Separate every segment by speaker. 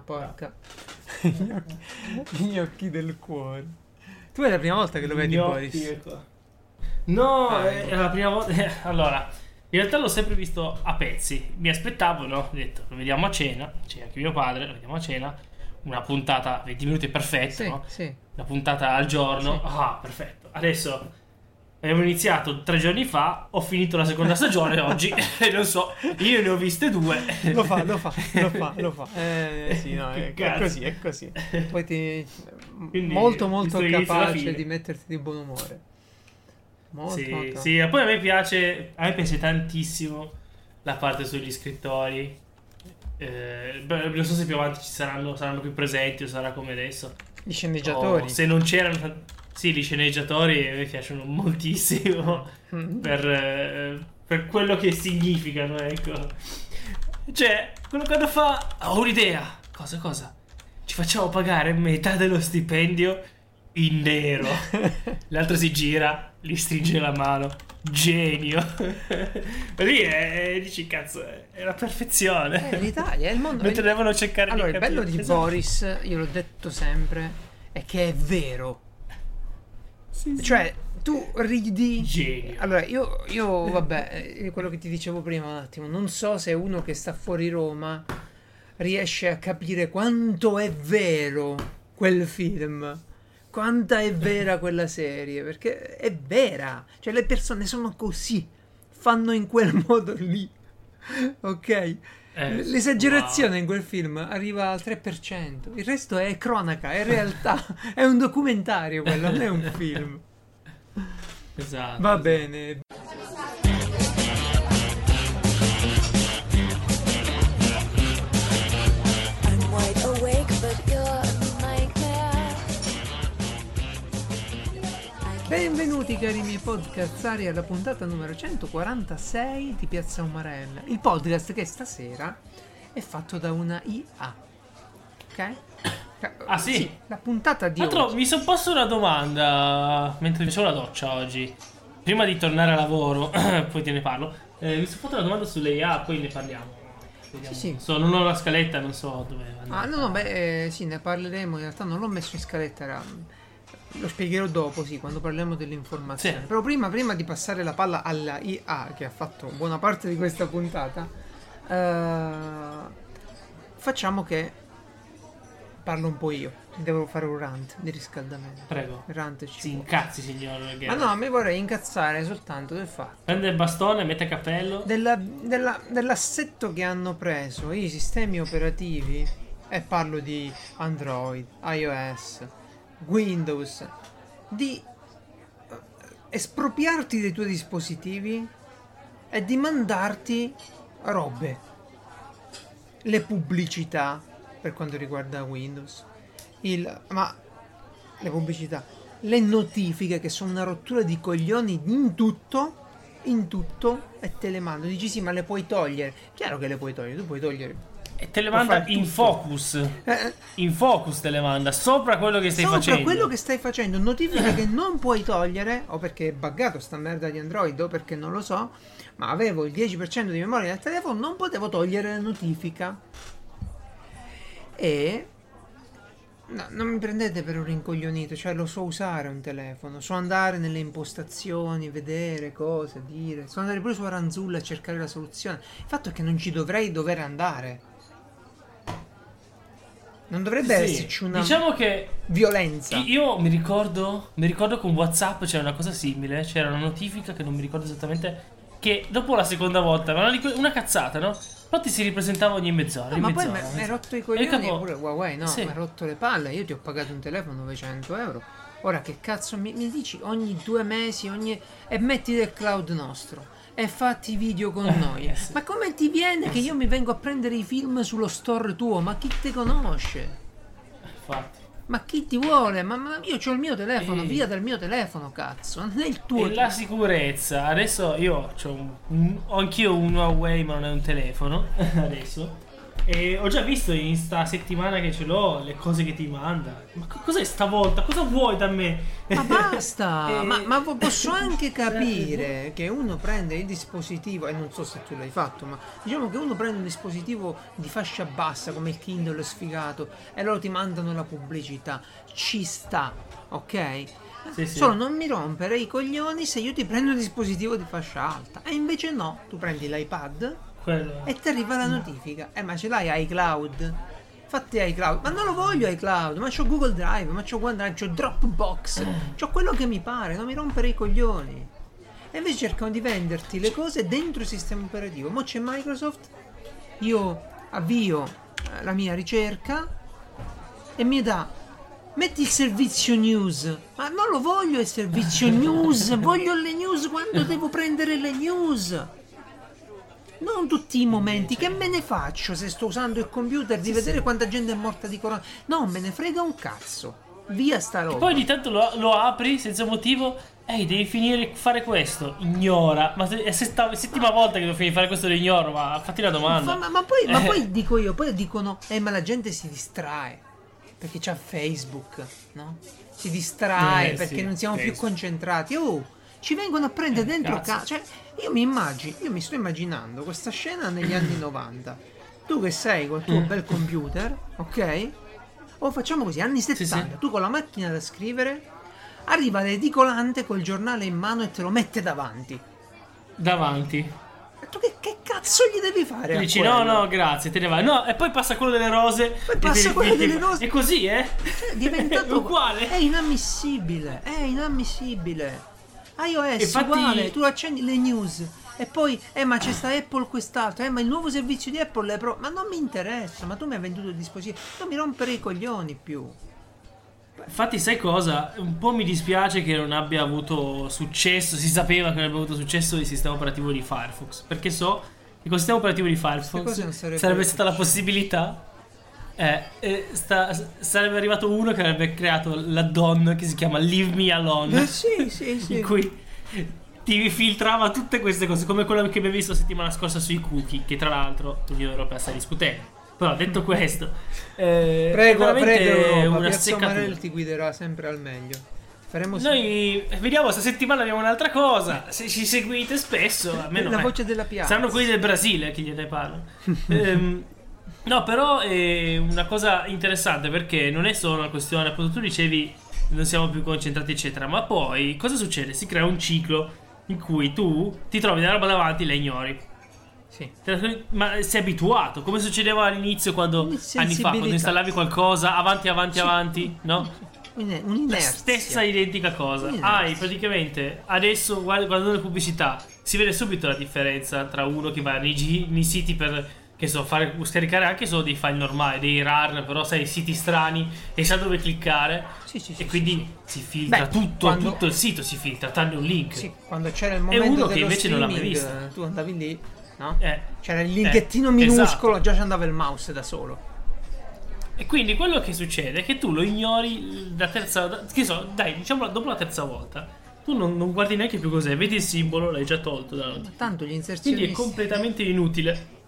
Speaker 1: Ah, porca. gli, occhi, gli occhi del cuore. Tu è la prima volta che lo vedi, Boris?
Speaker 2: No,
Speaker 1: Ah,
Speaker 2: è
Speaker 1: ecco.
Speaker 2: è la prima volta. allora, in realtà l'ho sempre visto a pezzi. Mi aspettavo, no? Ho detto, lo vediamo a cena. C'è anche mio padre, lo vediamo a cena. Una puntata, 20 minuti perfetto,
Speaker 1: Sì,
Speaker 2: no?
Speaker 1: sì.
Speaker 2: Una puntata al giorno.
Speaker 1: Sì.
Speaker 2: Ah, perfetto. Adesso abbiamo iniziato tre giorni fa. Ho finito la seconda stagione oggi. E non so, io ne ho viste due.
Speaker 1: Lo fa, lo fa, lo fa, lo fa. Eh, sì, no, è, è così, è così. Poi ti...
Speaker 2: Quindi,
Speaker 1: molto, molto capace di metterti di buon umore. Molto,
Speaker 2: Sì,
Speaker 1: molto.
Speaker 2: sì, e poi a me piace, a me piace tantissimo la parte sugli scrittori. Eh, beh, non so se più avanti ci saranno, saranno più presenti o sarà come adesso.
Speaker 1: Gli sceneggiatori.
Speaker 2: O se non c'erano, sì, gli sceneggiatori a me piacciono moltissimo
Speaker 1: Mm.
Speaker 2: per, eh, per quello che significano, ecco. Cioè, quello quando fa, ho un'idea, cosa, cosa? Ci facciamo pagare metà dello stipendio in nero. L'altro si gira, gli stringe la mano. Genio. Lì è, è- dici, cazzo, è è la perfezione.
Speaker 1: Eh, l'Italia è il mondo.
Speaker 2: Mentre devono cercare
Speaker 1: Allora,
Speaker 2: di
Speaker 1: il bello di
Speaker 2: Esatto.
Speaker 1: Boris, io l'ho detto sempre, è che è vero.
Speaker 2: Sì.
Speaker 1: Cioè, tu ridi.
Speaker 2: Genio.
Speaker 1: Allora, io, io, vabbè, eh, quello che ti dicevo prima un attimo, non so se uno che sta fuori Roma riesce a capire quanto è vero quel film. Quanta è vera quella serie, perché è vera. Cioè, le persone sono così, fanno in quel modo lì. Ok?
Speaker 2: Eh,
Speaker 1: L'esagerazione in quel film arriva al 3%, il resto è cronaca, è realtà, è un documentario quello, non è un film.
Speaker 2: wow. Esatto.
Speaker 1: Va bene. Benvenuti cari miei podcastari alla puntata numero 146 di Piazza Umarella, il podcast che stasera è fatto da una IA. Ok?
Speaker 2: Ah, sì?
Speaker 1: la puntata di
Speaker 2: Tra l'altro,
Speaker 1: oggi.
Speaker 2: mi sono posto una domanda mentre facevo la doccia oggi. Prima di tornare a lavoro, poi te ne parlo. eh, mi sono fatto una domanda sulle IA, poi ne parliamo. Vediamo.
Speaker 1: Sì, sì.
Speaker 2: So, non ho la scaletta, non so dove andare.
Speaker 1: Ah, no, no, beh, eh, sì, ne parleremo. In realtà non l'ho messo in scaletta, era- lo spiegherò dopo, sì, quando parliamo dell'informazione.
Speaker 2: Sì.
Speaker 1: Però prima, prima di passare la palla alla IA, che ha fatto buona parte di questa puntata, eh, facciamo che parlo un po' io. Devo fare un rant di riscaldamento.
Speaker 2: Prego.
Speaker 1: Rant ci
Speaker 2: Si incazzi, signor
Speaker 1: Ma
Speaker 2: Geralt.
Speaker 1: no, mi vorrei incazzare soltanto del fatto.
Speaker 2: Prende il bastone, mette cappello.
Speaker 1: Della- della- dell'assetto che hanno preso i sistemi operativi, e parlo di Android, iOS, Windows, di eh, espropriarti dei tuoi dispositivi e di mandarti robe. Le pubblicità per quanto riguarda Windows, il, ma le pubblicità, le notifiche che sono una rottura di coglioni in tutto, in tutto e te le mando. Dici sì, ma le puoi togliere. Chiaro che le puoi togliere, tu puoi togliere.
Speaker 2: E te le manda in
Speaker 1: tutto.
Speaker 2: focus.
Speaker 1: Eh,
Speaker 2: In focus te le manda. Sopra quello che stai
Speaker 1: sopra
Speaker 2: facendo.
Speaker 1: quello che stai facendo, notifiche che non puoi togliere, o perché è buggato sta merda di Android, o perché non lo so, ma avevo il 10% di memoria nel telefono, non potevo togliere la notifica. E no, non mi prendete per un rincoglionito, cioè lo so usare un telefono, so andare nelle impostazioni, vedere cose, dire, so andare pure su Aranzulla a cercare la soluzione. Il fatto è che non ci dovrei dover andare. Non dovrebbe
Speaker 2: Sì,
Speaker 1: esserci una
Speaker 2: Diciamo che
Speaker 1: violenza.
Speaker 2: io mi ricordo, mi ricordo con WhatsApp c'era una cosa simile, c'era una notifica che non mi ricordo esattamente che dopo la seconda volta, ma una, cazzata, no? Però ti si ripresentava ogni mezz'ora,
Speaker 1: Ah, ma poi
Speaker 2: mezz'ora,
Speaker 1: mi hai rotto i coglioni
Speaker 2: capo-
Speaker 1: pure Huawei, no?
Speaker 2: Sì.
Speaker 1: Mi ha rotto le palle. Io ti ho pagato un telefono 900 euro. Ora che cazzo mi, mi dici ogni due mesi, ogni... e metti del cloud nostro e fatti video con noi.
Speaker 2: eh sì.
Speaker 1: Ma come ti viene che io mi vengo a prendere i film sullo store tuo? Ma chi te conosce?
Speaker 2: Infatti.
Speaker 1: Ma chi ti vuole? Ma, ma io ho il mio telefono,
Speaker 2: Ehi.
Speaker 1: via dal mio telefono, cazzo. Non è il tuo.
Speaker 2: E la sicurezza, adesso io c'ho un, un- ho anch'io un Huawei ma non è un telefono, adesso. E ho già visto in sta settimana che ce l'ho le cose che ti manda. Ma co- cos'è stavolta? Cosa vuoi da me?
Speaker 1: Ma basta!
Speaker 2: Eh,
Speaker 1: ma, ma po- posso anche capire che uno prende il dispositivo, e non so se tu l'hai fatto, ma diciamo che uno prende un dispositivo di fascia bassa come il Kindle sfigato e loro ti mandano la pubblicità. Ci sta, ok?
Speaker 2: Sì, sì.
Speaker 1: Solo non mi rompere i coglioni se io ti prendo un dispositivo di fascia alta. E invece no, tu prendi l'iPad
Speaker 2: Quello.
Speaker 1: e ti arriva la notifica. Eh, ma ce l'hai iCloud? Fatti iCloud. Ma non lo voglio iCloud, ma c'ho Google Drive, ma c'ho OneDrive, c'ho Dropbox, c'ho quello che mi pare, non mi rompere i coglioni. E invece cercano di venderti le cose dentro il sistema operativo. Mo c'è Microsoft, io avvio eh, la mia ricerca e mi dà Metti il servizio news, ma non lo voglio il servizio news, voglio le news quando devo prendere le news. Non tutti i momenti, che me ne faccio se sto usando il computer di vedere quanta gente è morta di corona? No, me ne frega un cazzo. Via sta roba.
Speaker 2: Poi ogni tanto lo, lo apri senza motivo. Ehi, devi finire fare questo. Ignora. Ma se- è sesta- settima volta che devo finire fare questo, lo ignoro. Ma fatti una domanda.
Speaker 1: Ma, ma- ma poi, ma
Speaker 2: Eh.
Speaker 1: poi dico io, poi dicono, eh ma la gente si distrae perché c'ha Facebook, no? Si distrae
Speaker 2: Eh,
Speaker 1: perché
Speaker 2: sì,
Speaker 1: non siamo più
Speaker 2: Facebook.
Speaker 1: concentrati. Oh, ci vengono a prendere
Speaker 2: Eh,
Speaker 1: dentro casa. Cioè, io mi immagino, io mi sto immaginando questa scena negli anni 90. Tu che sei col
Speaker 2: Mm.
Speaker 1: tuo bel computer, ok? O facciamo così, anni 70,
Speaker 2: sì.
Speaker 1: tu con la macchina da scrivere, arriva l'edicolante col giornale in mano e te lo mette davanti.
Speaker 2: Davanti.
Speaker 1: E tu che, che cazzo gli devi fare?
Speaker 2: Dici no, no, grazie, te ne vai. No, e poi passa quello delle rose.
Speaker 1: Poi passa
Speaker 2: te-
Speaker 1: quello delle rose.
Speaker 2: E così, eh?
Speaker 1: Cioè, è diventato
Speaker 2: È uguale.
Speaker 1: È inammissibile. È inammissibile. iOS
Speaker 2: Infatti-
Speaker 1: uguale, tu accendi le news e poi, eh, ma c'è sta Apple quest'altro, eh, ma il nuovo servizio di Apple è pro. Ma non mi interessa, ma tu mi hai venduto il dispositivo. Non mi rompere i coglioni più.
Speaker 2: Infatti, sai cosa? Un po' mi dispiace che non abbia avuto successo. Si sapeva che non avrebbe avuto successo il sistema operativo di Firefox. Perché so che con il sistema operativo di Firefox
Speaker 1: sarebbero
Speaker 2: sarebbe stata la possibilità. Eh, eh, sta- sarebbe arrivato uno che avrebbe creato l'addon che si chiama Leave Me Alone.
Speaker 1: Eh, sì, sì, sì.
Speaker 2: in cui ti filtrava tutte queste cose, come quello che abbiamo visto la settimana scorsa sui cookie, che tra l'altro l'Unione Europea sta discutendo. Però detto questo, eh,
Speaker 1: Prego, prego Europa,
Speaker 2: una seccatura.
Speaker 1: Ti guiderà sempre al meglio. Faremo
Speaker 2: Noi vediamo questa settimana abbiamo un'altra cosa. Se ci seguite spesso, almeno
Speaker 1: la
Speaker 2: eh,
Speaker 1: voce della piazza.
Speaker 2: Saranno quelli del Brasile che gliene parlo. Ehm, no, però è una cosa interessante perché non è solo una questione, appunto, tu dicevi non siamo più concentrati, eccetera. Ma poi cosa succede? Si crea un ciclo in cui tu ti trovi della roba davanti e la ignori.
Speaker 1: Sì.
Speaker 2: Ma sei abituato, come succedeva all'inizio quando anni fa, quando installavi qualcosa, avanti, avanti,
Speaker 1: Sì.
Speaker 2: avanti, no?
Speaker 1: Un'e-
Speaker 2: La
Speaker 1: Un'inerzia.
Speaker 2: stessa identica cosa.
Speaker 1: Un'inerzia.
Speaker 2: Hai praticamente adesso guard- guardando le pubblicità si vede subito la differenza tra uno che va nei, nei siti per che so, fare, scaricare anche solo dei file normali, dei RAR, però sai, siti strani e sa dove cliccare.
Speaker 1: Sì, sì, sì,
Speaker 2: e quindi si filtra
Speaker 1: Beh,
Speaker 2: tutto,
Speaker 1: quando-
Speaker 2: tutto il sito si filtra, tranne un link.
Speaker 1: Sì, quando c'era il momento
Speaker 2: uno che invece non l'ha mai vista.
Speaker 1: Tu andavi lì, no?
Speaker 2: Eh,
Speaker 1: C'era il linkettino
Speaker 2: Eh,
Speaker 1: minuscolo,
Speaker 2: esatto.
Speaker 1: già ci andava il mouse da solo.
Speaker 2: E quindi quello che succede è che tu lo ignori la terza. da- Che so, dai, diciamo dopo la terza volta. Tu non, non guardi neanche più cos'è, vedi il simbolo, l'hai già tolto dalla notifica.
Speaker 1: Tanto gli
Speaker 2: Quindi
Speaker 1: inserzionisti...
Speaker 2: è completamente inutile.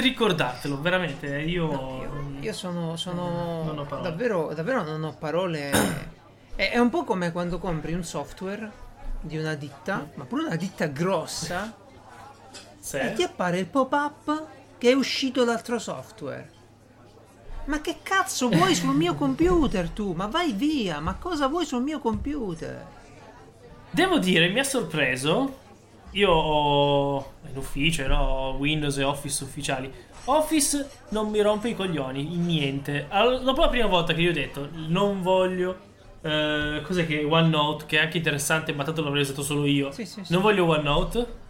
Speaker 2: Ricordatelo, veramente. Io.
Speaker 1: Io, io sono, sono
Speaker 2: Non
Speaker 1: davvero, davvero non ho parole. è, è un po' come quando compri un software di una ditta, ma pure una ditta grossa,
Speaker 2: Se-
Speaker 1: e ti appare il pop-up che è uscito l'altro software. Ma che cazzo vuoi sul mio computer tu? Ma vai via, ma cosa vuoi sul mio computer?
Speaker 2: Devo dire, mi ha sorpreso. Io ho in ufficio, no? Windows e Office ufficiali. Office non mi rompe i coglioni, in niente. Allora, dopo la prima volta che io ho detto non voglio. eh, cos'è che OneNote, che è anche interessante, ma tanto l'avrei usato solo io.
Speaker 1: Sì, sì, sì.
Speaker 2: Non voglio OneNote.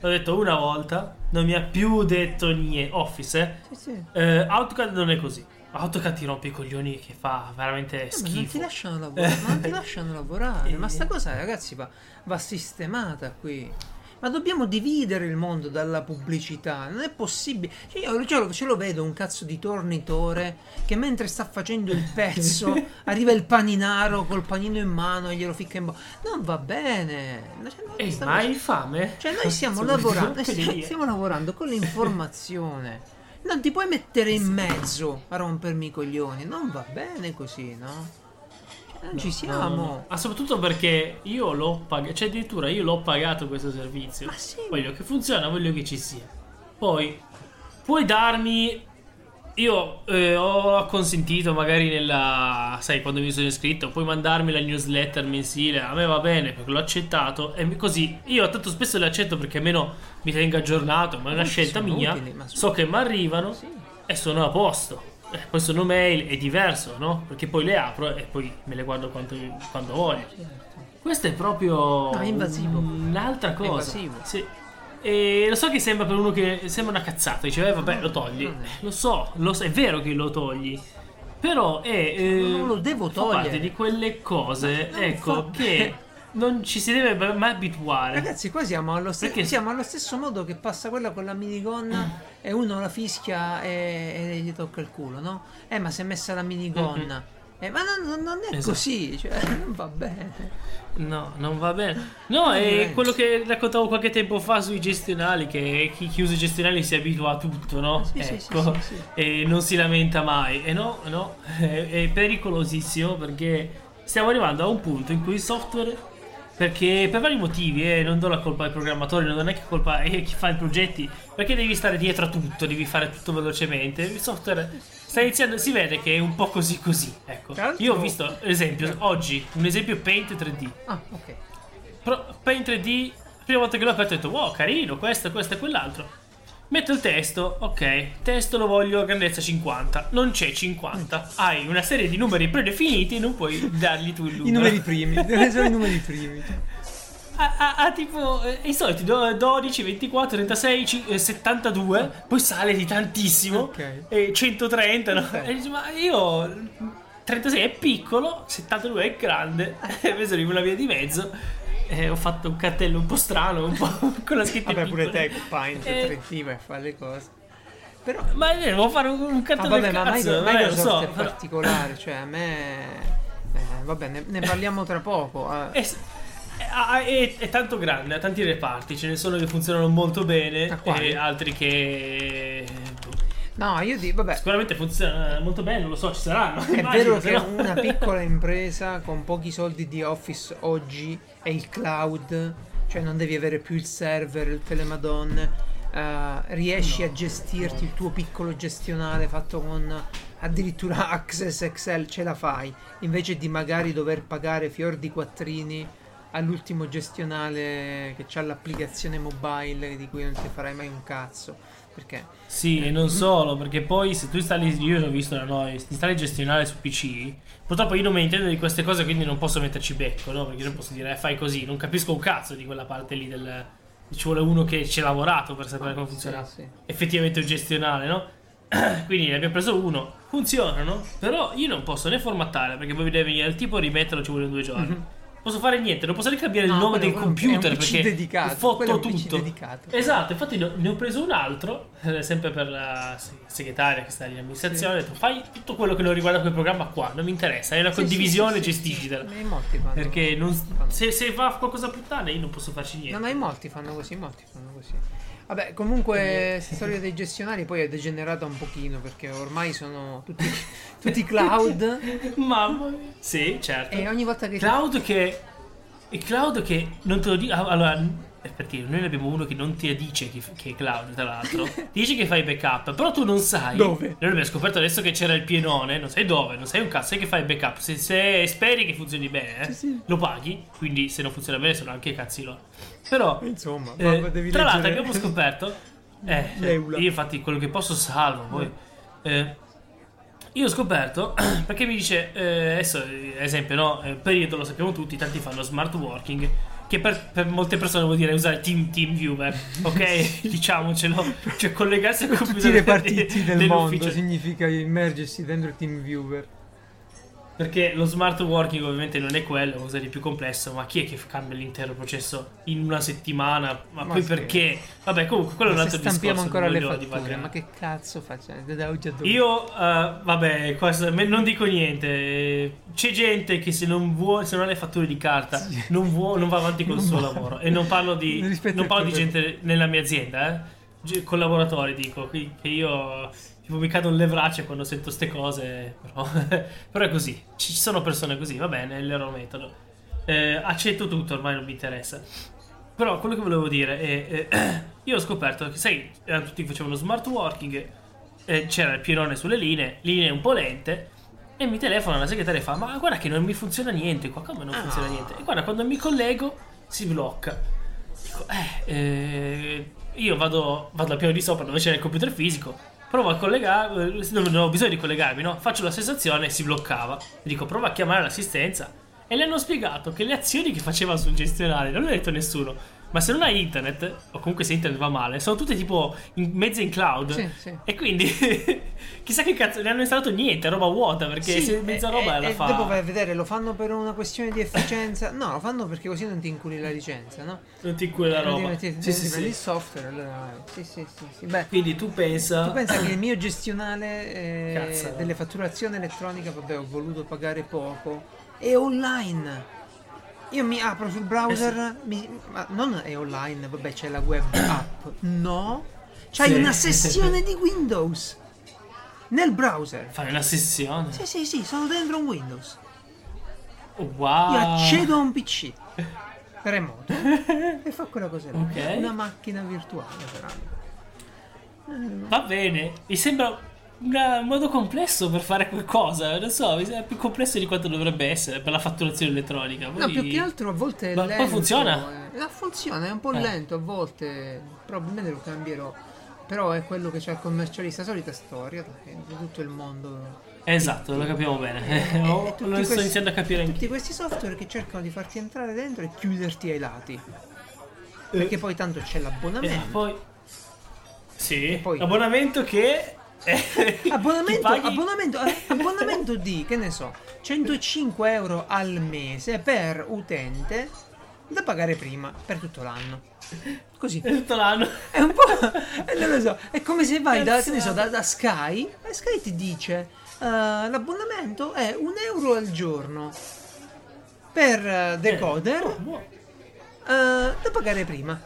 Speaker 2: L'ho detto una volta, non mi ha più detto niente. Office, eh.
Speaker 1: Sì, sì.
Speaker 2: Eh, AutoCAD non è così. AutoCAD ti rompe i coglioni che fa veramente
Speaker 1: Eh, ma non ti
Speaker 2: schifo.
Speaker 1: lasciano lavorare, ma non ti lasciano lavorare. Ma sta cosa, ragazzi, va, va sistemata qui. Ma dobbiamo dividere il mondo dalla pubblicità. Non è possibile. Cioè, io ce lo, ce lo vedo un cazzo di tornitore che mentre sta facendo il pezzo arriva il paninaro col panino in mano e glielo ficca in bocca. Non va bene. Cioè, non-
Speaker 2: Ehi, ma hai fame?
Speaker 1: cioè, noi stiamo lavorando, noi stiamo, stiamo lavorando con l'informazione. Non ti puoi mettere in mezzo a rompermi i coglioni. Non va bene così, no? Non ci
Speaker 2: No,
Speaker 1: siamo.
Speaker 2: no, no. Ma soprattutto perché io l'ho pagato, cioè addirittura io l'ho pagato questo servizio.
Speaker 1: Ma sì.
Speaker 2: Voglio che funziona, voglio che ci sia. Poi puoi darmi. Io eh, ho acconsentito magari nella. Sai, quando mi sono iscritto, puoi mandarmi la newsletter mensile. A me va bene perché l'ho accettato. E così io tanto spesso le accetto perché almeno mi tengo aggiornato. Ma è una scelta mia.
Speaker 1: utili,
Speaker 2: So che mi arrivano
Speaker 1: Sì.
Speaker 2: e sono a posto. Poi sono mail, è diverso, no? Perché poi le apro e poi me le guardo quanto, quando voglio. Questo è proprio
Speaker 1: No, è invasivo.
Speaker 2: un'altra cosa.
Speaker 1: invasivo.
Speaker 2: Sì. E lo so che sembra per uno che sembra una cazzata, dice, eh, vabbè, lo togli.
Speaker 1: è.
Speaker 2: Lo so, lo so, è vero che lo togli. Però è. eh,
Speaker 1: Non lo devo togliere.
Speaker 2: parte di quelle cose, ecco, che non ci si deve mai abituare.
Speaker 1: Ragazzi, qua siamo allo,
Speaker 2: Perché-
Speaker 1: siamo allo stesso modo che passa quella con la minigonna e uno la fischia e, e gli tocca il culo, no? Eh, ma si è messa la minigonna. Eh, ma non, non- è
Speaker 2: Esatto.
Speaker 1: così, cioè, non va bene.
Speaker 2: No, non va bene. No,
Speaker 1: Non
Speaker 2: è quello che raccontavo qualche tempo fa sui gestionali, che chi, chi usa i gestionali si abitua a tutto, no?
Speaker 1: Sì,
Speaker 2: ecco,
Speaker 1: sì, sì.
Speaker 2: e non si lamenta mai. E no, no, è, è pericolosissimo perché stiamo arrivando a un punto in cui il software, perché per vari motivi, eh, non do la colpa ai programmatori, non do neanche colpa a chi fa i progetti, perché devi stare dietro a tutto, devi fare tutto velocemente. Il software sta iniziando, si vede che è un po' così così. Ecco. Io ho visto, ad esempio, oggi, un esempio Paint 3D.
Speaker 1: Ah, ok.
Speaker 2: Pro- Paint 3D, la prima volta che l'ho aperto ho detto wow carino, questo, questo e quell'altro. Metto il testo, ok, testo lo voglio grandezza 50, non c'è 50, hai una serie di numeri predefiniti e non puoi dargli tu il numero.
Speaker 1: I numeri primi, essere i numeri primi.
Speaker 2: Ha, tipo eh, i soliti do- 12, 24, 36, ci- eh, 72, poi sale di tantissimo,
Speaker 1: Ok.
Speaker 2: e 130, no?
Speaker 1: Ok.
Speaker 2: E dici, ma io 36 è piccolo, 72 è grande, e invece arrivo una via di mezzo. E ho fatto un cartello un po' strano, un po' con la scritta
Speaker 1: Vabbè, pure
Speaker 2: piccola.
Speaker 1: te, Paint,
Speaker 2: Eh.
Speaker 1: 3D, vai a fare le cose. Però,
Speaker 2: Ma io devo fare un, un
Speaker 1: ah,
Speaker 2: cartello
Speaker 1: vabbè,
Speaker 2: del
Speaker 1: ma
Speaker 2: cazzo,
Speaker 1: Michael-
Speaker 2: vabbè,
Speaker 1: Microsoft
Speaker 2: so.
Speaker 1: è
Speaker 2: però-
Speaker 1: particolare, cioè a me... eh, vabbè, ne, ne parliamo tra poco. eh.
Speaker 2: È, è- è- è tanto grande, ha tanti reparti, ce ne sono che funzionano molto bene
Speaker 1: Ah,
Speaker 2: e altri che
Speaker 1: No, io dico, vabbè,
Speaker 2: sicuramente funzionano molto bene, non lo so, ci saranno.
Speaker 1: È
Speaker 2: immagino,
Speaker 1: vero che
Speaker 2: no-
Speaker 1: una piccola impresa con pochi soldi di Office oggi è il cloud, cioè non devi avere più il server, il telemadon, eh, riesci a gestirti il tuo piccolo gestionale fatto con addirittura Access Excel, ce la fai, invece di magari dover pagare fior di quattrini all'ultimo gestionale che ha l'applicazione mobile di cui non ti farai mai un cazzo. Perché?
Speaker 2: Sì, e non solo, perché poi se tu installi, io ho visto da noi, se installi gestionale su PC, purtroppo io non me ne intendo di queste cose, quindi non posso metterci becco, no? Perché non posso dire, eh, fai così, non capisco un cazzo di quella parte lì del... Ci vuole uno che ci ha lavorato per sapere come funziona
Speaker 1: Sì, sì.
Speaker 2: effettivamente un gestionale, no? Quindi ne abbiamo preso uno, funzionano, però io non posso né formattare perché poi deve venire il tipo e rimetterlo ci vogliono due giorni. Posso fare niente, non posso neanche cambiare il.
Speaker 1: No,
Speaker 2: nome
Speaker 1: quello-
Speaker 2: del computer perché
Speaker 1: dedicato,
Speaker 2: fotto tutto.
Speaker 1: dedicato.
Speaker 2: Esatto, infatti ne ho, preso un altro, eh, sempre per la se- segretaria che sta in amministrazione, ho detto fai tutto quello che non riguarda quel programma qua, non mi interessa, è una
Speaker 1: Sì,
Speaker 2: condivisione,
Speaker 1: sì, sì, sì,
Speaker 2: gestigitela.
Speaker 1: sì. Ma in molti fanno
Speaker 2: Perché non- se, se va qualcosa a puttane io non posso farci niente.
Speaker 1: No, ma in molti fanno così, molti fanno così. Vabbè, comunque, questa storia dei gestionali poi è degenerata un pochino perché ormai sono tutti, tutti cloud
Speaker 2: Mamma mia. Sì, certo.
Speaker 1: e ogni volta che...
Speaker 2: Cloud che. Il cloud che non te lo dico. Allora, eh, perché noi ne abbiamo uno che non ti dice che, che è cloud, tra l'altro. Ti dice che fai backup, però tu non sai.
Speaker 1: Dove?
Speaker 2: Noi abbiamo scoperto adesso che c'era il pienone, non sai dove, non sai un cazzo, sai che fai backup. Se, se speri che funzioni bene, eh,
Speaker 1: Sì, sì.
Speaker 2: lo paghi, quindi se non funziona bene sono anche cazzi loro. Però.
Speaker 1: Insomma,
Speaker 2: eh, tra l'altro
Speaker 1: leggere-
Speaker 2: abbiamo scoperto. Eh,
Speaker 1: L'Eula.
Speaker 2: io infatti quello che posso salvo, poi. Eh, io ho scoperto perché mi dice, eh, adesso eh, esempio, no? Eh, periodo lo sappiamo tutti, tanti fanno smart working. Che per, per molte persone vuol dire usare Team, team Viewer, ok? Diciamocelo, cioè collegarsi al computer
Speaker 1: tutti i repartiti del mondo
Speaker 2: dell'ufficio.
Speaker 1: significa immergersi dentro TeamViewer.
Speaker 2: Perché lo smart working ovviamente non è quello, è qualcosa di più complesso, ma chi è che cambia l'intero processo in una settimana? Ma,
Speaker 1: Ma
Speaker 2: poi
Speaker 1: sì.
Speaker 2: perché? Vabbè, comunque quello è un
Speaker 1: Ma
Speaker 2: altro
Speaker 1: se stampiamo
Speaker 2: discorso.
Speaker 1: ancora le fatture, ma che cazzo facciamo? Da oggi a dove?
Speaker 2: Io, eh, vabbè, questo- non dico niente. C'è gente che se non vuole, se non ha le fatture di carta, non, vuo- non va avanti col
Speaker 1: Non
Speaker 2: suo
Speaker 1: va.
Speaker 2: lavoro. E non parlo di, non parlo di gente nella mia azienda, eh. collaboratori, dico, che io tipo, mi cadono le braccia quando sento ste cose, però, però è così, ci sono persone così, va bene, è il loro metodo. Eh, accetto tutto, ormai non mi interessa. Però quello che volevo dire è, eh, io ho scoperto che, sai, tutti facevano smart working, eh, c'era il pirone sulle linee, linee un po' lente, e mi telefona la segretaria e fa, ma guarda che non mi funziona niente qua, come non funziona niente? E guarda, quando mi collego si blocca. Dico, eh, eh, io vado, vado al piano di sopra dove c'è il computer fisico, provo a collegare, non, ho bisogno di collegarmi, no? Faccio la sensazione e si bloccava. Dico, prova a chiamare l'assistenza. E le hanno spiegato che le azioni che faceva sul gestionale, non l'ha detto nessuno, ma se non hai internet, o comunque se internet va male, sono tutte tipo in, mezze in cloud.
Speaker 1: Sì, sì.
Speaker 2: E quindi chissà che cazzo, ne hanno installato niente, roba vuota, perché
Speaker 1: Sì,
Speaker 2: se mezza
Speaker 1: e-
Speaker 2: roba
Speaker 1: e-
Speaker 2: la
Speaker 1: e
Speaker 2: fa.
Speaker 1: Dopo vai a vedere, lo fanno per una questione di efficienza? No, lo fanno perché così non ti inculi la licenza, no?
Speaker 2: Non ti cura la
Speaker 1: Non
Speaker 2: roba.
Speaker 1: ti-
Speaker 2: Sì, sì,
Speaker 1: prendi il
Speaker 2: sì.
Speaker 1: software, allora... Sì, sì, sì, sì. Beh,
Speaker 2: Quindi tu pensa.
Speaker 1: tu pensa che il mio gestionale eh, delle fatturazioni elettroniche, vabbè, ho voluto pagare poco, è online. Io mi apro sul browser,
Speaker 2: Eh
Speaker 1: mi- ma non è online, vabbè, c'è la web app. No, c'hai
Speaker 2: Sì.
Speaker 1: una sessione di Windows nel browser.
Speaker 2: Fai una sessione.
Speaker 1: Sì, sì, sì, sono dentro un Windows.
Speaker 2: Wow.
Speaker 1: Io accedo a un PC remoto e fa quella cosa lì.
Speaker 2: Ok.
Speaker 1: Una macchina virtuale, però.
Speaker 2: Va bene. Mi sembra un modo complesso per fare qualcosa. Non so, sembra più complesso di quanto dovrebbe essere per la fatturazione elettronica.
Speaker 1: No,
Speaker 2: Poi-
Speaker 1: più che altro a volte è
Speaker 2: Ma poi
Speaker 1: lento.
Speaker 2: funziona?
Speaker 1: eh. No, funziona, è un po'
Speaker 2: Eh.
Speaker 1: lento a volte. Probabilmente lo cambierò. Però è quello che c'è il commercialista, solita storia di tutto il mondo.
Speaker 2: Esatto, lo capiamo bene.
Speaker 1: E-
Speaker 2: Oh,
Speaker 1: tutti
Speaker 2: lo sto
Speaker 1: questi-
Speaker 2: iniziando a capire
Speaker 1: Tutti
Speaker 2: anche.
Speaker 1: questi software che cercano di farti entrare dentro e chiuderti ai lati. Perché poi tanto c'è
Speaker 2: Eh,
Speaker 1: l'abbonamento.
Speaker 2: poi. Sì,
Speaker 1: poi-
Speaker 2: abbonamento che.
Speaker 1: Abbonamento,
Speaker 2: ti paghi-
Speaker 1: abbonamento, eh, abbonamento di, che ne so, 105 euro al mese per utente da pagare prima per tutto l'anno. Così.
Speaker 2: tutto l'anno.
Speaker 1: È un po'. eh, non lo so. È come se vai da, che ne so, da, da Sky e Sky ti dice eh, l'abbonamento è un euro al giorno per eh, decoder eh, da pagare prima.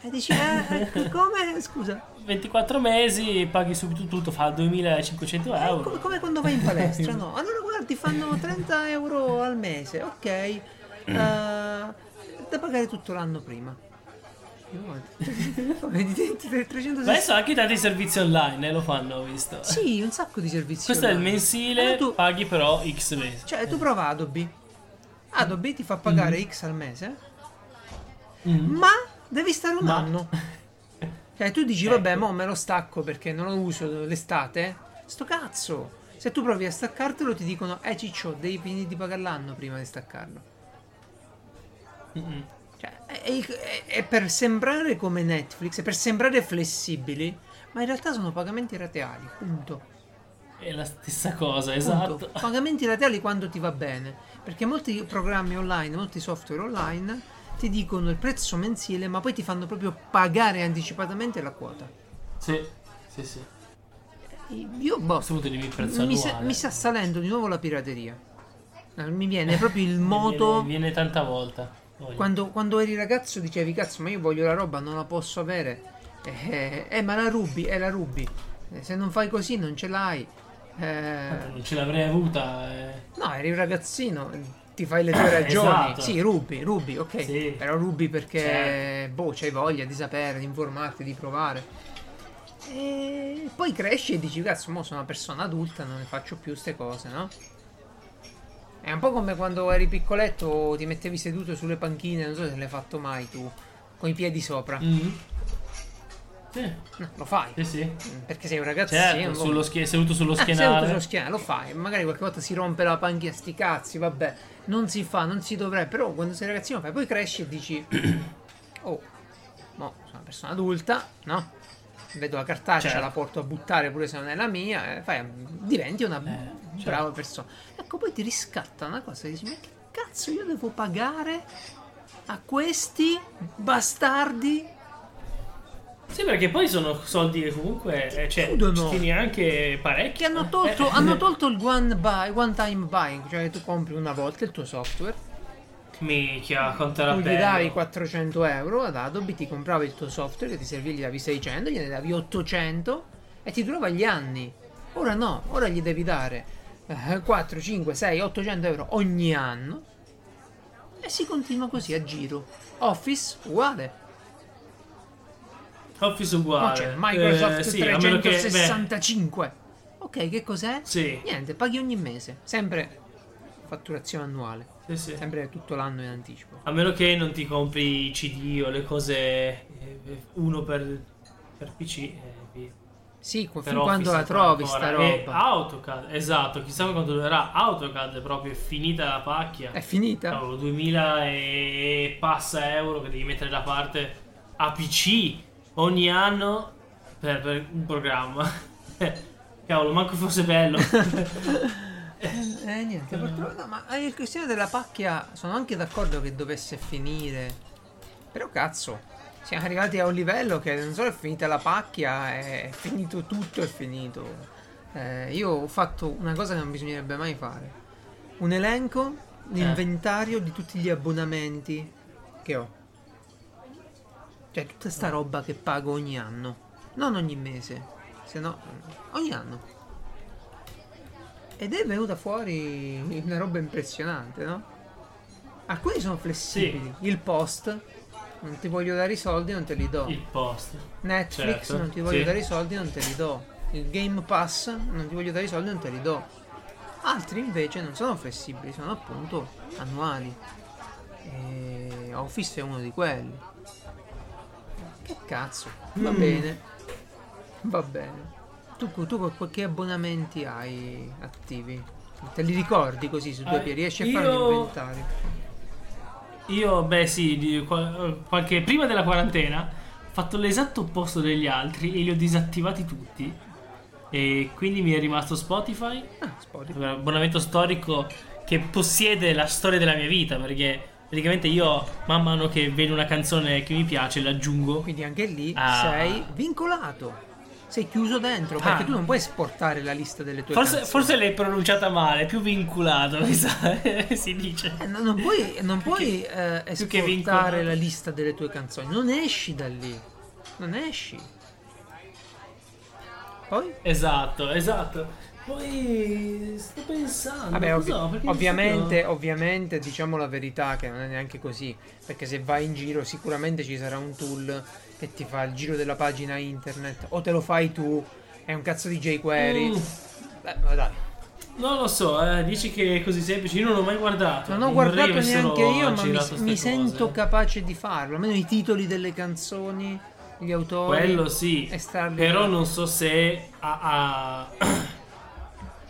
Speaker 1: E dici, eh, eh, come? Scusa.
Speaker 2: 24 mesi, paghi subito tutto, fa 2500
Speaker 1: Come,
Speaker 2: euro.
Speaker 1: come quando vai in palestra, no? Allora guardi, fanno 30 euro al mese, ok. eh, da pagare tutto l'anno prima. Vedi, 360
Speaker 2: Adesso anche tanti servizi online eh, lo fanno, ho visto.
Speaker 1: Sì, un sacco di servizi.
Speaker 2: Questo è il
Speaker 1: online.
Speaker 2: mensile,
Speaker 1: Allora tu,
Speaker 2: paghi però X mesi.
Speaker 1: cioè, tu prova Adobe. Adobe ti fa pagare X al mese,
Speaker 2: Mm.
Speaker 1: ma devi stare un
Speaker 2: Ma-
Speaker 1: anno. Cioè, tu dici,
Speaker 2: Ecco.
Speaker 1: vabbè, mo me lo stacco perché non lo uso l'estate. Sto cazzo. Se tu provi a staccartelo, ti dicono, eh, ciccio, devi finire di pagare l'anno prima di staccarlo.
Speaker 2: Mm-mm.
Speaker 1: Cioè, è per sembrare come Netflix, è per sembrare flessibili, ma in realtà sono pagamenti rateali, punto.
Speaker 2: È la stessa cosa,
Speaker 1: Punto.
Speaker 2: esatto.
Speaker 1: Pagamenti rateali quando ti va bene. Perché molti programmi online, molti software online ti dicono il prezzo mensile, ma poi ti fanno proprio pagare anticipatamente la quota.
Speaker 2: Sì, sì, sì.
Speaker 1: Io, boh, mi, sta-
Speaker 2: annuale.
Speaker 1: mi sta salendo di nuovo la pirateria. Eh, Mi viene proprio il
Speaker 2: Mi
Speaker 1: moto.
Speaker 2: Viene, viene tanta volta.
Speaker 1: Quando, quando eri ragazzo dicevi cazzo ma io voglio la roba non la posso avere eh, eh, ma la rubi e la rubi Eh, se non fai così non ce l'hai Eh,
Speaker 2: Non ce l'avrei avuta. eh.
Speaker 1: no eri un ragazzino ti fai le tue ragioni
Speaker 2: Esatto.
Speaker 1: sì rubi rubi ok
Speaker 2: Sì.
Speaker 1: però rubi perché
Speaker 2: Certo.
Speaker 1: boh c'hai voglia di sapere di informarti di provare e poi cresci e dici cazzo mo sono una persona adulta non ne faccio più ste cose no? È un po' come quando eri piccoletto ti mettevi seduto sulle panchine, non so se l'hai fatto mai tu, con i piedi sopra.
Speaker 2: Mm. Sì,
Speaker 1: No, lo fai.
Speaker 2: sì, sì.
Speaker 1: Perché sei un ragazzino.
Speaker 2: Certo, sullo schie- seduto sullo
Speaker 1: Ah, seduto
Speaker 2: schienale.
Speaker 1: sullo schienale, lo fai. Magari qualche volta si rompe la panchina, sti cazzi, vabbè. Non si fa, non si dovrebbe. Però quando sei ragazzino fai. Poi cresci e dici... Oh, mo sono una persona adulta, no? Vedo la cartaccia,
Speaker 2: Certo.
Speaker 1: la porto a buttare pure se non è la mia. eh, fai- diventi una
Speaker 2: Eh,
Speaker 1: brava persona. Ecco, poi ti riscatta una cosa dici... Ma che cazzo io devo pagare a questi bastardi
Speaker 2: Sì, perché poi sono soldi che comunque. eh, cioè, tieni anche parecchi.
Speaker 1: Che hanno tolto, hanno tolto il one, buy, one time buying, cioè tu compri una volta il tuo software
Speaker 2: Minchia, quanto era
Speaker 1: Tu gli davi 400 euro ad Adobe, ti comprava il tuo software che ti serviva, gli davi 600, gliene davi 800 e ti durava gli anni. Ora no, ora gli devi dare eh, 4, 5, 6, 800 euro ogni anno e si continua così a giro. Office uguale.
Speaker 2: Office
Speaker 1: Ma
Speaker 2: uguale.
Speaker 1: c'è Microsoft
Speaker 2: Eh, sì, a meno che- beh,
Speaker 1: 365. ok, che cos'è?
Speaker 2: Sì.
Speaker 1: Niente, paghi ogni mese, sempre fatturazione annuale,
Speaker 2: sì, sì.
Speaker 1: sempre tutto l'anno in anticipo.
Speaker 2: A meno che non ti compri i CD o le cose eh, uno per, per PC e via.
Speaker 1: Sì,
Speaker 2: Per
Speaker 1: fin quando la trovi
Speaker 2: ancora.
Speaker 1: sta
Speaker 2: E
Speaker 1: roba.
Speaker 2: AutoCAD, esatto, chissà quanto durerà. AutoCAD è proprio finita la pacchia.
Speaker 1: È finita?
Speaker 2: Cavolo, 2000 e passa euro che devi mettere da parte a PC ogni anno per, per un programma. Cavolo, manco fosse bello.
Speaker 1: Eh niente, purtroppo no, ma il questione della pacchia sono anche d'accordo che dovesse finire. Però cazzo, siamo arrivati a un livello che non solo è finita la pacchia, è finito tutto, è finito. Eh, io ho fatto una cosa che non bisognerebbe mai fare. Un elenco, l'inventario di tutti gli abbonamenti che ho. Cioè tutta sta roba che pago ogni anno. Non ogni mese, se no ogni anno. Ed è venuta fuori una roba impressionante, no? Alcuni sono flessibili. Il post, non ti voglio dare i soldi, non te li do.
Speaker 2: Il post.
Speaker 1: Netflix,
Speaker 2: certo,
Speaker 1: non ti voglio
Speaker 2: sì.
Speaker 1: dare i soldi, non te li do. Il Game Pass, non ti voglio dare i soldi, non te li do. Altri invece non sono flessibili, sono appunto annuali. E Office è uno di quelli. Che cazzo? Va
Speaker 2: Mm.
Speaker 1: bene. Va bene. Tu, tu che abbonamenti hai attivi? Te li ricordi così su due
Speaker 2: Eh,
Speaker 1: piedi? Riesci a
Speaker 2: io-
Speaker 1: un inventario?
Speaker 2: Io, beh, sì, di qual- qualche prima della quarantena ho fatto l'esatto opposto degli altri e li ho disattivati tutti. E quindi mi è rimasto Spotify,
Speaker 1: Ah, Spotify.
Speaker 2: un abbonamento storico che possiede la storia della mia vita, perché praticamente io man mano che vedo una canzone che mi piace l'aggiungo.
Speaker 1: Quindi anche lì
Speaker 2: Ah.
Speaker 1: sei vincolato. Sei chiuso dentro perché
Speaker 2: Ah.
Speaker 1: tu non puoi esportare la lista delle tue
Speaker 2: Forse,
Speaker 1: canzoni.
Speaker 2: forse l'hai pronunciata male, più vinculato, mi sa, si dice.
Speaker 1: Eh, no- non puoi, non puoi eh, esportare la lista delle tue canzoni. Non esci da lì. Non esci. Poi?
Speaker 2: Esatto, esatto. Poi sto pensando.
Speaker 1: Vabbè, ovvi-?
Speaker 2: Perché
Speaker 1: ovviamente,
Speaker 2: io-
Speaker 1: ovviamente diciamo la verità che non è neanche così. Perché se vai in giro sicuramente ci sarà un tool che ti fa il giro della pagina internet. O te lo fai tu. È un cazzo di jQuery.
Speaker 2: Mm.
Speaker 1: Beh, ma dai.
Speaker 2: Non lo so, eh, dici che è così semplice. Io non l'ho mai guardato.
Speaker 1: Non ho guardato neanche io, ma mi, mi sento capace di farlo. Almeno i titoli delle canzoni, gli autori.
Speaker 2: Quello sì. Però non so se ha. ha-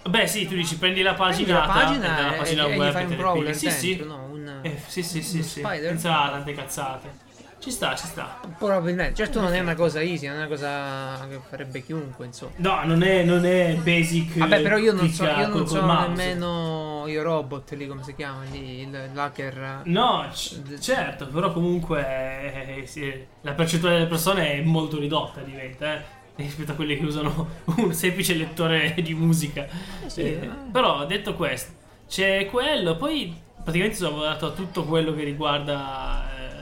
Speaker 2: Beh, sì, tu dici prendi la
Speaker 1: Prendi
Speaker 2: pagina,
Speaker 1: la pagina
Speaker 2: la
Speaker 1: e,
Speaker 2: pagina
Speaker 1: e
Speaker 2: web
Speaker 1: fai
Speaker 2: e
Speaker 1: un
Speaker 2: le
Speaker 1: crawler
Speaker 2: pigli. Sì, sì.
Speaker 1: dentro, no? Un,
Speaker 2: Eh, sì, sì, sì, sì. Senza tante cazzate. Ci sta, ci sta.
Speaker 1: Probabilmente. Certo non è una cosa easy, non è una cosa che farebbe chiunque, insomma.
Speaker 2: No, non è, non è basic.
Speaker 1: Vabbè, però io non, so, io non
Speaker 2: mouse.
Speaker 1: nemmeno io robot lì, come si chiama lì, il l'hacker.
Speaker 2: No, c- certo, però comunque eh, sì, la percentuale delle persone è molto ridotta, diventa, eh, rispetto a quelli che usano un semplice lettore di musica.
Speaker 1: sì,
Speaker 2: Eh,
Speaker 1: eh.
Speaker 2: Però, detto questo, c'è quello, poi praticamente sono lavorato a tutto quello che riguarda eh,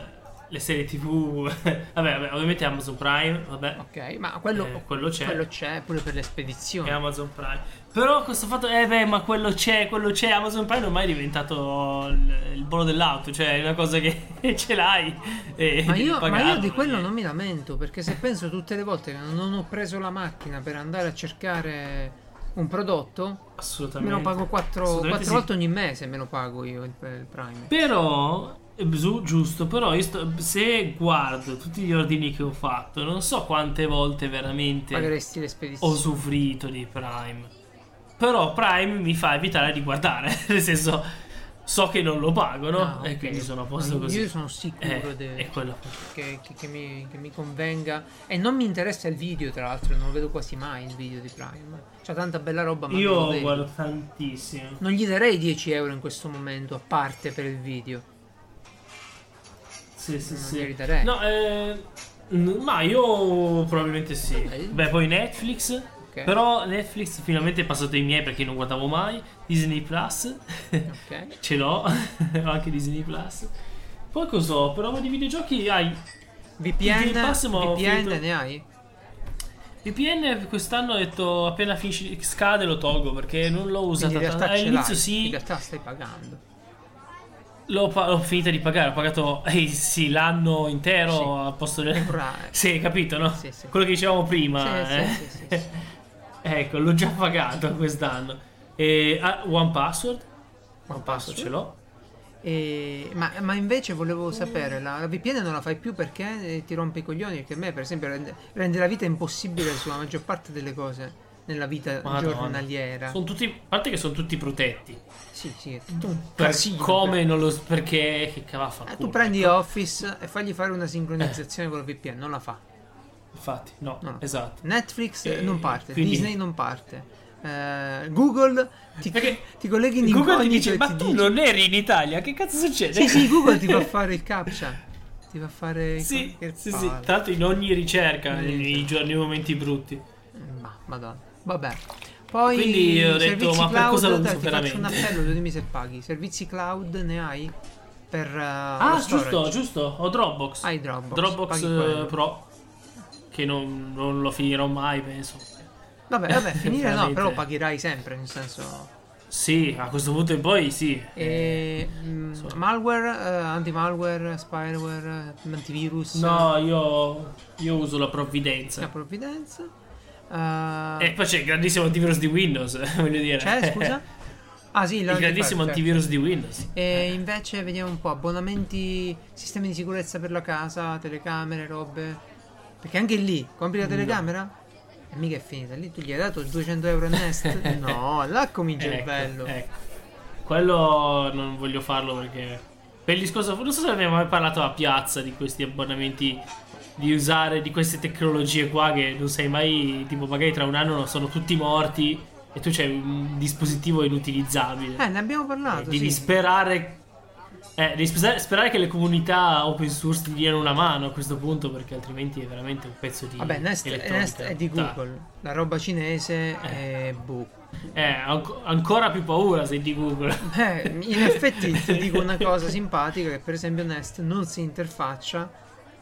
Speaker 2: le serie tv, vabbè, vabbè, ovviamente Amazon Prime, vabbè,
Speaker 1: Ok, ma quello,
Speaker 2: Eh, quello c'è.
Speaker 1: quello c'è pure per le spedizioni.
Speaker 2: e Amazon Prime. Però questo fatto, eh beh, ma quello c'è, quello c'è, Amazon Prime ormai è diventato il, il bollo dell'auto, cioè è una cosa che ce l'hai. E
Speaker 1: Ma io, ma io di quello non mi lamento perché se penso tutte le volte che non ho preso la macchina per andare a cercare un prodotto, me
Speaker 2: Assolutamente.
Speaker 1: lo pago 4,
Speaker 2: Assolutamente sì.
Speaker 1: volte ogni mese, me lo pago io il, il Prime.
Speaker 2: Però, eh, giu- giusto, però io sto- se guardo tutti gli ordini che ho fatto, non so quante volte veramente ho usufruito di Prime. Però Prime mi fa evitare di guardare, nel senso so che non lo pago, no?
Speaker 1: Ah,
Speaker 2: E
Speaker 1: ok.
Speaker 2: quindi sono a posto
Speaker 1: Io
Speaker 2: così.
Speaker 1: sono sicuro
Speaker 2: Eh,
Speaker 1: de- che, che- che mi, che mi convenga. E non mi interessa il video, tra l'altro, non lo vedo quasi mai il video di Prime. C'ha tanta bella roba, ma
Speaker 2: Io guardo tantissimo.
Speaker 1: Non gli darei 10 euro in questo momento, a parte per il video.
Speaker 2: Sì, sì,
Speaker 1: Non
Speaker 2: sì.
Speaker 1: glieli darei.
Speaker 2: No, eh, ma io probabilmente sì. Beh, poi Netflix.
Speaker 1: Ok.
Speaker 2: Però Netflix finalmente è passato ai miei perché non guardavo mai. Disney Plus.
Speaker 1: Ok.
Speaker 2: Ce l'ho. Ho anche Disney Plus. Poi cos'ho? Per roba di videogiochi hai.
Speaker 1: VPN,
Speaker 2: Pass,
Speaker 1: VPN
Speaker 2: finito-
Speaker 1: ne hai?
Speaker 2: VPN quest'anno ho detto appena finisce scade lo tolgo perché non l'ho usata tanto.
Speaker 1: ce
Speaker 2: All'inizio sì,
Speaker 1: in realtà stai pagando.
Speaker 2: l'ho, pa- l'ho finita di pagare. Ho pagato eh, sì, l'anno intero
Speaker 1: Sì.
Speaker 2: a posto del. Sì, capito, no?
Speaker 1: Sì, sì.
Speaker 2: Quello che dicevamo prima.
Speaker 1: Sì,
Speaker 2: eh. Ecco, l'ho già pagato quest'anno. E ah, One Password?
Speaker 1: One
Speaker 2: Password ce l'ho.
Speaker 1: E- ma, ma invece volevo sapere, la, la VPN non la fai più perché eh, ti rompe i coglioni? Perché a me, per esempio, rende, rende la vita impossibile sulla maggior parte delle cose nella vita
Speaker 2: Madonna.
Speaker 1: giornaliera.
Speaker 2: Sono tutti, a parte che sono tutti protetti.
Speaker 1: Sì, sì, è tutto un
Speaker 2: Per
Speaker 1: casino.
Speaker 2: come non lo. Perché. Che cavaffa.
Speaker 1: Eh, tu prendi Office e fagli fare una sincronizzazione con la VPN, non la fa.
Speaker 2: Infatti, no,
Speaker 1: No.
Speaker 2: esatto.
Speaker 1: Netflix
Speaker 2: Eh,
Speaker 1: non parte,
Speaker 2: quindi-
Speaker 1: Disney non parte. eh, Google ti,
Speaker 2: Perché
Speaker 1: ti colleghi in
Speaker 2: Google ti dice:
Speaker 1: e
Speaker 2: Ma
Speaker 1: ti
Speaker 2: tu
Speaker 1: dice-
Speaker 2: non eri in Italia, che cazzo succede?
Speaker 1: Sì, sì, Google ti fa fare il captcha. Ti fa fare il
Speaker 2: Sì,
Speaker 1: che
Speaker 2: sì, sì. Tra l'altro in ogni ricerca, nei, giorni, nei momenti brutti.
Speaker 1: Ma, madonna. Vabbè. Poi
Speaker 2: Quindi ho detto, ma per
Speaker 1: cloud,
Speaker 2: cosa lo uso
Speaker 1: faccio un
Speaker 2: veramente?
Speaker 1: appello, dimmi se paghi. Servizi cloud ne hai? Per uh,
Speaker 2: Ah, giusto, giusto. Ho Dropbox.
Speaker 1: Hai Dropbox.
Speaker 2: Dropbox. Pro. Che non, non lo finirò mai, penso.
Speaker 1: Vabbè, vabbè, finire no, però pagherai sempre, nel senso...
Speaker 2: Sì, a questo punto in poi sì.
Speaker 1: E, mm,
Speaker 2: so.
Speaker 1: malware, eh, anti-malware, spyware, eh, antivirus,
Speaker 2: No, io, io uso la
Speaker 1: la
Speaker 2: provvidenza.
Speaker 1: provvidenza. Eh,
Speaker 2: E poi c'è il grandissimo antivirus di Windows, voglio dire.
Speaker 1: C'è, scusa? Ah sì,
Speaker 2: il grandissimo
Speaker 1: certo.
Speaker 2: antivirus di Windows.
Speaker 1: E invece vediamo un po', abbonamenti, sistemi di sicurezza per la casa, telecamere, robe. Perché anche lì, compri la telecamera? E mica è finita, lì tu gli hai dato 200 euro a Nest? no, là comincia il
Speaker 2: Ecco,
Speaker 1: bello.
Speaker 2: ecco. Quello non voglio farlo perché per il discorso non so se abbiamo mai parlato a piazza di questi abbonamenti di usare di queste tecnologie qua che non sai mai tipo magari tra un anno sono tutti morti e tu c'hai un dispositivo inutilizzabile.
Speaker 1: Eh, ne abbiamo parlato,
Speaker 2: devi
Speaker 1: sì.
Speaker 2: sperare eh, devi sperare, sperare che le comunità open source ti diano una mano a questo punto perché altrimenti è veramente un pezzo di
Speaker 1: Vabbè, Nest. Nest è di Google, la roba cinese è boh.
Speaker 2: Eh, anco- ancora più paura sei di Google.
Speaker 1: Eh, in effetti ti dico una cosa simpatica che per esempio Nest non si interfaccia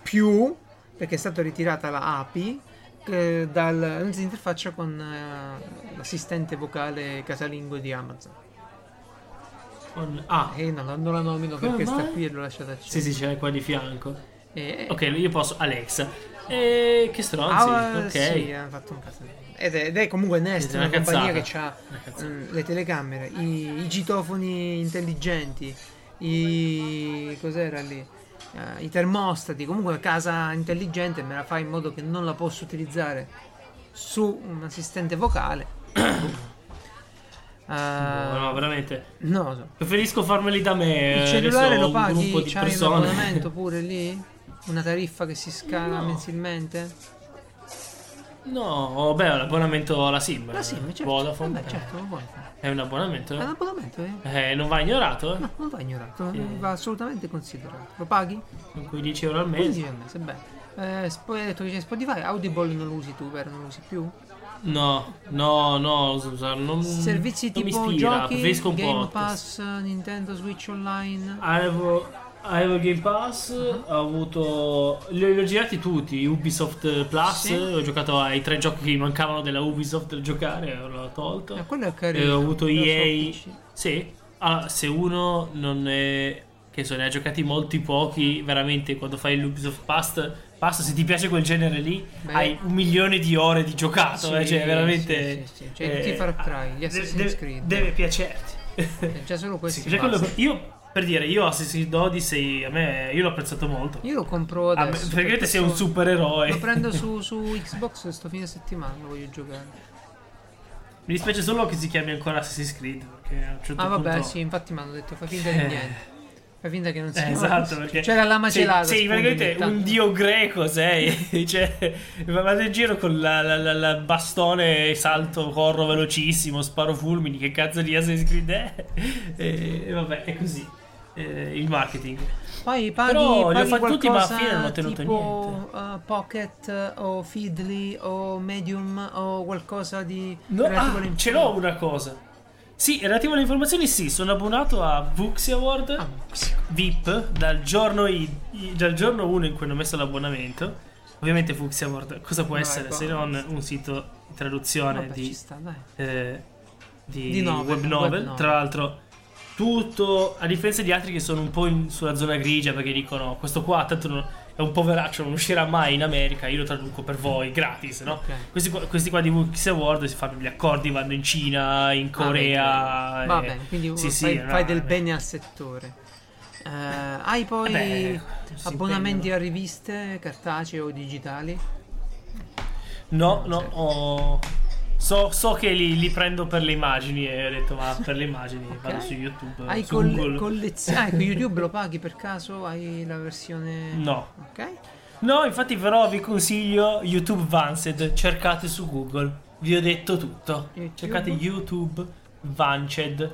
Speaker 1: più perché è stata ritirata la API eh, dal, non si interfaccia con eh, l'assistente vocale casalingo di Amazon.
Speaker 2: Con- ah,
Speaker 1: E no, non la nomino
Speaker 2: Come
Speaker 1: perché sta
Speaker 2: mai?
Speaker 1: qui e l'ho lasciata
Speaker 2: sì,
Speaker 1: accesa.
Speaker 2: sì, c'è qua di fianco.
Speaker 1: E-
Speaker 2: Ok, io posso. Alexa. E che stronzi.
Speaker 1: Ah,
Speaker 2: ok.
Speaker 1: sì, hanno fatto un caso. Ed è, ed è comunque Nest,
Speaker 2: È
Speaker 1: una
Speaker 2: una
Speaker 1: compagnia che ha
Speaker 2: cazzata.
Speaker 1: le telecamere, i, i gitofoni intelligenti, i cos'era lì? Eh, I termostati, comunque una casa intelligente me la fa in modo che non la posso utilizzare su un assistente vocale. Eh,
Speaker 2: No, no, veramente.
Speaker 1: so.
Speaker 2: Preferisco farmeli da me.
Speaker 1: Il
Speaker 2: eh,
Speaker 1: cellulare lo
Speaker 2: un
Speaker 1: paghi?
Speaker 2: di
Speaker 1: C'hai un
Speaker 2: persone.
Speaker 1: abbonamento pure lì? Una tariffa che si scala
Speaker 2: No.
Speaker 1: mensilmente?
Speaker 2: No, beh, ho l'abbonamento alla SIM.
Speaker 1: Sì, ma certo.
Speaker 2: Vodafone.
Speaker 1: Vabbè, certo, lo puoi fare.
Speaker 2: È un abbonamento?
Speaker 1: È un abbonamento, eh?
Speaker 2: Eh, non va ignorato?
Speaker 1: No, non va ignorato,
Speaker 2: Eh.
Speaker 1: va assolutamente considerato. Lo paghi?
Speaker 2: Con 15 euro al mese.
Speaker 1: 15 al mese, bene. Eh, hai detto che c'è Spotify, Audible non lo usi tu, vero? Non lo usi più?
Speaker 2: No, no, no, non,
Speaker 1: Servizi
Speaker 2: non mi
Speaker 1: tipo
Speaker 2: ispira,
Speaker 1: giochi, Game. Pass, Nintendo Switch Online.
Speaker 2: Avevo, avevo Game Pass,
Speaker 1: Uh-huh.
Speaker 2: ho avuto. Li, li ho girati tutti. Ubisoft Plus.
Speaker 1: Sì.
Speaker 2: Ho giocato ai tre giochi che mi mancavano della Ubisoft da giocare. L'ho tolto.
Speaker 1: Eh, quello è carino.
Speaker 2: E ho avuto EA. Sì. Allora, se uno non è. Che so, ne ha giocati molti pochi. Veramente, quando fai l'Ubisoft Pass. Pass, se ti piace quel genere lì,
Speaker 1: Beh.
Speaker 2: hai un milione di ore di giocato. eh,
Speaker 1: Sì,
Speaker 2: cioè, veramente.
Speaker 1: sì, sì, sì. Cioè, tutti i Far Cry, gli Assassin's
Speaker 2: deve,
Speaker 1: Creed.
Speaker 2: Deve piacerti.
Speaker 1: Eh, Già solo questi
Speaker 2: Sì, cioè
Speaker 1: basta.
Speaker 2: io per dire, io Assassin's Creed Odyssey a me io l'ho apprezzato molto.
Speaker 1: Io lo compro
Speaker 2: A me,
Speaker 1: adesso.
Speaker 2: perché sei un supereroe.
Speaker 1: Lo prendo su, su Xbox sto fine settimana, lo voglio giocare.
Speaker 2: Mi dispiace solo che si chiami ancora Assassin's Creed. Perché a un certo
Speaker 1: Ah vabbè,
Speaker 2: punto...
Speaker 1: sì, infatti mi hanno detto fai finta di
Speaker 2: Eh.
Speaker 1: niente. Fai finta che non sia
Speaker 2: Eh, esatto, perché
Speaker 1: C'era la macellata.
Speaker 2: Sei, praticamente un dio greco, sei. cioè, vado in giro con la, la- la- la bastone, salto, corro velocissimo, sparo fulmini. Che cazzo di Assassin's Creed è? E, e vabbè, è così. eh, il marketing.
Speaker 1: Poi paghi,
Speaker 2: Però li ho
Speaker 1: paghi
Speaker 2: fatti tutti, ma alla fine non ho ottenuto
Speaker 1: tipo uh, Pocket o Feedly o Medium o qualcosa di
Speaker 2: No, ah, ce l'ho una cosa. Sì, relativo alle informazioni, sì, sono abbonato a Vuxi Award
Speaker 1: Ah.
Speaker 2: VIP dal giorno, i- i- dal giorno 1 in cui hanno messo l'abbonamento. Ovviamente Vuxi Award cosa può
Speaker 1: Vai,
Speaker 2: essere se
Speaker 1: vai.
Speaker 2: non un sito di traduzione
Speaker 1: Vabbè,
Speaker 2: di,
Speaker 1: sta,
Speaker 2: eh, di,
Speaker 1: Di novel,
Speaker 2: web novel.
Speaker 1: web novel.
Speaker 2: Tra l'altro, tutto a differenza di altri che sono un po' in- sulla zona grigia perché dicono questo qua tanto non- è un poveraccio, non uscirà mai in America. Io lo traduco per voi gratis, no?
Speaker 1: Ok.
Speaker 2: Questi qua, questi qua di Wix Award si fanno gli accordi, vanno in Cina, in Corea.
Speaker 1: Ah, Va
Speaker 2: e-
Speaker 1: bene, quindi
Speaker 2: sì, sì,
Speaker 1: fai,
Speaker 2: no,
Speaker 1: fai del
Speaker 2: eh.
Speaker 1: bene al settore. Eh, hai poi
Speaker 2: Beh,
Speaker 1: abbonamenti a riviste cartacee o digitali?
Speaker 2: No, no, ho- so, so che li, li prendo per le immagini e ho detto ma per le immagini vado su YouTube,
Speaker 1: Hai
Speaker 2: su
Speaker 1: coll-
Speaker 2: Google.
Speaker 1: collezioni? Ah, ecco, YouTube lo paghi per caso? Hai la versione...
Speaker 2: No.
Speaker 1: Ok.
Speaker 2: No, infatti però vi consiglio YouTube Vanced, cercate su Google. Vi ho detto tutto.
Speaker 1: YouTube?
Speaker 2: Cercate YouTube Vanced.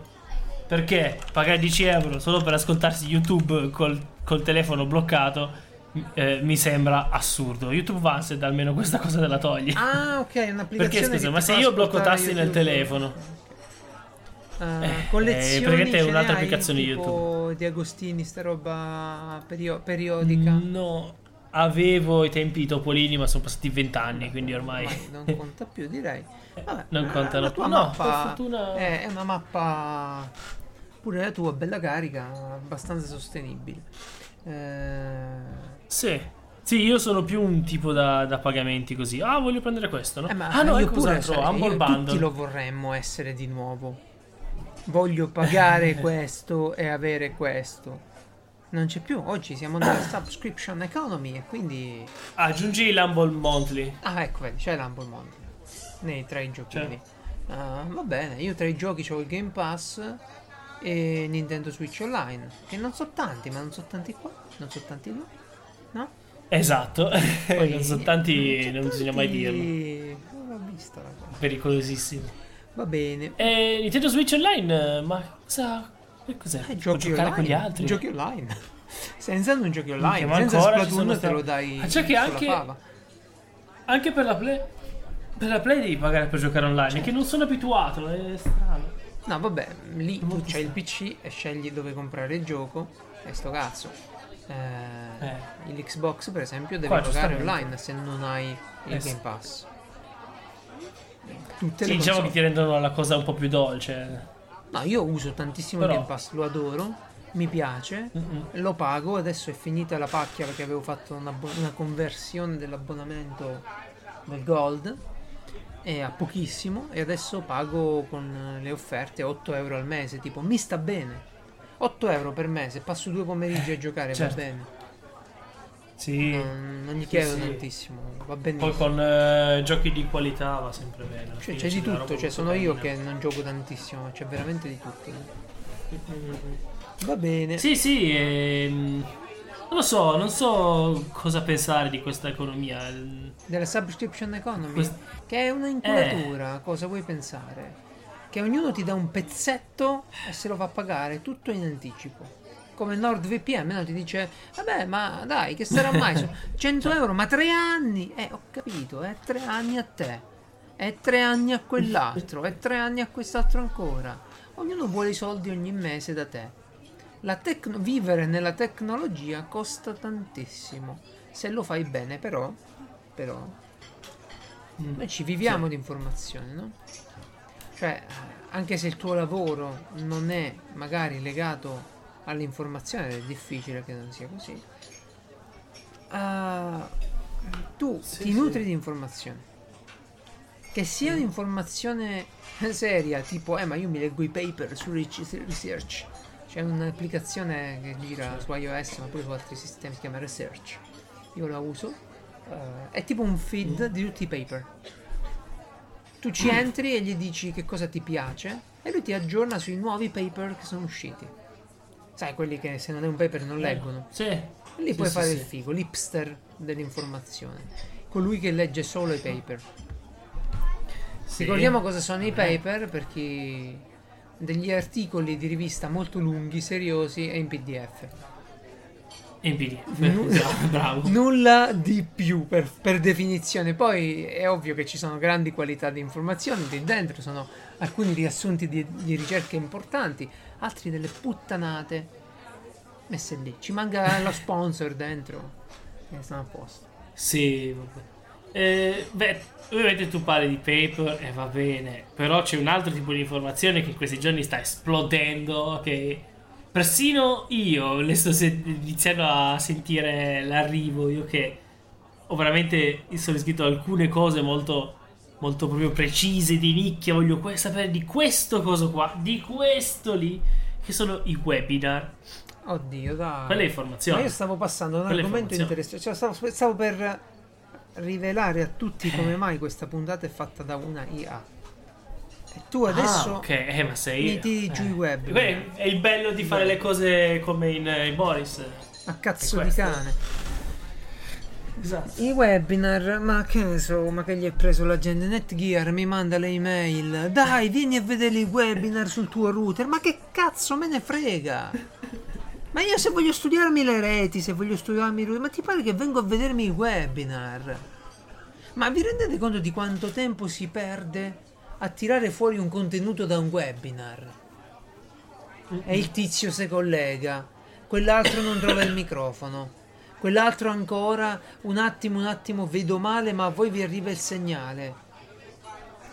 Speaker 2: Perché pagare 10 euro solo per ascoltarsi YouTube col, col telefono bloccato eh, mi sembra assurdo. YouTube Vanced almeno questa cosa te la togli.
Speaker 1: Ah, ok, è un'applicazione
Speaker 2: Perché scusa, ma se io blocco tasti nel
Speaker 1: YouTube.
Speaker 2: telefono?
Speaker 1: Eh,
Speaker 2: Eh,
Speaker 1: collezioni
Speaker 2: praticamente è un'altra applicazione
Speaker 1: tipo di Agostini, sta roba perio- periodica.
Speaker 2: No, avevo i tempi Topolini, ma sono passati 20 anni, quindi ormai
Speaker 1: Ormai non conta più, direi. Vabbè,
Speaker 2: non
Speaker 1: eh,
Speaker 2: contano più. No,
Speaker 1: mappa
Speaker 2: per fortuna-
Speaker 1: è, è una mappa pure la tua bella carica, abbastanza sostenibile. Eh,
Speaker 2: Sì. Sì, io sono più un tipo da, da pagamenti così. Ah, voglio prendere questo, no?
Speaker 1: eh, ma
Speaker 2: ah, no,
Speaker 1: io
Speaker 2: è
Speaker 1: pure, sai,
Speaker 2: Humble
Speaker 1: io-
Speaker 2: Bundle.
Speaker 1: tutti lo vorremmo essere di nuovo. Voglio pagare questo e avere questo. Non c'è più, oggi siamo nella subscription economy e quindi
Speaker 2: Aggiungi l'Humble Monthly.
Speaker 1: Ah, ecco, vedi, c'è l'Humble Monthly nei tra i giochini. Ah, va bene, io tra i giochi ho il Game Pass e Nintendo Switch Online, che non so tanti, ma non so tanti qua, non so tanti là.
Speaker 2: Esatto.
Speaker 1: Poi-
Speaker 2: non sono tanti,
Speaker 1: c'è
Speaker 2: non bisogna mai dirlo.
Speaker 1: Non l'ho vista la cosa.
Speaker 2: Pericolosissimo.
Speaker 1: Va bene.
Speaker 2: E Nintendo Switch Online, ma cosa... che cos'è?
Speaker 1: Eh, giochi
Speaker 2: giocare
Speaker 1: online,
Speaker 2: con gli altri?
Speaker 1: Giochi online. Senza non giochi
Speaker 2: Minchia,
Speaker 1: online,
Speaker 2: ma
Speaker 1: senza
Speaker 2: ancora
Speaker 1: Splatoon te lo dai
Speaker 2: Ah, c'è che anche-. Anche per la Play... Per la Play devi pagare per giocare online, che non sono abituato, è strano.
Speaker 1: No, vabbè, lì tu
Speaker 2: Molto
Speaker 1: c'hai il. PC e scegli dove comprare il gioco e sto cazzo. Eh,
Speaker 2: Eh.
Speaker 1: L'Xbox, per esempio, devi
Speaker 2: Qua,
Speaker 1: giocare online se non hai il
Speaker 2: Eh.
Speaker 1: Game Pass. Tutte
Speaker 2: Sì,
Speaker 1: le
Speaker 2: diciamo che ti rendono la cosa un po' più dolce.
Speaker 1: No, io uso tantissimo
Speaker 2: Però-
Speaker 1: il Game Pass, lo adoro, mi piace,
Speaker 2: Mm-mm.
Speaker 1: lo pago, adesso è finita la pacchia perché avevo fatto una, bo- una conversione dell'abbonamento del Gold e a pochissimo e adesso pago con le offerte 8 euro al mese, tipo mi sta bene. 8 euro per mese, passo due pomeriggi a giocare,
Speaker 2: certo.
Speaker 1: va bene.
Speaker 2: Sì.
Speaker 1: Non, non gli
Speaker 2: Sì,
Speaker 1: chiedo
Speaker 2: sì.
Speaker 1: tantissimo, va benissimo.
Speaker 2: Poi con eh, giochi di qualità va sempre bene.
Speaker 1: Cioè, c'è di tutto, cioè sono io
Speaker 2: carina.
Speaker 1: che non gioco tantissimo, ma c'è veramente di tutto. Va bene.
Speaker 2: Sì, sì, ehm, non lo so, non so cosa pensare di questa economia.
Speaker 1: Della subscription economy,
Speaker 2: Quest-
Speaker 1: che è una inculatura, cosa vuoi pensare? Che ognuno ti dà un pezzetto e se lo fa pagare tutto in anticipo. Come NordVPN, almeno ti dice, vabbè, ma dai, che sarà mai? Sono 100 euro, ma tre anni? Eh, ho capito, è tre anni a te, è tre anni a quell'altro, è tre anni a quest'altro ancora. Ognuno vuole i soldi ogni mese da te. La tecno- vivere nella tecnologia costa tantissimo. Se lo fai bene, però, però,
Speaker 2: mm,
Speaker 1: noi ci viviamo di informazione, no? Cioè, anche se il tuo lavoro non è magari legato all'informazione, ed è difficile che non sia così. ah, tu
Speaker 2: Sì,
Speaker 1: ti
Speaker 2: sì.
Speaker 1: nutri di informazione. Che sia un'informazione seria, tipo, eh, ma io mi leggo i paper su Research. C'è un'applicazione che gira su iOS, ma pure su altri sistemi, si chiama Research. Io la uso. eh, è tipo un feed di tutti i paper. Tu ci entri e gli dici che cosa ti piace e lui ti aggiorna sui nuovi paper che sono usciti. Sai, quelli che se non è un paper non leggono.
Speaker 2: Sì.
Speaker 1: E lì
Speaker 2: Sì,
Speaker 1: puoi
Speaker 2: sì,
Speaker 1: fare
Speaker 2: sì.
Speaker 1: il figo, l'hipster dell'informazione. Colui che legge solo i paper.
Speaker 2: Sì.
Speaker 1: Ricordiamo cosa sono i paper per chi degli articoli di rivista molto lunghi, seriosi e in PDF.
Speaker 2: In PDF.
Speaker 1: Nu-
Speaker 2: Esatto, bravo.
Speaker 1: Nulla di più per, per definizione. Poi è ovvio che ci sono grandi qualità di informazioni lì dentro, sono alcuni riassunti di, di ricerche importanti, altri delle puttanate messe lì. Ci manca lo sponsor dentro e stanno a posto.
Speaker 2: Sì, vabbè. Eh, beh, ovviamente tu parli di paper e va bene, però c'è un altro tipo di informazione che in questi giorni sta esplodendo, che persino io le sto se- iniziando a sentire l'arrivo, io che ho veramente sono iscritto a alcune cose molto, molto proprio precise, di nicchia, voglio que- sapere di questo coso qua, di questo lì, che sono i webinar.
Speaker 1: Oddio, dai.
Speaker 2: Quella è
Speaker 1: Ma
Speaker 2: informazione.
Speaker 1: io stavo passando un
Speaker 2: Quella
Speaker 1: argomento interessante. Cioè, stavo, stavo per rivelare a tutti come mai questa puntata è fatta da una IA. E tu adesso.
Speaker 2: Ah, ok, eh, ma sei.
Speaker 1: mi tiri giù i web.
Speaker 2: Beh, è il bello di fare le cose come in, eh, in Boris.
Speaker 1: A cazzo di cane.
Speaker 2: Esatto.
Speaker 1: I webinar, ma che ne so, ma che gli è preso la gente? Netgear mi manda le email. Dai, vieni a vedere i webinar sul tuo router. Ma che cazzo me ne frega? Ma io se voglio studiarmi le reti, se voglio studiarmi i router, ma ti pare che vengo a vedermi i webinar? Ma vi rendete conto di quanto tempo si perde a tirare fuori un contenuto da un webinar? E il tizio si collega, quell'altro non trova il microfono. Quell'altro ancora, un attimo, un attimo, vedo male, ma a voi vi arriva il segnale.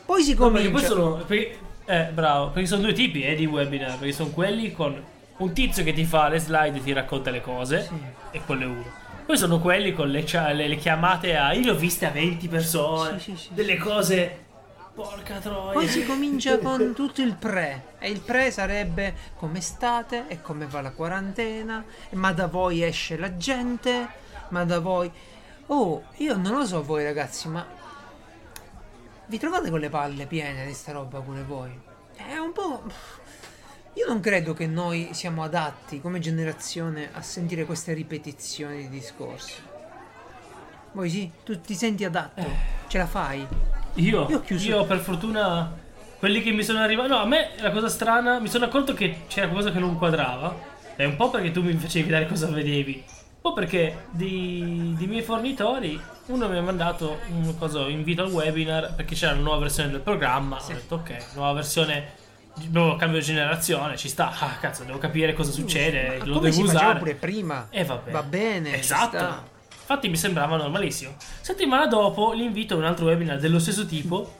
Speaker 1: Poi si
Speaker 2: No, perché
Speaker 1: comincia.
Speaker 2: poi sono. perché- eh, bravo, perché sono due tipi eh, di webinar. Perché sono quelli con un tizio che ti fa le slide e ti racconta le cose.
Speaker 1: Sì.
Speaker 2: E quello è uno. Poi sono quelli con le, le- le chiamate a. Io le ho viste a 20 persone.
Speaker 1: Sì, sì,
Speaker 2: delle cose. Porca troia.
Speaker 1: Poi si comincia con tutto il pre. E il pre sarebbe come state e come va la quarantena. Ma da voi esce la gente. Ma da voi. Oh, io non lo so voi ragazzi, ma. Vi trovate con le palle piene di sta roba pure voi? È un po'. Io non credo che noi siamo adatti come generazione a sentire queste ripetizioni di discorsi. Voi sì? Tu ti senti adatto? Ce la fai?
Speaker 2: Io,
Speaker 1: Io ho chiuso-
Speaker 2: io per fortuna quelli che mi sono arrivati. No, a me la cosa strana, mi sono accorto che c'era qualcosa che non quadrava. È un po' perché tu mi facevi vedere cosa vedevi. Un po' perché di, di miei fornitori uno mi ha mandato un cosa, invito al webinar perché c'era una nuova versione del programma. Ho detto ok, nuova versione, nuovo cambio di generazione, ci sta. Ah, cazzo, devo capire cosa succede,
Speaker 1: Ma
Speaker 2: lo devo usare.
Speaker 1: pure prima?
Speaker 2: E va bene.
Speaker 1: Va bene,
Speaker 2: Esatto. Infatti mi sembrava normalissimo. Settimana dopo l'invito a un altro webinar dello stesso tipo,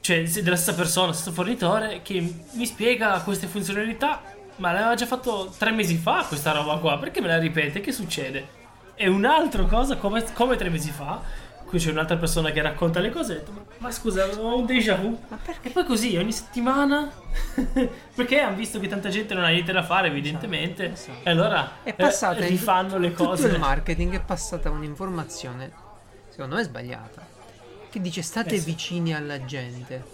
Speaker 2: cioè della stessa persona, stesso fornitore, che mi spiega queste funzionalità. Ma l'aveva già fatto tre mesi fa questa roba qua. Perché me la ripete? Che succede? È un'altra cosa come, come tre mesi fa. Qui c'è un'altra persona che racconta le cose. ho detto, Ma, ma scusa, ho un déjà vu.
Speaker 1: Ma perché?
Speaker 2: E poi così ogni settimana. perché hanno visto che tanta gente non ha niente da fare, evidentemente.
Speaker 1: esatto.
Speaker 2: E allora
Speaker 1: È passata
Speaker 2: eh, rifanno le
Speaker 1: tutto
Speaker 2: cose.
Speaker 1: il marketing è passata un'informazione, secondo me sbagliata, che dice state
Speaker 2: Eh sì.
Speaker 1: vicini alla gente.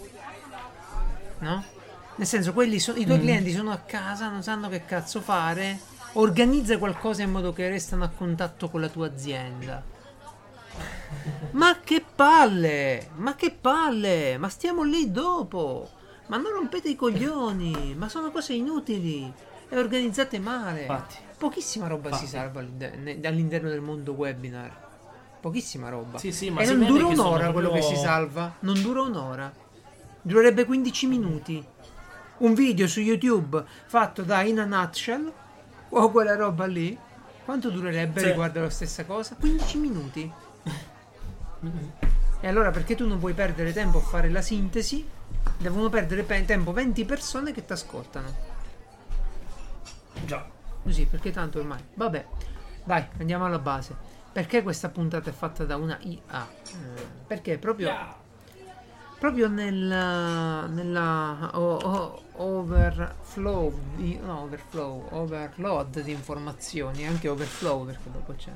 Speaker 1: No? Nel senso, quelli so- i tuoi
Speaker 2: Mm.
Speaker 1: clienti sono a casa, non sanno che cazzo fare. Organizza qualcosa in modo che restano a contatto con la tua azienda. Ma che palle! Ma che palle! Ma stiamo lì dopo! Ma non rompete i coglioni! Ma sono cose inutili! E organizzate male!
Speaker 2: Infatti.
Speaker 1: Pochissima roba si
Speaker 2: Infatti.
Speaker 1: salva all'inde- ne- all'interno del mondo webinar. Pochissima roba.
Speaker 2: Sì, sì, ma
Speaker 1: e
Speaker 2: si
Speaker 1: non dura
Speaker 2: che
Speaker 1: un'ora quello che
Speaker 2: proprio-
Speaker 1: si salva. Non dura un'ora. Durerebbe 15 minuti. Un video su YouTube fatto da In a Nutshell o quella roba lì. Quanto durerebbe
Speaker 2: Sì.
Speaker 1: riguardo alla stessa cosa? 15 minuti. E allora perché tu non puoi perdere tempo a fare la sintesi? Devono perdere pe- tempo 20 persone che ti ascoltano.
Speaker 2: Già.
Speaker 1: Così, perché tanto ormai. Vabbè, dai, andiamo alla base. Perché questa puntata è fatta da una IA? Eh, perché proprio,
Speaker 2: Yeah.
Speaker 1: proprio nella, nella o- o- overflow, di, no, overflow, overload di informazioni, anche overflow perché dopo c'è.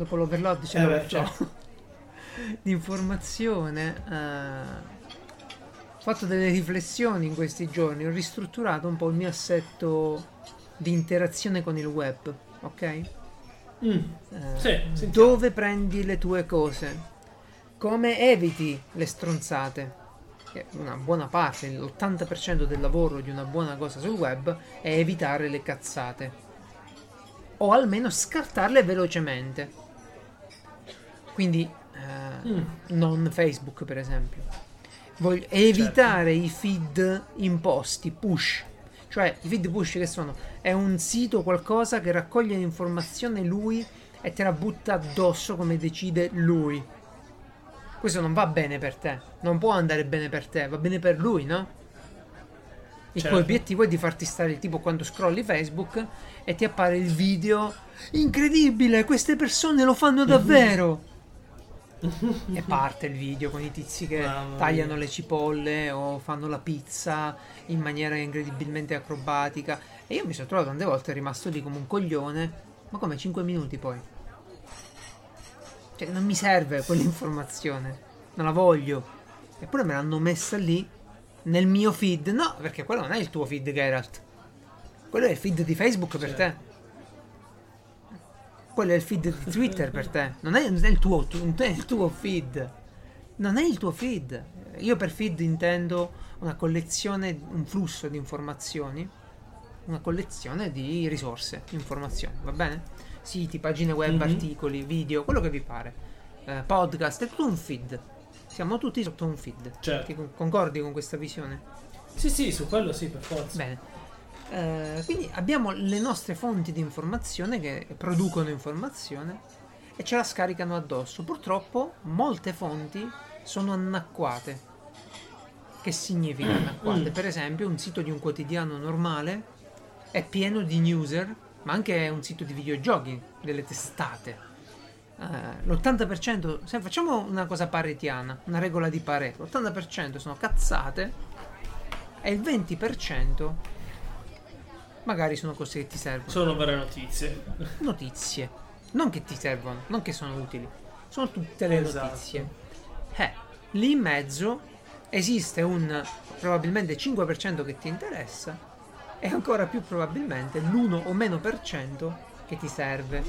Speaker 1: Dopo l'overload c'è
Speaker 2: Eh
Speaker 1: l'overflow. di informazione. eh, ho fatto delle riflessioni in questi giorni, ho ristrutturato un po' il mio assetto di interazione con il web, ok?
Speaker 2: Mm.
Speaker 1: Eh,
Speaker 2: Sì,
Speaker 1: dove prendi le tue cose? Come eviti le stronzate? che una buona parte, l'80% del lavoro di una buona cosa sul web è evitare le cazzate. O almeno scartarle velocemente. Quindi eh,
Speaker 2: Mm.
Speaker 1: non Facebook per esempio. Voglio evitare i feed imposti, push. Cioè i feed push che sono? È un sito qualcosa che raccoglie l'informazione lui e te la butta addosso come decide lui. Questo non va bene per te, non può andare bene per te, va bene per lui, no? Il
Speaker 2: Certo.
Speaker 1: tuo obiettivo è di farti stare tipo quando scrolli Facebook e ti appare il video incredibile, queste persone lo fanno davvero. e parte il video con i tizi che
Speaker 2: Mamma
Speaker 1: tagliano
Speaker 2: mia.
Speaker 1: le cipolle o fanno la pizza in maniera incredibilmente acrobatica. E io mi sono trovato tante volte rimasto lì come un coglione. Ma come 5 minuti poi? Cioè, non mi serve quell'informazione. Non la voglio. Eppure me l'hanno messa lì nel mio feed. No, perché quello non è il tuo feed, Geralt. Quello è il feed di Facebook per te. Quello è il feed di Twitter per te. Non è, non è il tuo, tu- non è il tuo feed. Non è il tuo feed. Io per feed intendo una collezione, un flusso di informazioni. Una collezione di risorse, informazioni, va bene? Siti, pagine web,
Speaker 2: Mhm.
Speaker 1: articoli, video, quello che vi pare. Eh, podcast, è tutto un feed. Siamo tutti sotto un feed.
Speaker 2: Certo.
Speaker 1: Ti con- concordi con questa visione?
Speaker 2: Sì, sì, su quello sì, per forza.
Speaker 1: Bene. Eh, quindi abbiamo le nostre fonti di informazione che producono informazione e ce la scaricano addosso. Purtroppo molte fonti sono annacquate. Che significa annacquate?
Speaker 2: Mm.
Speaker 1: Per esempio, un sito di un quotidiano normale è pieno di newser, ma anche un sito di videogiochi, delle testate. Eh, l'80%, se facciamo una cosa paretiana, una regola di Pareto, l'80% sono cazzate e il 20% magari sono cose che ti servono.
Speaker 2: Sono vere notizie.
Speaker 1: Notizie. Non che ti servono, non che sono utili. Sono tutte le
Speaker 2: Esatto.
Speaker 1: notizie. Eh, lì in mezzo esiste un probabilmente 5% che ti interessa e ancora più probabilmente l'1 o meno per cento che ti serve.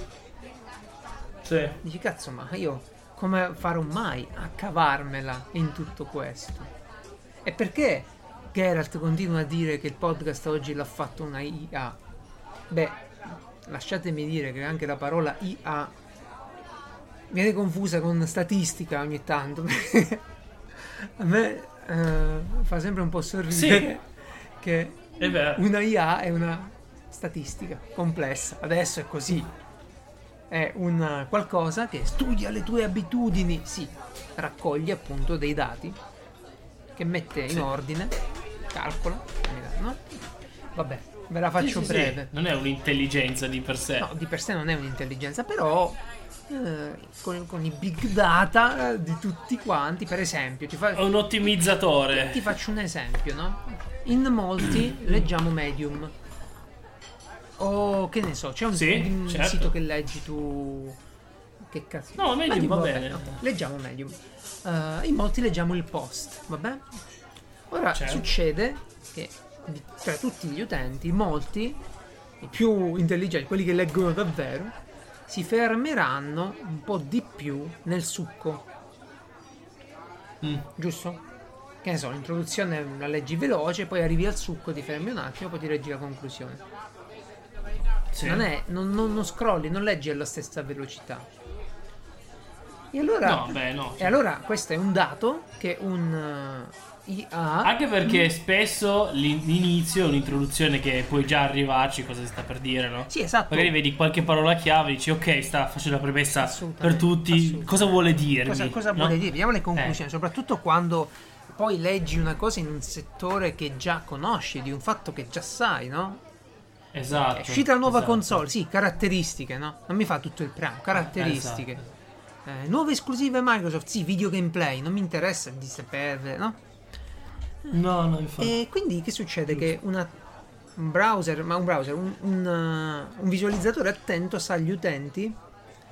Speaker 2: Sì.
Speaker 1: Dici cazzo, ma io come farò mai a cavarmela in tutto questo? E perché Geralt continua a dire che il podcast oggi l'ha fatto una IA? Beh, lasciatemi dire che anche la parola IA viene confusa con statistica ogni tanto. a me eh, fa sempre un po' sorridere che
Speaker 2: È vero.
Speaker 1: una IA è una statistica complessa. Adesso è così. È un qualcosa che studia le tue abitudini. Sì, raccoglie appunto dei dati che mette in
Speaker 2: Sì.
Speaker 1: ordine, calcola, no? Vabbè, ve la faccio
Speaker 2: Sì, sì, sì.
Speaker 1: breve.
Speaker 2: Non è un'intelligenza di per sé.
Speaker 1: No, di per sé non è un'intelligenza, però eh, con, con i big data eh, di tutti quanti, per esempio, ti, fa-
Speaker 2: È un ottimizzatore.
Speaker 1: ti faccio un esempio, no? In molti leggiamo Medium. O che ne so, c'è un,
Speaker 2: Sì,
Speaker 1: un
Speaker 2: certo.
Speaker 1: sito che leggi tu. Che cazzo?
Speaker 2: No, Medium va bene.
Speaker 1: ok, leggiamo Medium. Eh, in molti leggiamo il post, vabbè? Ora
Speaker 2: Certo.
Speaker 1: succede che tra tutti gli utenti, molti, i più intelligenti, quelli che leggono davvero, si fermeranno un po' di più nel succo
Speaker 2: Mm.
Speaker 1: giusto? Che ne so, l'introduzione la leggi veloce, poi arrivi al succo, ti fermi un attimo, poi ti leggi la conclusione.
Speaker 2: Sì.
Speaker 1: Non è, non, non- non scrolli, non leggi alla stessa velocità. E allora,
Speaker 2: No, beh, no.
Speaker 1: e allora questo è un dato che un IA
Speaker 2: Anche perché spesso l'in- l'inizio è un'introduzione che puoi già arrivarci cosa si sta per dire, no?
Speaker 1: Sì, esatto.
Speaker 2: Magari vedi qualche parola chiave e dici ok, sta facendo la premessa per tutti, cosa vuole dirmi?
Speaker 1: Cosa, cosa
Speaker 2: no?
Speaker 1: vuole dire? Vediamo le conclusioni,
Speaker 2: Eh.
Speaker 1: soprattutto quando poi leggi una cosa in un settore che già conosci, di un fatto che già sai, no?
Speaker 2: Esatto.
Speaker 1: È uscita la nuova
Speaker 2: esatto.
Speaker 1: console, sì, caratteristiche, no? Non mi fa tutto il preambolo, caratteristiche.
Speaker 2: Esatto.
Speaker 1: Eh, nuove esclusive Microsoft, sì, video gameplay, non mi interessa di sapere, no?
Speaker 2: No, no, infatti.
Speaker 1: E quindi che succede? Che una, un browser, ma un browser, un, un, un visualizzatore attento sa agli utenti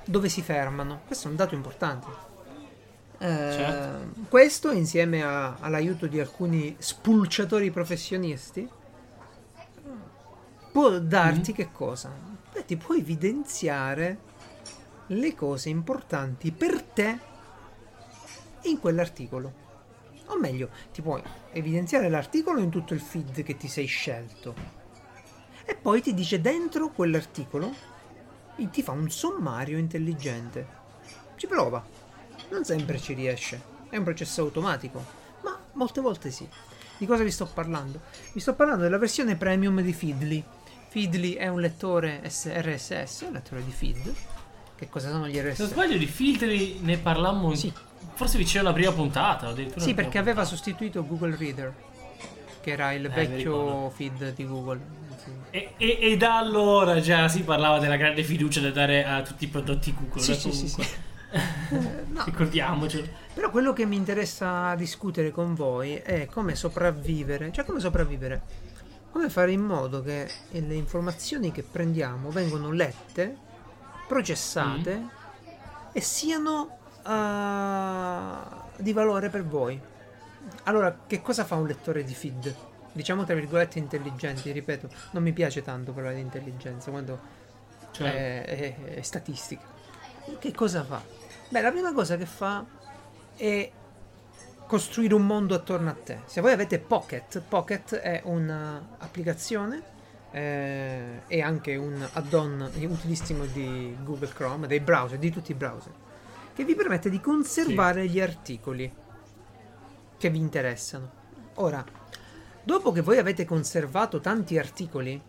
Speaker 1: dove si fermano. Questo è un dato importante. Eh,
Speaker 2: Certo.
Speaker 1: Questo insieme a- all'aiuto di alcuni spulciatori professionisti può darti che cosa? Beh, ti può evidenziare le cose importanti per te in quell'articolo. O meglio, ti puoi evidenziare l'articolo in tutto il feed che ti sei scelto. E poi ti dice dentro quell'articolo, e ti fa un sommario intelligente. Ci prova. Non sempre ci riesce. È un processo automatico, ma molte volte sì. Di cosa vi sto parlando? Vi sto parlando della versione premium di Feedly. Feedly è un lettore RSS, un lettore di feed. Che cosa sono gli
Speaker 2: Se non
Speaker 1: RSS?
Speaker 2: sbaglio di filtri ne parlammo
Speaker 1: Sì.
Speaker 2: Forse vicino alla prima puntata. addirittura
Speaker 1: Sì, perché aveva sostituito Google Reader, che era il
Speaker 2: mi
Speaker 1: vecchio feed di Google.
Speaker 2: E, e- e da allora già si parlava della grande fiducia da dare a tutti i prodotti Google.
Speaker 1: Sì,
Speaker 2: eh,
Speaker 1: sì, sì, sì. Eh, no,
Speaker 2: Ricordiamocelo.
Speaker 1: Però quello che mi interessa discutere con voi è come sopravvivere, cioè come sopravvivere, come fare in modo che le informazioni che prendiamo vengano lette, processate e siano eh, di valore per voi. Allora, che cosa fa un lettore di feed? Diciamo tra virgolette intelligenti, ripeto, non mi piace tanto parlare di intelligenza quando
Speaker 2: Cioè,
Speaker 1: è, è- è statistica. Che cosa fa? Beh, la prima cosa che fa è costruire un mondo attorno a te. Se voi avete Pocket, Pocket è un'applicazione eh, e anche un add-on utilissimo di Google Chrome, dei browser, di tutti i browser, che vi permette di conservare gli articoli che vi interessano. Ora, dopo che voi avete conservato tanti articoli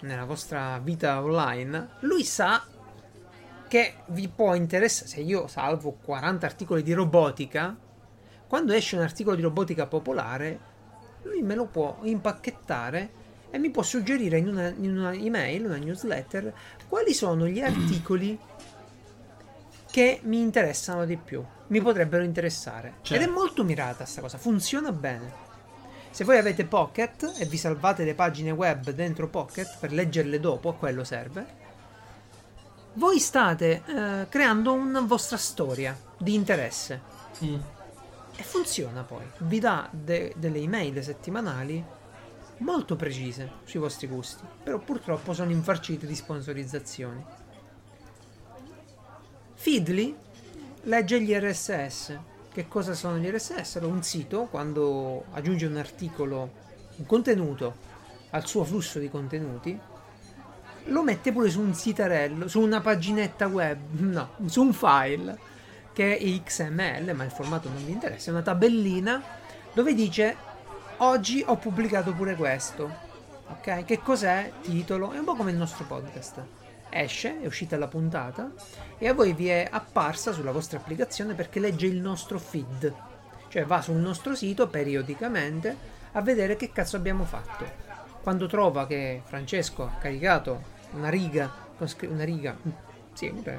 Speaker 1: nella vostra vita online, lui sa che vi può interessare. Se io salvo 40 articoli di robotica, quando esce un articolo di robotica popolare, lui me lo può impacchettare e mi può suggerire in una, in una email, una newsletter, quali sono gli articoli che mi interessano di più, mi potrebbero interessare.
Speaker 2: Certo.
Speaker 1: Ed è molto mirata sta cosa, funziona bene. Se voi avete Pocket e vi salvate le pagine web dentro Pocket per leggerle dopo, a quello serve. Voi state eh, creando una vostra storia di interesse
Speaker 2: mm.
Speaker 1: e funziona poi. Vi dà de- delle email settimanali molto precise sui vostri gusti, però purtroppo sono infarcite di sponsorizzazioni. Feedly legge gli RSS. Che cosa sono gli RSS? Un sito, quando aggiunge un articolo, un contenuto al suo flusso di contenuti, lo mette pure su un sitarello, su una paginetta web, no, su un file che è XML, ma il formato non vi interessa, è una tabellina dove dice oggi ho pubblicato pure questo. Ok? Che cos'è? Titolo, è un po' come il nostro podcast. Esce, è uscita la puntata e a voi vi è apparsa sulla vostra applicazione perché legge il nostro feed. Cioè va sul nostro sito periodicamente a vedere che cazzo abbiamo fatto. Quando trova che Francesco ha caricato una riga, una riga, sì, un re-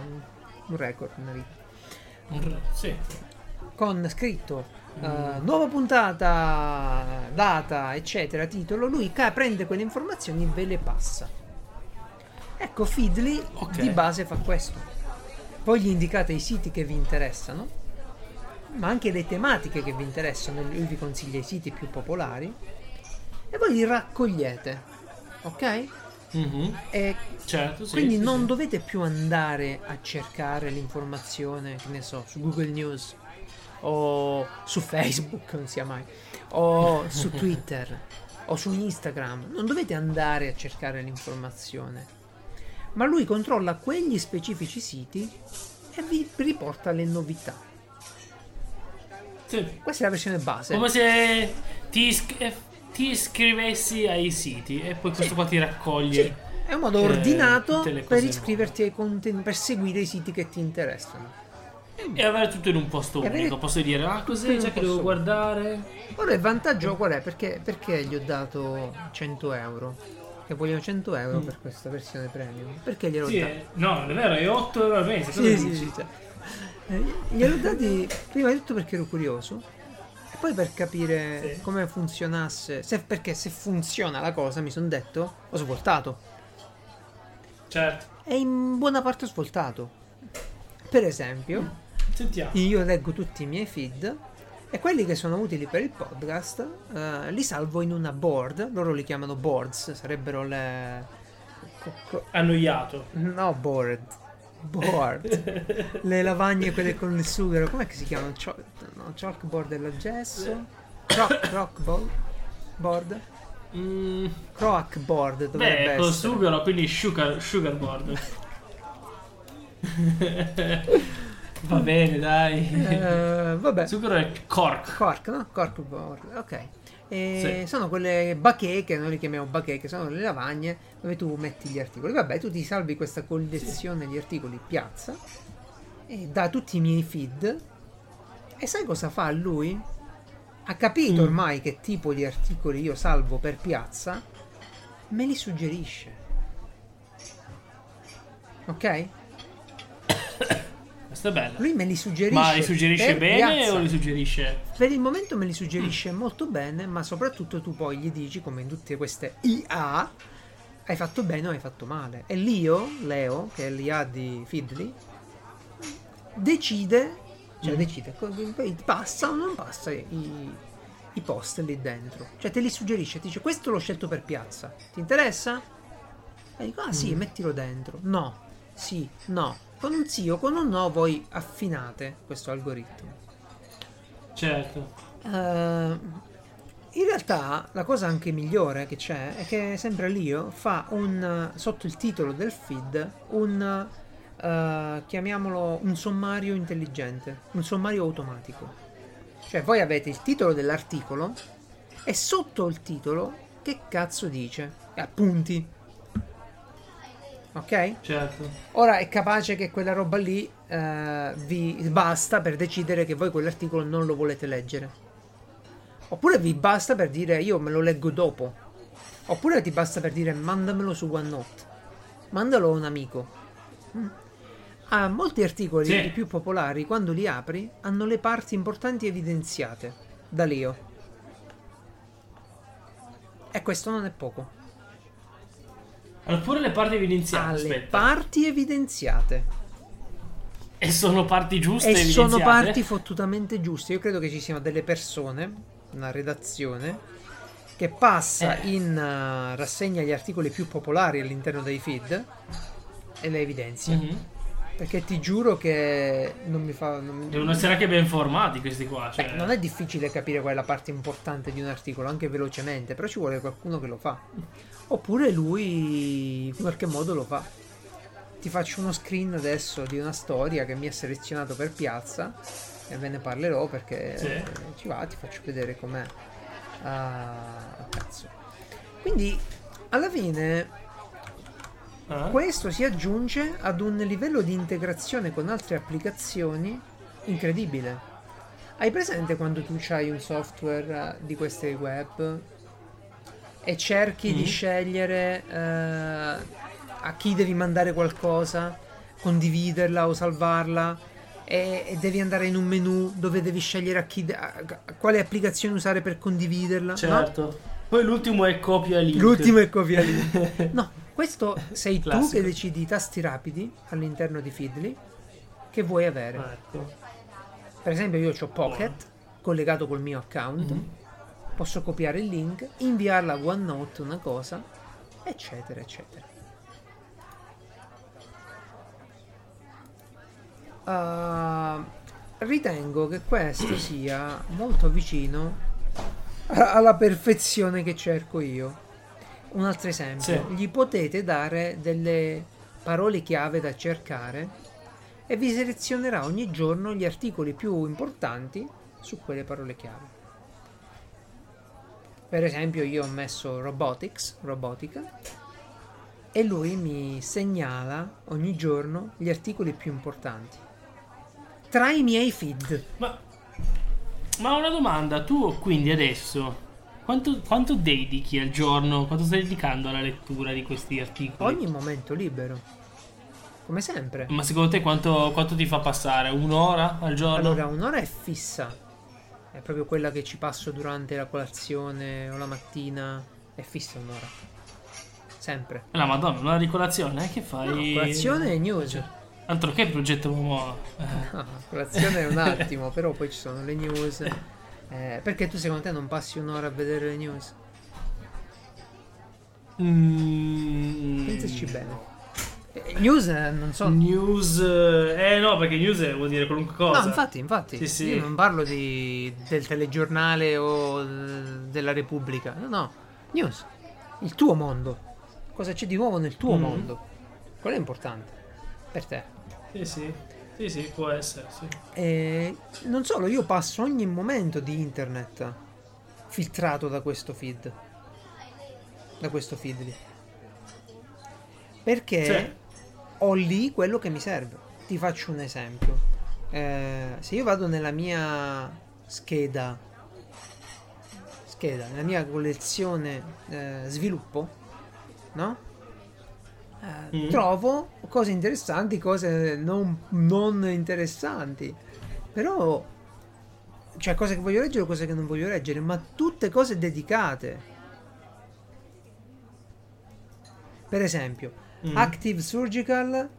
Speaker 1: un record, una riga
Speaker 2: Un- Sì.
Speaker 1: con scritto eh, nuova puntata, data, eccetera, titolo, lui ca- prende quelle informazioni e ve le passa. Ecco, Feedly
Speaker 2: Ok.
Speaker 1: di base fa questo. Voi gli indicate i siti che vi interessano, ma anche le tematiche che vi interessano, lui vi consiglia i siti più popolari e voi li raccogliete. Ok?
Speaker 2: Mhm.
Speaker 1: E
Speaker 2: Certo, sì.
Speaker 1: quindi
Speaker 2: sì,
Speaker 1: non
Speaker 2: sì.
Speaker 1: dovete più andare a cercare l'informazione, che ne so, su Google News o su Facebook, non sia mai, o su Twitter o su Instagram. Non dovete andare a cercare l'informazione. Ma lui controlla quegli specifici siti e vi riporta le novità.
Speaker 2: Sì.
Speaker 1: Questa è la versione base.
Speaker 2: Come se ti, isc- eh, ti iscrivessi ai siti e poi questo qua ti raccoglie.
Speaker 1: Sì, è un modo
Speaker 2: eh,
Speaker 1: ordinato per iscriverti ai contenuti, per seguire i siti che ti interessano.
Speaker 2: E avere tutto in un posto
Speaker 1: avere
Speaker 2: unico. Posso dire, ah, cos'è?
Speaker 1: un
Speaker 2: Già che devo
Speaker 1: unico.
Speaker 2: guardare.
Speaker 1: Ora il vantaggio qual è? Perché, perché gli ho dato 100 euro? Che vogliono 100 euro per questa versione premium? Perché gliel'ho
Speaker 2: Mm. Sì,
Speaker 1: dati?
Speaker 2: eh, no, non è vero, è 8 euro al mese.
Speaker 1: Sì, sì, sì, cioè, eh, gliel'ho dati prima di tutto perché ero curioso e poi per capire
Speaker 2: Sì.
Speaker 1: come funzionasse. Se, perché se funziona la cosa, mi sono detto, ho svoltato.
Speaker 2: Certo.
Speaker 1: E in buona parte ho svoltato. Per esempio,
Speaker 2: Sentiamo.
Speaker 1: io leggo tutti i miei feed e quelli che sono utili per il podcast eh, li salvo in una board. Loro li chiamano boards, sarebbero le.
Speaker 2: Annoiato.
Speaker 1: No, board. board. Le lavagne, quelle con il sughero, com'è che si chiamano? Cho- no, chalkboard è l'aggesso. Croc, croc board.
Speaker 2: Mm,
Speaker 1: Croak board dovrebbe
Speaker 2: beh, col
Speaker 1: essere.
Speaker 2: sughero, quindi sugar, sugar board. Va bene, dai.
Speaker 1: Eh, vabbè.
Speaker 2: Sughero è cork.
Speaker 1: Cork, no? Cork board, ok.
Speaker 2: Sì.
Speaker 1: Sono quelle bacheche, noi le chiamiamo bacheche, sono le lavagne dove tu metti gli articoli. Vabbè, tu ti salvi questa collezione di articoli piazza e da tutti i miei feed. E sai cosa fa lui? Ha capito
Speaker 2: Mm.
Speaker 1: ormai che tipo di articoli io salvo per piazza, me li suggerisce. Ok?
Speaker 2: Questo è bello.
Speaker 1: Lui me li suggerisce.
Speaker 2: Ma li suggerisce bene
Speaker 1: piazza.
Speaker 2: o li suggerisce?
Speaker 1: Per il momento me li suggerisce molto bene, ma soprattutto tu poi gli dici, come in tutte queste IA, hai fatto bene o hai fatto male. E Leo, Leo, che è l'IA di Feedly, decide, cioè
Speaker 2: Mm.
Speaker 1: decide, passa o non passa i, i post lì dentro. Cioè te li suggerisce, ti dice questo l'ho scelto per piazza, ti interessa? E dico, ah sì,
Speaker 2: Mm.
Speaker 1: mettilo dentro. No, sì, no. Con un sì o con un no voi affinate questo algoritmo.
Speaker 2: Certo.
Speaker 1: Eh, in realtà la cosa anche migliore che c'è è che sempre Lio fa un sotto il titolo del feed un eh, chiamiamolo un sommario intelligente, un sommario automatico. Cioè voi avete il titolo dell'articolo e sotto il titolo che cazzo dice? Appunti. Ok?
Speaker 2: Certo.
Speaker 1: Ora è capace che quella roba lì eh, vi basta per decidere che voi quell'articolo non lo volete leggere. Oppure vi basta per dire io me lo leggo dopo. Oppure ti basta per dire mandamelo su OneNote. Mandalo a un amico. Mm. Ah, molti articoli,
Speaker 2: Sì.
Speaker 1: più popolari, quando li apri, hanno le parti importanti evidenziate da Leo. E questo non è poco.
Speaker 2: Allora, pure le parti evidenziate.
Speaker 1: Ha le
Speaker 2: aspetta.
Speaker 1: parti evidenziate.
Speaker 2: E sono parti giuste
Speaker 1: E sono parti fottutamente giuste. Io credo che ci siano delle persone, una redazione, che passa
Speaker 2: Eh.
Speaker 1: in eh, rassegna gli articoli più popolari all'interno dei feed e le evidenzia.
Speaker 2: Mhm.
Speaker 1: Perché ti giuro che non mi fa. non
Speaker 2: Devono essere anche ben formati questi qua. Cioè...
Speaker 1: Beh, non è difficile capire qual è la parte importante di un articolo, anche velocemente, però ci vuole qualcuno che lo fa. Oppure lui in qualche modo lo fa. Ti faccio uno screen adesso di una storia che mi ha selezionato per piazza e ve ne parlerò perché
Speaker 2: Sì.
Speaker 1: ci va, ti faccio vedere com'è. Ah, cazzo. Quindi alla fine
Speaker 2: Ah?
Speaker 1: questo si aggiunge ad un livello di integrazione con altre applicazioni incredibile. Hai presente quando tu hai un software eh, di queste web e cerchi di
Speaker 2: Mm.
Speaker 1: scegliere eh, a chi devi mandare qualcosa, condividerla o salvarla e, e devi andare in un menu dove devi scegliere a, chi a- a quale applicazione usare per condividerla? no?
Speaker 2: Certo. Poi l'ultimo è copia link.
Speaker 1: L'ultimo è copia lì. No, questo sei tu che decidi i tasti rapidi all'interno di Feedly che vuoi avere.
Speaker 2: Ecco.
Speaker 1: Per esempio io ho Pocket collegato col mio account,
Speaker 2: Mhm.
Speaker 1: Posso copiare il link, inviarla a OneNote una cosa, eccetera, eccetera. Ah, ritengo che questo sia molto vicino alla perfezione che cerco io. Un altro esempio,
Speaker 2: Sì.
Speaker 1: gli potete dare delle parole chiave da cercare e vi selezionerà ogni giorno gli articoli più importanti su quelle parole chiave. Per esempio, io ho messo robotics, robotica, e lui mi segnala ogni giorno gli articoli più importanti. Tra i miei feed.
Speaker 2: Ma, ma una domanda, tu quindi adesso quanto, quanto dedichi al giorno, quanto stai dedicando alla lettura di questi articoli?
Speaker 1: Ogni momento libero. Come sempre.
Speaker 2: Ma secondo te quanto, quanto ti fa passare? Un'ora al giorno?
Speaker 1: Allora, un'ora è fissa. È proprio quella che ci passo durante la colazione o la mattina. È fissa un'ora. Sempre.
Speaker 2: La madonna, un'ora di colazione? eh, Che fai?
Speaker 1: No, colazione e news.
Speaker 2: Cioè, altro che progetto uomo. eh.
Speaker 1: No, colazione è un attimo, però poi ci sono le news. Eh, perché tu secondo te non passi un'ora a vedere le news?
Speaker 2: Mm.
Speaker 1: Pensaci bene. Eh, News eh, non so.
Speaker 2: News. Eh no, perché news vuol dire qualunque cosa.
Speaker 1: No, infatti, infatti.
Speaker 2: Sì, sì.
Speaker 1: Io non parlo di, del telegiornale o eh, della Repubblica. No, no. News. Il tuo mondo. Cosa c'è di nuovo nel tuo
Speaker 2: Mhm.
Speaker 1: mondo? Quello è importante. Per te.
Speaker 2: Sì, sì. Sì, sì, può essere, sì.
Speaker 1: E non solo, io passo ogni momento di internet filtrato da questo feed. Da questo feed lì. Perché
Speaker 2: Sì.
Speaker 1: Ho lì quello che mi serve. Ti faccio un esempio. Eh, se io vado nella mia scheda, scheda, nella mia collezione eh, sviluppo, no? Eh,
Speaker 2: Mm.
Speaker 1: Trovo cose interessanti, cose non, non interessanti. Però, cioè, cose che voglio leggere, cose che non voglio leggere, ma tutte cose dedicate. Per esempio,
Speaker 2: Mm.
Speaker 1: Active Surgical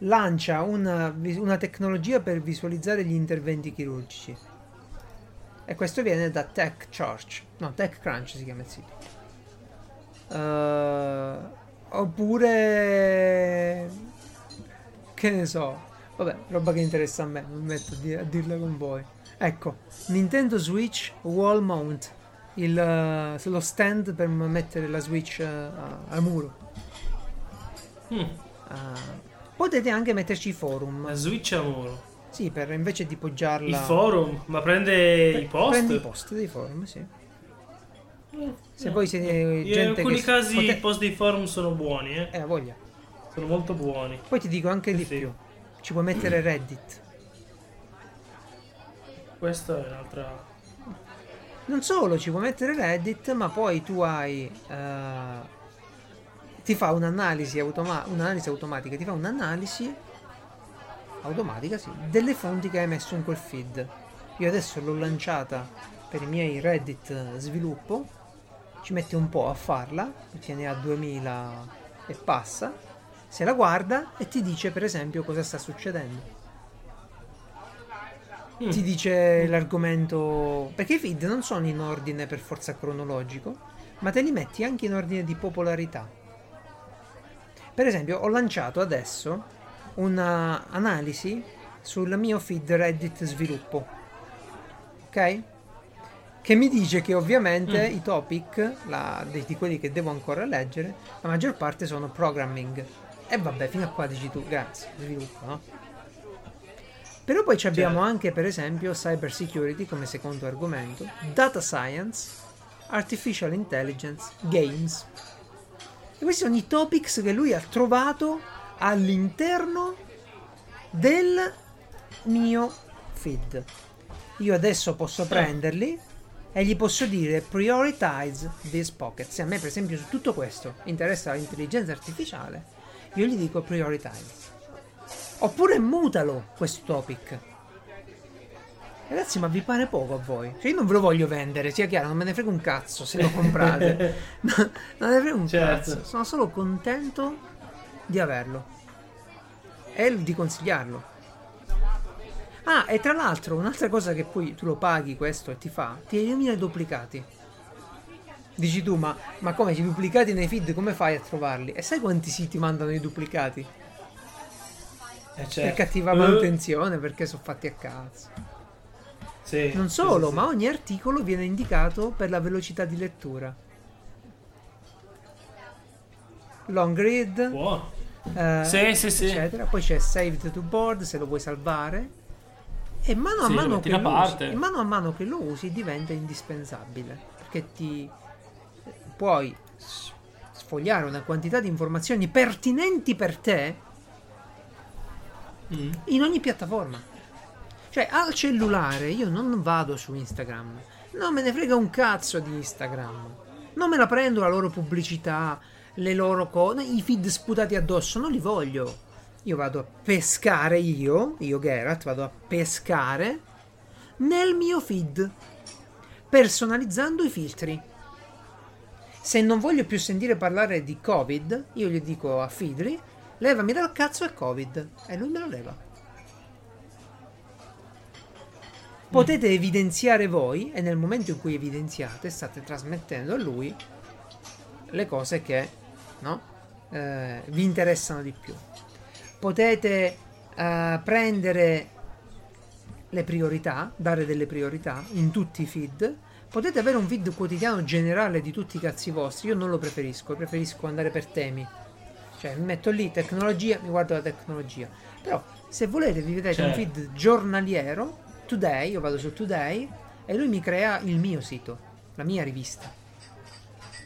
Speaker 1: lancia una, una tecnologia per visualizzare gli interventi chirurgici. E questo viene da TechCrunch. No, TechCrunch si chiama il sito. Eh, oppure... Che ne so. Vabbè, roba che interessa a me, non mi metto a, di- a dirla con voi. Ecco, Nintendo Switch Wall Mount. Il, eh, lo stand per mettere la Switch a- al muro.
Speaker 2: Mm.
Speaker 1: Ah, potete anche metterci i forum.
Speaker 2: La Switch a muro.
Speaker 1: Sì, per invece di poggiarla.
Speaker 2: Il forum? Ma prende i post?
Speaker 1: Prendi i post dei forum, sì. Se
Speaker 2: No.
Speaker 1: poi siete
Speaker 2: In
Speaker 1: gente
Speaker 2: alcuni
Speaker 1: che
Speaker 2: casi
Speaker 1: pote-
Speaker 2: i post dei forum sono buoni, eh.
Speaker 1: Eh, ha voglia.
Speaker 2: Sono molto buoni.
Speaker 1: Poi ti dico anche di
Speaker 2: Sì.
Speaker 1: più. Ci puoi mettere Reddit.
Speaker 2: Questa è un'altra.
Speaker 1: Non solo, ci puoi mettere Reddit, ma poi tu hai. eh, ti fa un'analisi, automa- un'analisi automatica, ti fa un'analisi automatica, sì, delle fonti che hai messo in quel feed. Io adesso l'ho lanciata per i miei Reddit sviluppo, ci mette un po' a farla, perché ne ha 2000 e passa, se la guarda e ti dice per esempio cosa sta succedendo.
Speaker 2: Mm.
Speaker 1: Ti dice l'argomento. Perché i feed non sono in ordine per forza cronologico, ma te li metti anche in ordine di popolarità. Per esempio, ho lanciato adesso una analisi sul mio feed Reddit sviluppo. Ok? Che mi dice che ovviamente
Speaker 2: Mm.
Speaker 1: i topic, la- di, di quelli che devo ancora leggere, la maggior parte sono programming. E vabbè, fino a qua dici tu, grazie, sviluppo, no? Però poi ci abbiamo
Speaker 2: Certo.
Speaker 1: anche, per esempio, cyber security come secondo argomento, data science, artificial intelligence, games. E questi sono i topics che lui ha trovato all'interno del mio feed. Io adesso posso prenderli e gli posso dire prioritize these pockets. Se a me, per esempio, su tutto questo interessa l'intelligenza artificiale, io gli dico prioritize. Oppure mutalo questo topic. Ragazzi, ma vi pare poco a voi? Cioè, io non ve lo voglio vendere, sia chiaro, non me ne frega un cazzo se lo comprate. No, non me ne frega un
Speaker 2: Certo.
Speaker 1: cazzo. Sono solo contento di averlo. E di consigliarlo. Ah, e tra l'altro, un'altra cosa che poi tu lo paghi questo e ti fa, ti elimina i duplicati. Dici tu, ma, ma come i duplicati nei feed, come fai a trovarli? E sai quanti siti mandano i duplicati?
Speaker 2: Eh,
Speaker 1: Per
Speaker 2: certo.
Speaker 1: cattiva
Speaker 2: Eh,
Speaker 1: manutenzione, perché sono fatti a cazzo.
Speaker 2: Sì,
Speaker 1: Non solo,
Speaker 2: sì,
Speaker 1: ma
Speaker 2: sì.
Speaker 1: ogni articolo viene indicato per la velocità di lettura. Long read,
Speaker 2: Buono.
Speaker 1: eh,
Speaker 2: Sì, sì, sì.
Speaker 1: eccetera. Poi c'è saved to board se lo vuoi salvare. E mano a mano che lo usi, mano a mano che lo usi diventa indispensabile. Perché ti puoi sfogliare una quantità di informazioni pertinenti per te
Speaker 2: Mm.
Speaker 1: in ogni piattaforma. Cioè, al cellulare io non vado su Instagram. Non me ne frega un cazzo di Instagram. Non me la prendo la loro pubblicità, le loro cose, i feed sputati addosso, non li voglio. Io vado a pescare io, io Geralt, vado a pescare nel mio feed, personalizzando i filtri. Se non voglio più sentire parlare di Covid, io gli dico a Fidri, levami dal cazzo il Covid. E lui me lo leva. Potete evidenziare voi, e nel momento in cui evidenziate, state trasmettendo a lui le cose che, no? eh, vi interessano di più. Potete eh, prendere le priorità, dare delle priorità in tutti i feed. Potete avere un feed quotidiano generale di tutti i cazzi vostri. Io non lo preferisco, preferisco andare per temi. Cioè, mi metto lì tecnologia, mi guardo la tecnologia. Però, se volete, vi vedete un
Speaker 2: Certo.
Speaker 1: feed giornaliero. Today, io vado su Today e lui mi crea il mio sito, la mia rivista.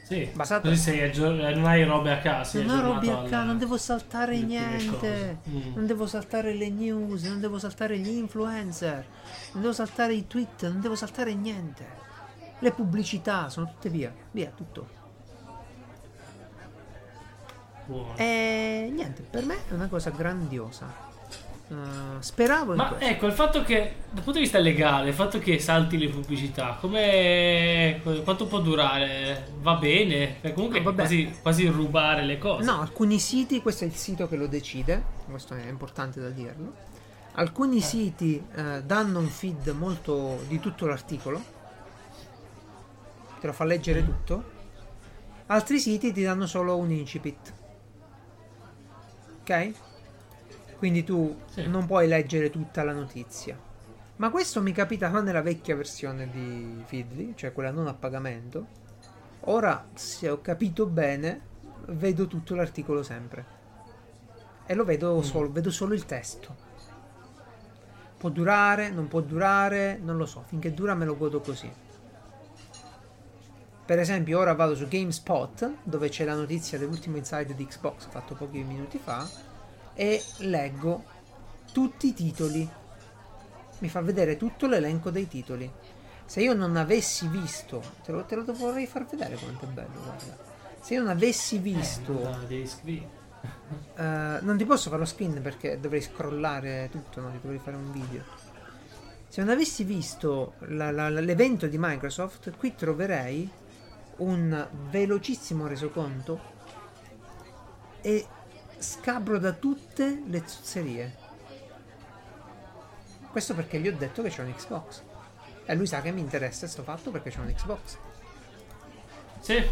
Speaker 2: Sì.
Speaker 1: Basato-
Speaker 2: Così sei aggior- non hai robe a caso. sei
Speaker 1: Non ho roba a caso, non devo saltare niente.
Speaker 2: Mm.
Speaker 1: Non devo saltare le news, non devo saltare gli influencer, non devo saltare i tweet, non devo saltare niente. Le pubblicità sono tutte via, via tutto.
Speaker 2: Buono.
Speaker 1: E niente, per me è una cosa grandiosa. Eh, speravo
Speaker 2: Ma ecco, il fatto che, dal punto di vista legale, il fatto che salti le pubblicità, come quanto può durare? Va bene? Perché comunque
Speaker 1: No, vabbè.
Speaker 2: quasi, quasi rubare le cose.
Speaker 1: No, alcuni siti, questo è il sito che lo decide, questo è importante da dirlo. Alcuni siti eh, danno un feed molto di tutto l'articolo, te lo fa leggere tutto. Altri siti ti danno solo un incipit. Ok? Quindi tu
Speaker 2: Sì.
Speaker 1: non puoi leggere tutta la notizia. Ma questo mi capitava nella vecchia versione di Feedly, cioè quella non a pagamento. Ora, se ho capito bene, vedo tutto l'articolo sempre. E lo vedo solo, vedo solo il testo. Può durare, non può durare, non lo so. Finché dura me lo godo così. Per esempio, ora vado su GameSpot, dove c'è la notizia dell'ultimo inside di Xbox fatto pochi minuti fa, e leggo tutti i titoli. Mi fa vedere tutto l'elenco dei titoli. Se io non avessi visto, te lo, te lo vorrei far vedere quanto è bello, guarda. Se io non avessi visto,
Speaker 2: Dai, devi scrivere.
Speaker 1: eh, non ti posso fare lo screen perché dovrei scrollare tutto, no? Ti dovrei fare un video. Se non avessi visto la- la- l'evento di Microsoft, qui troverei un velocissimo resoconto e scabro da tutte le zozzerie. Questo perché gli ho detto che c'è un Xbox. E lui sa che mi interessa questo fatto perché c'è un Xbox.
Speaker 2: Sì,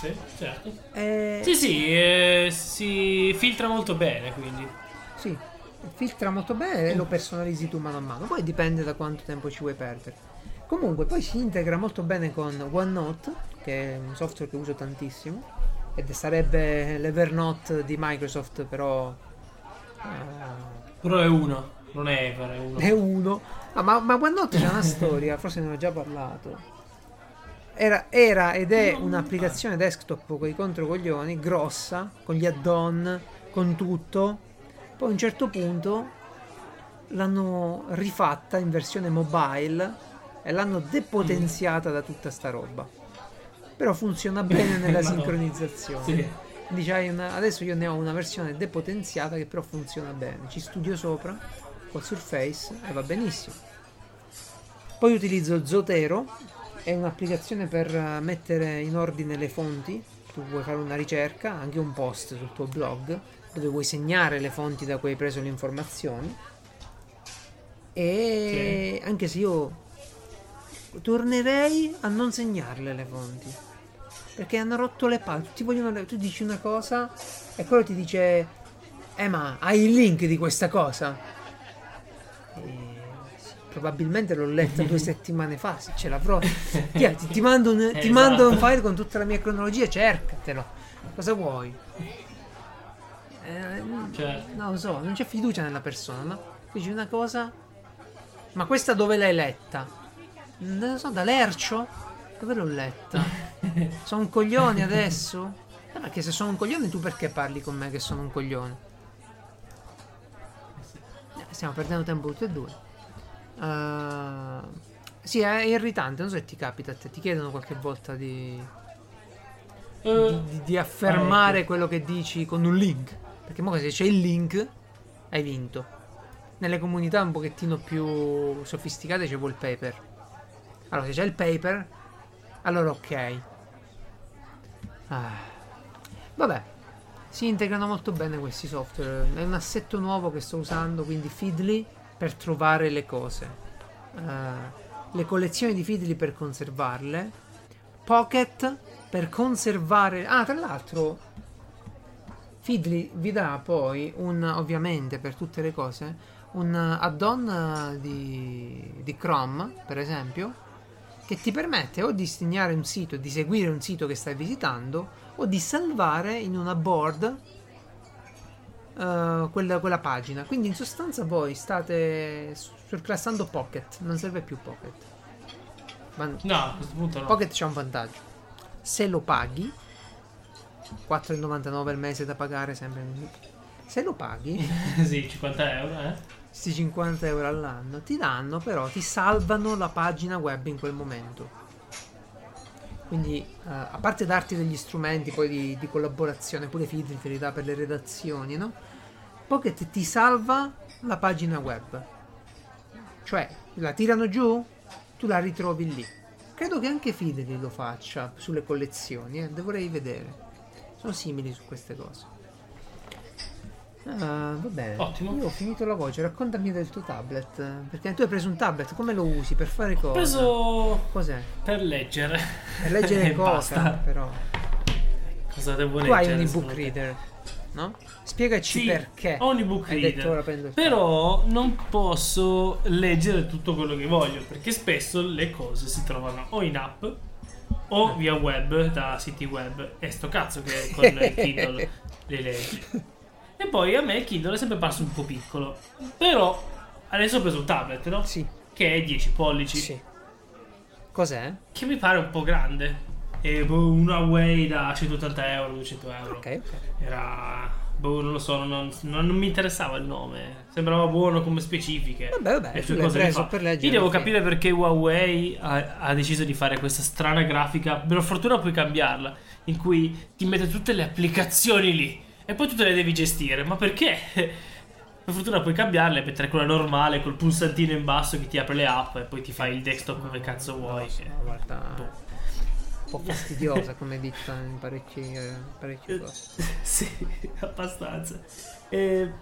Speaker 2: sì, certo.
Speaker 1: E...
Speaker 2: Sì, sì, eh, si filtra molto bene, quindi.
Speaker 1: Sì, filtra molto bene e lo personalizzi tu mano a mano. Poi dipende da quanto tempo ci vuoi perdere. Comunque, poi si integra molto bene con OneNote, che è un software che uso tantissimo. Ed sarebbe l'Evernote di Microsoft, però. eh,
Speaker 2: Però è uno, non è Ever, è uno.
Speaker 1: è uno. Ah, ma, ma OneNote c'è una storia, forse ne ho già parlato. Era, era ed è un'applicazione desktop con i controcoglioni, grossa, con gli add-on, con tutto. Poi a un certo punto l'hanno rifatta in versione mobile e l'hanno depotenziata da tutta sta roba. Però funziona bene nella sincronizzazione.
Speaker 2: Sì.
Speaker 1: Hai una- adesso io ne ho una versione depotenziata che però funziona bene. Ci studio sopra col Surface e va benissimo. Poi utilizzo Zotero, è un'applicazione per eh, mettere in ordine le fonti. Tu vuoi fare una ricerca, anche un post sul tuo blog, dove vuoi segnare le fonti da cui hai preso le informazioni. E anche se io tornerei a non segnarle le fonti. Perché hanno rotto le palle. Ti vogliono Tu dici una cosa e quello ti dice: Eh, ma hai il link di questa cosa? E probabilmente l'ho letta due settimane fa. Se ce l'avrò. Ti, ti- ti mando un, ti
Speaker 2: Esatto.
Speaker 1: mando un file con tutta la mia cronologia. Cercatelo. Cosa vuoi? Eh,
Speaker 2: Cioè,
Speaker 1: non lo so, non c'è fiducia nella persona, no? Dici una cosa. Ma questa dove l'hai letta? Non lo so, da Lercio? Dove l'ho letta? Sono un coglione adesso? Eh, Perché se sono un coglione tu perché parli con me che sono un coglione? Eh, Stiamo perdendo tempo tutti e due. Eh, sì, è irritante, non so se ti capita a te, ti chiedono qualche volta di,
Speaker 2: eh,
Speaker 1: di, di affermare
Speaker 2: Ah, ecco.
Speaker 1: quello che dici con un link. Perché mo se c'è il link, hai vinto. Nelle comunità un pochettino più sofisticate c'è il paper. Allora, se c'è il paper, allora ok. Ah. Vabbè, si integrano molto bene questi software. È un assetto nuovo che sto usando, quindi Feedly per trovare le cose. Eh, le collezioni di Feedly per conservarle. Pocket per conservare. Ah, tra l'altro, Feedly vi dà poi un, ovviamente per tutte le cose, un add-on di, di Chrome, per esempio, che ti permette o di disegnare un sito, di seguire un sito che stai visitando, o di salvare in una board eh, quella, quella pagina. Quindi in sostanza voi state surclassando Pocket, non serve più Pocket. Ma
Speaker 2: No, a questo punto no.
Speaker 1: Pocket c'ha un vantaggio. Se lo paghi, 4,99 al mese da pagare sempre. Se lo paghi,
Speaker 2: sì, 50 euro, eh.
Speaker 1: Questi 50 euro all'anno ti danno, però ti salvano la pagina web in quel momento. Quindi, eh, a parte darti degli strumenti poi di, di collaborazione, pure Feedly te li per le redazioni, no? Pocket ti salva la pagina web. Cioè, la tirano giù, tu la ritrovi lì. Credo che anche Feedly lo faccia sulle collezioni, eh, dovrei vedere. Sono simili su queste cose. Ah, va bene.
Speaker 2: Ottimo.
Speaker 1: Io ho finito la voce, raccontami del tuo tablet. Perché tu hai preso un tablet, come lo usi? Per fare cosa?
Speaker 2: Ho preso
Speaker 1: Cos'è?
Speaker 2: per leggere.
Speaker 1: Per leggere cosa,
Speaker 2: basta.
Speaker 1: però.
Speaker 2: Cosa devo
Speaker 1: Tu
Speaker 2: leggere?
Speaker 1: hai un ebook reader, no? Spiegaci
Speaker 2: Sì,
Speaker 1: perché.
Speaker 2: ho un ebook
Speaker 1: Hai
Speaker 2: reader.
Speaker 1: detto
Speaker 2: Però non posso leggere tutto quello che voglio, perché spesso le cose si trovano o in app o via web da siti web. E sto cazzo che con il Kindle le leggi. E poi a me il Kindle è sempre parso un po' piccolo. Però adesso ho preso un tablet, no?
Speaker 1: Sì,
Speaker 2: Che è 10 pollici.
Speaker 1: sì. Cos'è?
Speaker 2: Che mi pare un po' grande. E boh, un Huawei da 180 euro, 200 euro.
Speaker 1: Ok.
Speaker 2: Era. Boh, non lo so, non, non- non mi interessava il nome. Sembrava buono come specifiche.
Speaker 1: Vabbè, vabbè,
Speaker 2: Le sue cose
Speaker 1: preso per leggere,
Speaker 2: Io devo capire perché Huawei ha, ha deciso di fare questa strana grafica. Per fortuna puoi cambiarla. In cui ti mette tutte le applicazioni lì. E poi tu te le devi gestire. Ma perché? Per fortuna puoi cambiarle, mettere quella normale col pulsantino in basso che ti apre le app e poi ti fai il desktop come cazzo vuoi. che-
Speaker 1: No, guarda,
Speaker 2: Boh.
Speaker 1: un po' fastidiosa come ditta in parecchi, eh, parecchie cose.
Speaker 2: sì, abbastanza. E,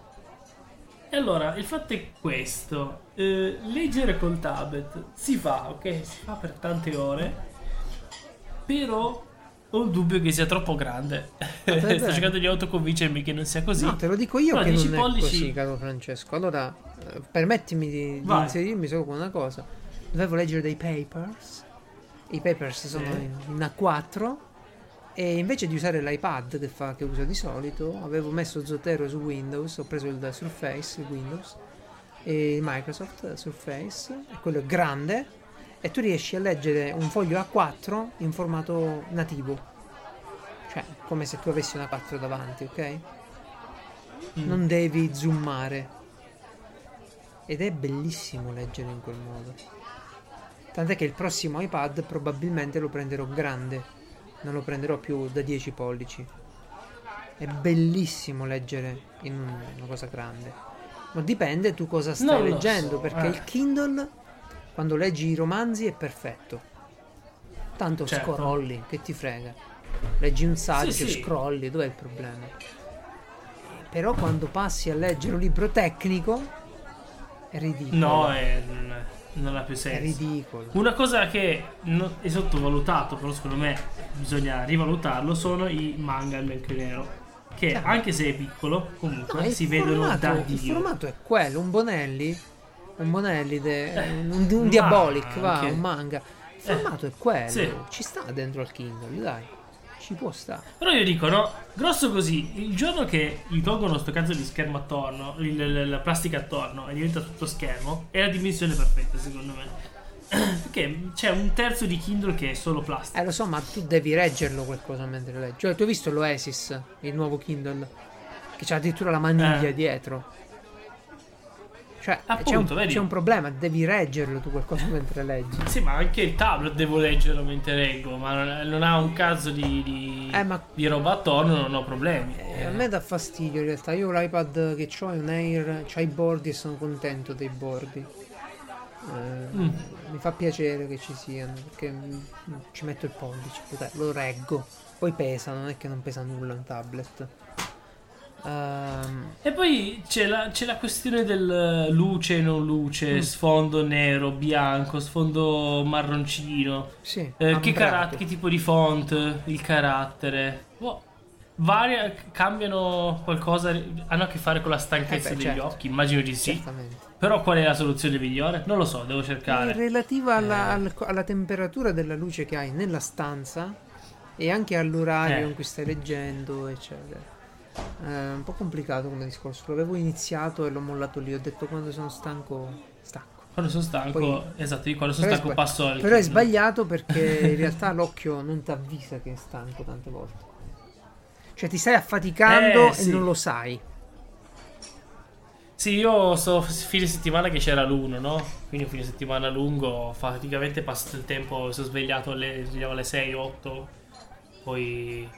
Speaker 2: e allora, il fatto è questo. Eh, leggere col tablet si fa, ok? Si fa per tante ore. Però ho il dubbio che sia troppo grande.
Speaker 1: beh,
Speaker 2: Sto cercando di autoconvincermi che non sia così.
Speaker 1: No, te lo dico io
Speaker 2: No,
Speaker 1: che
Speaker 2: 10
Speaker 1: non è
Speaker 2: pollici-
Speaker 1: così, caro Francesco. Allora, eh, permettimi di, di inserirmi solo con una cosa. Dovevo leggere dei papers. I papers sono
Speaker 2: Sì.
Speaker 1: in, in A4. E invece di usare l'iPad che, fa, che uso di solito, avevo messo Zotero su Windows. Ho preso il Surface Windows e Microsoft Surface. Quello è grande. E tu riesci a leggere un foglio A4 in formato nativo. Cioè, come se tu avessi una 4 davanti, ok?
Speaker 2: Mm.
Speaker 1: non devi zoomare. Ed è bellissimo leggere in quel modo. Tant'è che il prossimo iPad probabilmente lo prenderò grande, non lo prenderò più da 10 pollici. È bellissimo leggere in un- una cosa grande. Ma dipende tu cosa stai
Speaker 2: Non
Speaker 1: leggendo,
Speaker 2: so,
Speaker 1: perché
Speaker 2: eh.
Speaker 1: il Kindle, quando leggi i romanzi, è perfetto. Tanto
Speaker 2: Certo.
Speaker 1: scrolli, che ti frega. Leggi un saggio,
Speaker 2: Sì, sì.
Speaker 1: scrolli, dov'è il problema? Però quando passi a leggere un libro tecnico è ridicolo.
Speaker 2: No, è- non, ha più
Speaker 1: è
Speaker 2: senso.
Speaker 1: ridicolo.
Speaker 2: Una cosa che no- è sottovalutato, però secondo me bisogna rivalutarlo, sono i manga in bianco e nero. Che
Speaker 1: Chiaro.
Speaker 2: anche se è piccolo,
Speaker 1: No,
Speaker 2: comunque
Speaker 1: il
Speaker 2: si vedono
Speaker 1: formato-
Speaker 2: da
Speaker 1: Il
Speaker 2: Dio.
Speaker 1: formato è quello, un Bonelli, un Bonelli, de-
Speaker 2: Eh,
Speaker 1: un, un Diabolic, va, un manga. Il formato è quello,
Speaker 2: sì.
Speaker 1: ci sta dentro al Kindle, dai, ci può stare.
Speaker 2: Però io dico, no, grosso così, il giorno che gli tolgono sto cazzo di schermo attorno, il- il- la plastica attorno e diventa tutto schermo, è la dimensione perfetta secondo me. Perché c'è un terzo di Kindle che è solo plastica.
Speaker 1: Eh lo so, ma tu devi reggerlo qualcosa mentre leggi. Cioè, tu hai visto l'Oasis, il nuovo Kindle? Che c'ha addirittura la maniglia
Speaker 2: Eh.
Speaker 1: dietro. Cioè,
Speaker 2: Appunto,
Speaker 1: c'è, un,
Speaker 2: vedi?
Speaker 1: c'è un problema, devi reggerlo tu qualcosa mentre leggi.
Speaker 2: Sì, ma anche il tablet devo leggerlo mentre leggo, ma non, non ha un cazzo di, di,
Speaker 1: Eh, ma-
Speaker 2: di roba attorno, non ho problemi.
Speaker 1: Eh, a me dà fastidio in realtà. Io l'iPad che ho è un Air, c'ha i bordi e sono contento dei bordi. Eh,
Speaker 2: Mm.
Speaker 1: Mi fa piacere che ci siano perché mm, ci metto il pollice, lo reggo. Poi pesa, non è che non pesa nulla un tablet. Ehm,
Speaker 2: E poi c'è la, c'è la questione del luce, non
Speaker 1: Mm.
Speaker 2: luce, sfondo nero, bianco, sfondo marroncino.
Speaker 1: sì,
Speaker 2: Eh, che, carat- che tipo di font, il carattere. Boh, varia, cambiano qualcosa, hanno a che fare con la stanchezza
Speaker 1: Eh beh,
Speaker 2: degli
Speaker 1: certo.
Speaker 2: occhi, immagino di sì.
Speaker 1: Certamente.
Speaker 2: Però qual è la soluzione migliore? Non lo so, devo
Speaker 1: È
Speaker 2: cercare.
Speaker 1: relativa alla,
Speaker 2: Eh.
Speaker 1: al- alla temperatura della luce che hai nella stanza e anche all'orario
Speaker 2: Eh.
Speaker 1: in cui stai leggendo, eccetera. È un po' complicato come discorso. L'avevo iniziato e l'ho mollato lì. Ho detto quando sono stanco, stacco.
Speaker 2: Quando sono stanco,
Speaker 1: Poi-
Speaker 2: esatto, io quando sono stanco
Speaker 1: sba-
Speaker 2: passo al
Speaker 1: Però è sbagliato perché in realtà l'occhio non ti avvisa che è stanco tante volte. Cioè ti stai affaticando
Speaker 2: Eh,
Speaker 1: e
Speaker 2: sì.
Speaker 1: non lo sai.
Speaker 2: Sì, io sto fine settimana che c'era l'uno, no? Quindi fine settimana lungo, praticamente passato il tempo, sono svegliato alle, svegliavo alle 6, 8, poi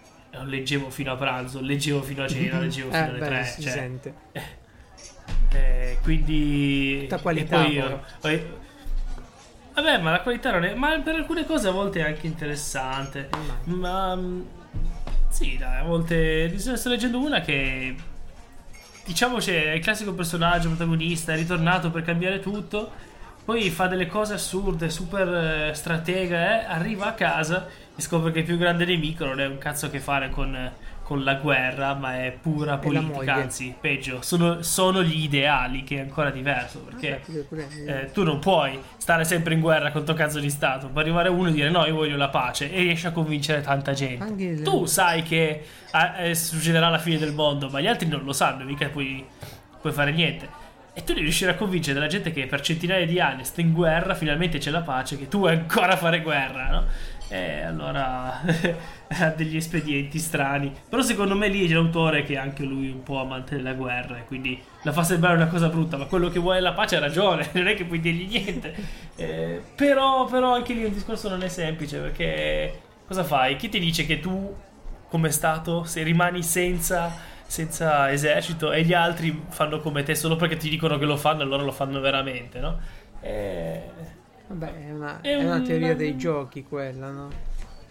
Speaker 2: leggevo fino a pranzo, leggevo fino a cena, leggevo fino
Speaker 1: Eh,
Speaker 2: alle
Speaker 1: beh,
Speaker 2: 3,
Speaker 1: si
Speaker 2: cioè,
Speaker 1: sente.
Speaker 2: eh, quindi...
Speaker 1: Tutta qualità,
Speaker 2: poi,
Speaker 1: però.
Speaker 2: poi- vabbè, ma la qualità non è... Ma per alcune cose a volte è anche interessante.
Speaker 1: Ormai.
Speaker 2: Ma mm, sì, dai, a volte sto leggendo una che diciamo c'è il classico personaggio protagonista, è ritornato per cambiare tutto, poi fa delle cose assurde, super eh, stratega, eh, arriva a casa e scopre che il più grande nemico non è un cazzo a che fare con, con la guerra, ma è pura
Speaker 1: la
Speaker 2: politica, anzi, peggio, sono, sono gli ideali, che è ancora diverso, perché...
Speaker 1: Pure-
Speaker 2: Eh, tu non puoi stare sempre in guerra con tuo cazzo di Stato. Può arrivare uno e dire no, io voglio la pace e riesci a convincere tanta gente. Tu sai che ah, eh, succederà la fine del mondo, ma gli altri non lo sanno, mica puoi, puoi fare niente. E tu devi riuscire a convincere della gente che per centinaia di anni sta in guerra, finalmente c'è la pace, che tu vuoi ancora fare guerra, no? E allora ha degli espedienti strani. Però secondo me lì c'è l'autore che è anche lui un po' amante della guerra e quindi la fa sembrare una cosa brutta, ma quello che vuole la pace ha ragione, non è che puoi dirgli niente. Eh, però, però anche lì il discorso non è semplice perché cosa fai? Chi ti dice che tu come Stato se rimani senza, senza esercito e gli altri fanno come te solo perché ti dicono che lo fanno loro lo fanno veramente, no? Eh,
Speaker 1: Vabbè, è una,
Speaker 2: È
Speaker 1: è una
Speaker 2: un-
Speaker 1: teoria dei giochi quella, no?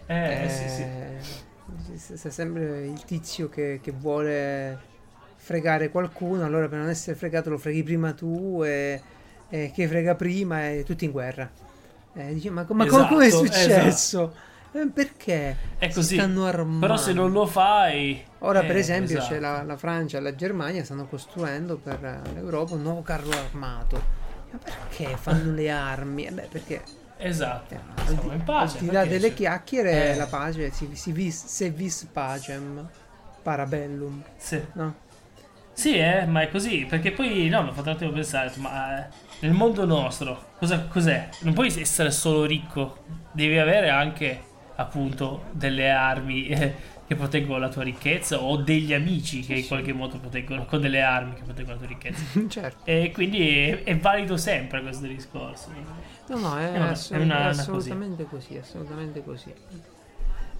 Speaker 2: eh, sì, sì.
Speaker 1: sì. Sei sempre il tizio che, che vuole fregare qualcuno, allora per non essere fregato lo freghi prima tu e, e chi frega prima e tutti in guerra. Eh, dici, ma, ma
Speaker 2: Esatto,
Speaker 1: come è successo? Eh, perché?
Speaker 2: È così.
Speaker 1: stanno armando.
Speaker 2: Però se non lo fai...
Speaker 1: Ora,
Speaker 2: eh,
Speaker 1: per esempio,
Speaker 2: esatto.
Speaker 1: c'è la, la Francia e la Germania stanno costruendo per eh, l'Europa un nuovo carro armato. Ma perché fanno le armi? Eh beh, perché
Speaker 2: Esatto.
Speaker 1: eh,
Speaker 2: Siamo
Speaker 1: di,
Speaker 2: in pace.
Speaker 1: al di là delle
Speaker 2: se-
Speaker 1: chiacchiere,
Speaker 2: Eh.
Speaker 1: la pace si, si vis, se vis pacem parabellum,
Speaker 2: Sì.
Speaker 1: no?
Speaker 2: Sì, eh, ma è così, perché poi no, mi ha fatto un attimo pensare, ma eh, nel mondo nostro cosa, cos'è? Non puoi essere solo ricco, devi avere anche appunto delle armi eh, che proteggono la tua ricchezza o degli amici che in qualche modo proteggono, con delle armi che proteggono la tua ricchezza.
Speaker 1: certo.
Speaker 2: E quindi è, è valido sempre questo discorso.
Speaker 1: No, no, è,
Speaker 2: Eh, vabbè,
Speaker 1: assolut-
Speaker 2: è una-
Speaker 1: è
Speaker 2: una
Speaker 1: assolutamente così, assolutamente così.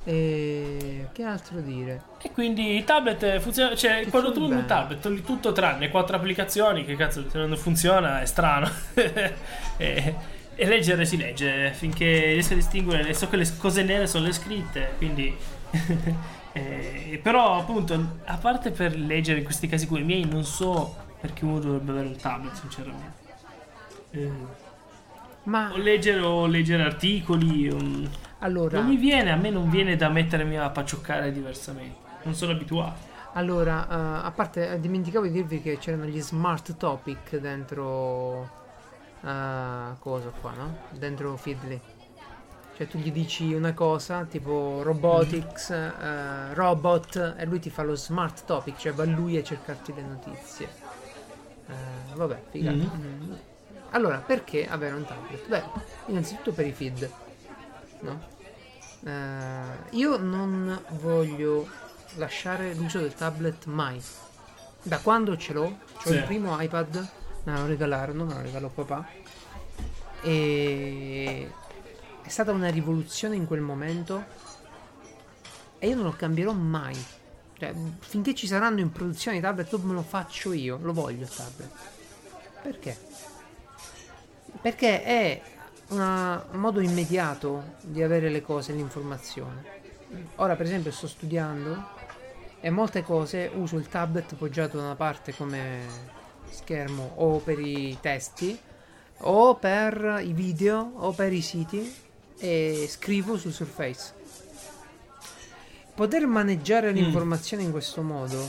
Speaker 1: E che altro dire?
Speaker 2: E quindi il tablet funziona, cioè
Speaker 1: Che
Speaker 2: quando tu
Speaker 1: bene.
Speaker 2: un tablet togli tutto tranne quattro applicazioni, che cazzo se non funziona è strano. e, e leggere si legge finché riesco a distinguere, so che le cose nere sono le scritte, quindi... eh, però appunto, a parte per leggere in questi casi come i miei, non so perché uno dovrebbe avere un tablet sinceramente. Eh,
Speaker 1: Ma
Speaker 2: o leggere o leggere articoli, um,
Speaker 1: allora,
Speaker 2: non mi viene, a me non viene da mettermi a paccioccare diversamente. Non sono abituato.
Speaker 1: allora eh, a parte, eh, dimenticavo di dirvi che c'erano gli smart topic dentro eh, cosa qua, no? Dentro Feedly. Cioè tu gli dici una cosa tipo robotics, eh, robot e lui ti fa lo smart topic, cioè va lui a cercarti le notizie. Eh, vabbè, figata.
Speaker 2: Mhm.
Speaker 1: Mm. Allora, perché avere un tablet? Beh, innanzitutto per i feed, no? Eh, io non voglio lasciare l'uso del tablet mai. Da quando ce l'ho, ho
Speaker 2: Sì.
Speaker 1: il primo iPad, me lo regalarono, me lo regalò papà. E è stata una rivoluzione in quel momento. E io non lo cambierò mai. Cioè, finché ci saranno in produzione i tablet, dopo me lo faccio io. Lo voglio il tablet. Perché? Perché è una- un modo immediato di avere le cose, l'informazione. Ora, per esempio, sto studiando e molte cose uso il tablet poggiato da una parte come schermo o per i testi o per i video o per i siti e scrivo sul Surface. poter maneggiare
Speaker 2: Mm.
Speaker 1: l'informazione in questo modo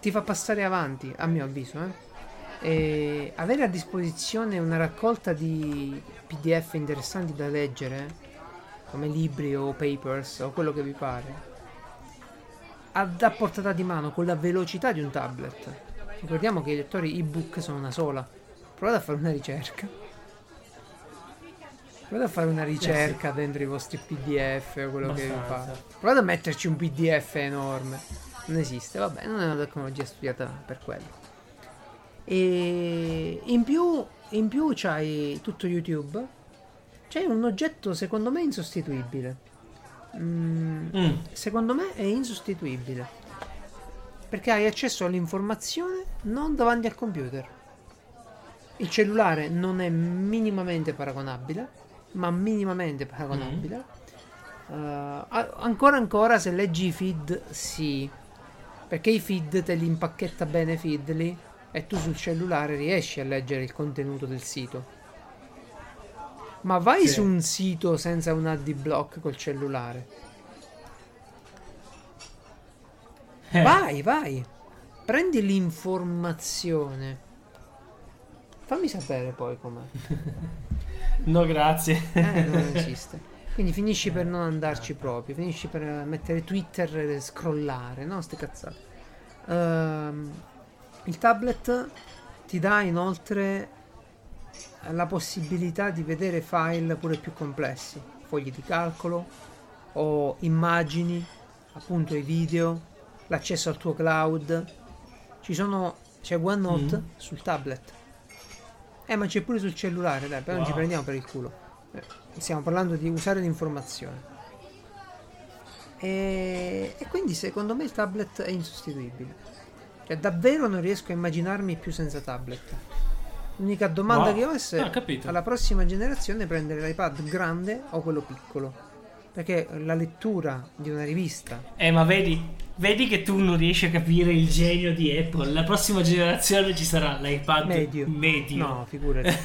Speaker 1: ti fa passare avanti, a mio avviso. Eh? E avere a disposizione una raccolta di PDF interessanti da leggere, come libri o papers o quello che vi pare, a portata di mano con la velocità di un tablet. Ricordiamo che i lettori ebook sono una sola. Provate a fare una ricerca. Provate a fare una ricerca dentro i vostri PDF o quello che vi
Speaker 2: Abbastanza.
Speaker 1: pare. Provate a metterci un PDF enorme. Non esiste, vabbè, non è una tecnologia studiata per quello. E in più, in più c'hai tutto YouTube. C'è un oggetto secondo me insostituibile. Mm,
Speaker 2: Mm.
Speaker 1: secondo me è insostituibile. Perché hai accesso all'informazione non davanti al computer. Il cellulare non è minimamente paragonabile, ma minimamente paragonabile. Eh, a- ancora ancora se leggi i feed, sì. Perché i feed te li impacchetta bene Feedly e tu sul cellulare riesci a leggere il contenuto del sito. Ma vai
Speaker 2: Sì.
Speaker 1: su un sito senza un AD block col cellulare.
Speaker 2: Eh,
Speaker 1: Vai, vai. Prendi l'informazione. Fammi sapere poi com'è.
Speaker 2: No, grazie.
Speaker 1: Eh, non esiste. Quindi finisci per non andarci proprio. Finisci per mettere Twitter e scrollare, no? Ste cazzate. Ehm, il tablet ti dà inoltre la possibilità di vedere file pure più complessi, fogli di calcolo o immagini, appunto i video, l'accesso al tuo cloud. Ci sono c'è OneNote
Speaker 2: Mm.
Speaker 1: sul tablet. Eh, ma c'è pure sul cellulare, dai, però non ci
Speaker 2: Wow.
Speaker 1: prendiamo per il culo. Eh, stiamo parlando di usare l'informazione. E, e quindi secondo me il tablet è insostituibile. Cioè, davvero non riesco a immaginarmi più senza tablet. L'unica domanda
Speaker 2: Wow.
Speaker 1: che ho è se
Speaker 2: Ah,
Speaker 1: alla prossima generazione prendere l'iPad grande o quello piccolo. Perché la lettura di una rivista
Speaker 2: Eh, ma vedi, vedi che tu non riesci a capire il genio di Apple. La prossima generazione ci sarà l'iPad
Speaker 1: medio.
Speaker 2: medio.
Speaker 1: No, figurati.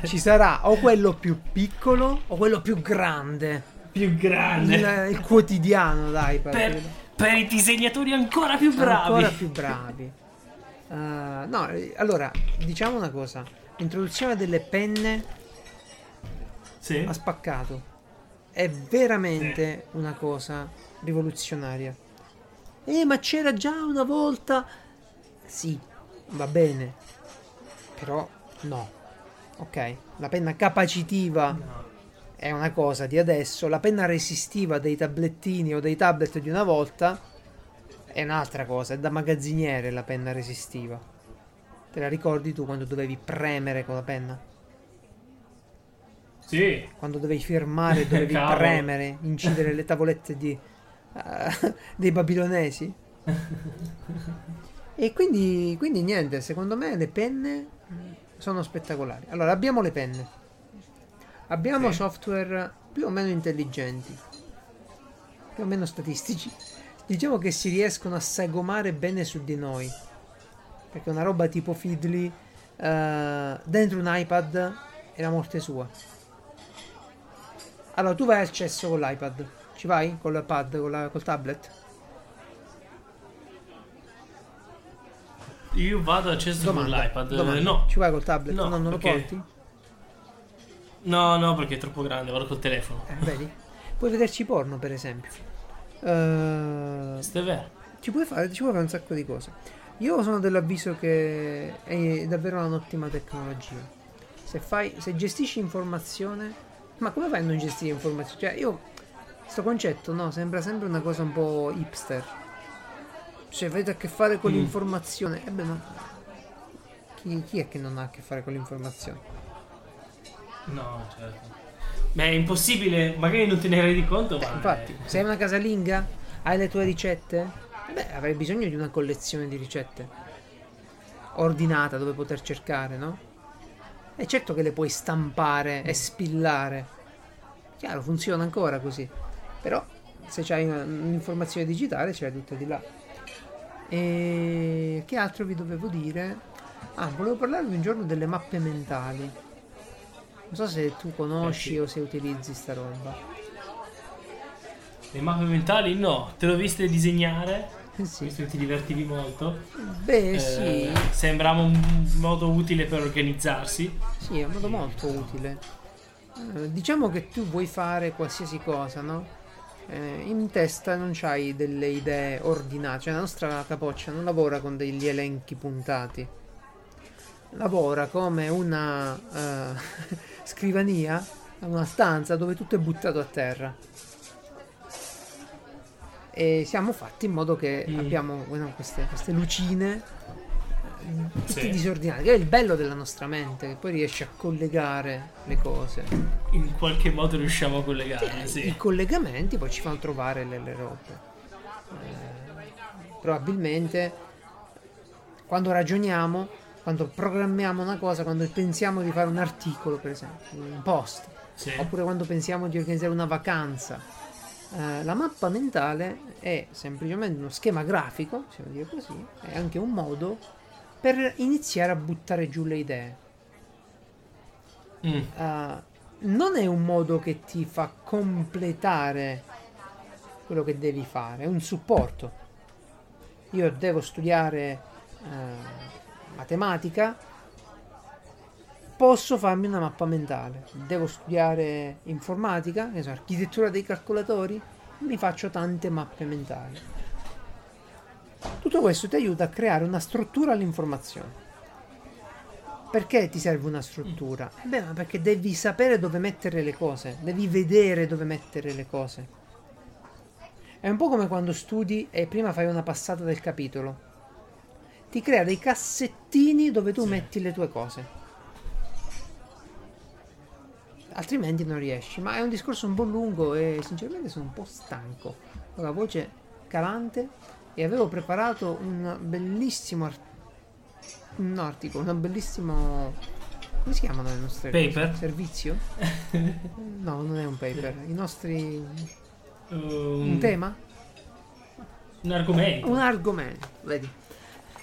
Speaker 1: Ci sarà o quello più piccolo o quello più grande.
Speaker 2: Più grande.
Speaker 1: Il, il quotidiano, dai. per-
Speaker 2: Per, per i disegnatori ancora più bravi.
Speaker 1: Ancora più bravi. Eh, no, eh, allora, diciamo una cosa. L'introduzione delle penne
Speaker 2: Sì.
Speaker 1: ha spaccato. È veramente una cosa rivoluzionaria. Eh, ma c'era già una volta. Sì, va bene. Però no. Ok, la penna capacitiva
Speaker 2: No.
Speaker 1: è una cosa di adesso, la penna resistiva dei tablettini o dei tablet di una volta è un'altra cosa, è da magazziniere la penna resistiva. Te la ricordi tu quando dovevi premere con la penna?
Speaker 2: Sì.
Speaker 1: Quando dovevi firmare, dovevi premere, incidere le tavolette di, eh, dei babilonesi? E quindi, quindi niente, secondo me le penne sono spettacolari. Allora, abbiamo le penne. Abbiamo
Speaker 2: Sì.
Speaker 1: software più o meno intelligenti, più o meno statistici. Diciamo che si riescono a sagomare bene su di noi. Perché una roba tipo Feedly eh, dentro un iPad è la morte sua. Allora, tu vai al cesso con l'iPad. Ci vai? Con l'iPad, con la- col tablet?
Speaker 2: Io vado a accesso con
Speaker 1: Domanda,
Speaker 2: l'iPad.
Speaker 1: domanda.
Speaker 2: Eh, No.
Speaker 1: Ci vai col tablet?
Speaker 2: No,
Speaker 1: No, non lo
Speaker 2: perché-
Speaker 1: porti?
Speaker 2: No, no, perché è troppo grande, vado col telefono.
Speaker 1: Eh, vedi? Puoi vederci porno, per esempio.
Speaker 2: Vero.
Speaker 1: ci, puoi fare, ci puoi fare un sacco di cose. Io sono dell'avviso che è davvero un'ottima tecnologia. Se, fai, se gestisci informazione... Ma come fai a non gestire informazione? Cioè, io... Sto concetto, no? Sembra sempre una cosa un po' hipster. Cioè, avete a che fare con
Speaker 2: Mm.
Speaker 1: l'informazione. E beh, ma... Chi, chi è che non ha a che fare con l'informazione?
Speaker 2: No, certo. Beh, è impossibile, magari non te ne rendi conto,
Speaker 1: Eh,
Speaker 2: ma...
Speaker 1: infatti,
Speaker 2: è-
Speaker 1: sei una casalinga? Hai le tue ricette? Eh Beh, avrei bisogno di una collezione di ricette ordinata dove poter cercare, no? E certo che le puoi stampare e spillare. Chiaro, funziona ancora così. Però se c'hai un'informazione digitale ce l'hai tutta di là. E che altro vi dovevo dire? Ah, volevo parlarvi un giorno delle mappe mentali. Non so se tu conosci
Speaker 2: Eh, sì.
Speaker 1: o se utilizzi sta roba.
Speaker 2: Le mappe mentali no, te l'ho viste disegnare,
Speaker 1: Eh sì.
Speaker 2: visto che ti divertivi molto.
Speaker 1: Beh,
Speaker 2: Eh,
Speaker 1: sì,
Speaker 2: Sembrava un modo utile per organizzarsi.
Speaker 1: sì, è un modo molto utile. Eh, diciamo che tu vuoi fare qualsiasi cosa, no? Eh, in testa non c'hai delle idee ordinate, cioè la nostra capoccia non lavora con degli elenchi puntati. Lavora come una eh, scrivania, una stanza dove tutto è buttato a terra. E siamo fatti in modo che
Speaker 2: Mm.
Speaker 1: abbiamo queste, queste lucine tutte
Speaker 2: Sì.
Speaker 1: disordinate, che è il bello della nostra mente, che poi riesce a collegare le cose.
Speaker 2: In qualche modo riusciamo a collegare,
Speaker 1: I
Speaker 2: sì.
Speaker 1: collegamenti poi ci fanno trovare le, le robe. Eh, probabilmente quando ragioniamo, quando programmiamo una cosa, quando pensiamo di fare un articolo, per esempio, un post,
Speaker 2: sì.
Speaker 1: oppure quando pensiamo di organizzare una vacanza, eh, la mappa mentale è semplicemente uno schema grafico, possiamo dire così, è anche un modo per iniziare a buttare giù le idee.
Speaker 2: Mm,
Speaker 1: Uh, non è un modo che ti fa completare quello che devi fare, è un supporto. Io devo studiare uh, matematica, posso farmi una mappa mentale. Devo studiare informatica, so, architettura dei calcolatori, mi faccio tante mappe mentali. Tutto questo ti aiuta a creare una struttura all'informazione. Perché ti serve una struttura? Beh, ma perché devi sapere dove mettere le cose, devi vedere dove mettere le cose. È un po' come quando studi e prima fai una passata del capitolo. Ti crea dei cassettini dove tu
Speaker 2: Sì.
Speaker 1: metti le tue cose. Altrimenti non riesci. Ma è un discorso un po' lungo e sinceramente sono un po' stanco. Ho la voce calante e avevo preparato un bellissimo articolo un articolo, un bellissimo. Come si chiamano le nostre
Speaker 2: Paper?
Speaker 1: cose? Servizio? No, non è un paper. I nostri.
Speaker 2: Um,
Speaker 1: Un tema?
Speaker 2: Un argomento.
Speaker 1: Un argomento, vedi.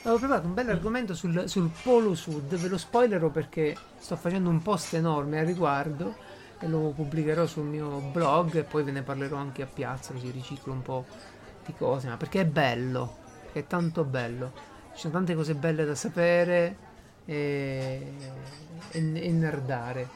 Speaker 1: Avevo preparato un bel argomento sul, sul Polo Sud, ve lo spoilerò perché sto facendo un post enorme al riguardo e lo pubblicherò sul mio blog e poi ve ne parlerò anche a piazza così riciclo un po' di cose, ma perché è bello, perché è tanto bello. Ci sono tante cose belle da sapere e, e, e nerdare.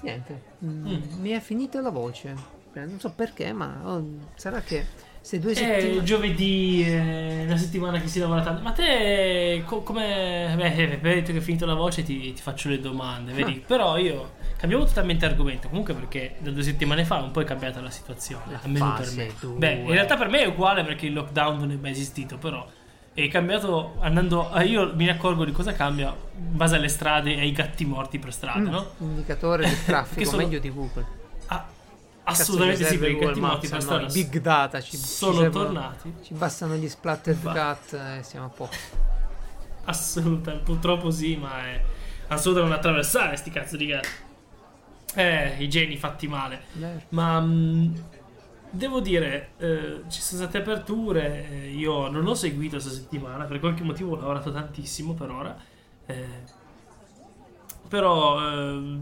Speaker 1: Niente, mm,
Speaker 2: Mm.
Speaker 1: mi è finita la voce. Eh, Non so perché, ma oh, sarà che se due
Speaker 2: È
Speaker 1: settimane...
Speaker 2: giovedì, è una settimana che si lavora tanto. Ma te, co- come. Beh, hai detto che è finita la voce, ti, ti faccio le domande, vedi? Però io cambiamo totalmente argomento. Comunque, perché da due settimane fa un po' è cambiata la situazione. Almeno per me.
Speaker 1: due.
Speaker 2: Beh, in realtà per me è uguale perché il lockdown non è mai esistito, però. È cambiato andando. Io mi accorgo di cosa cambia in base alle strade e ai gatti morti per strada,
Speaker 1: Mm,
Speaker 2: no?
Speaker 1: indicatore del traffico
Speaker 2: Che sono-
Speaker 1: meglio di Google.
Speaker 2: Ah, assolutamente
Speaker 1: ci
Speaker 2: sì, perché i gatti morti per strada
Speaker 1: big data ci, ci
Speaker 2: sono
Speaker 1: servono-
Speaker 2: tornati.
Speaker 1: Ci bastano gli splattered
Speaker 2: Va.
Speaker 1: cat e siamo a posto.
Speaker 2: Assolutamente, purtroppo sì, ma è assolutamente non attraversare sti cazzo di gatti. Eh, i geni fatti male.
Speaker 1: Vero.
Speaker 2: Ma mh, devo dire, eh, ci sono state aperture. eh, io non ho seguito questa settimana per qualche motivo ho lavorato tantissimo per ora. eh, però eh,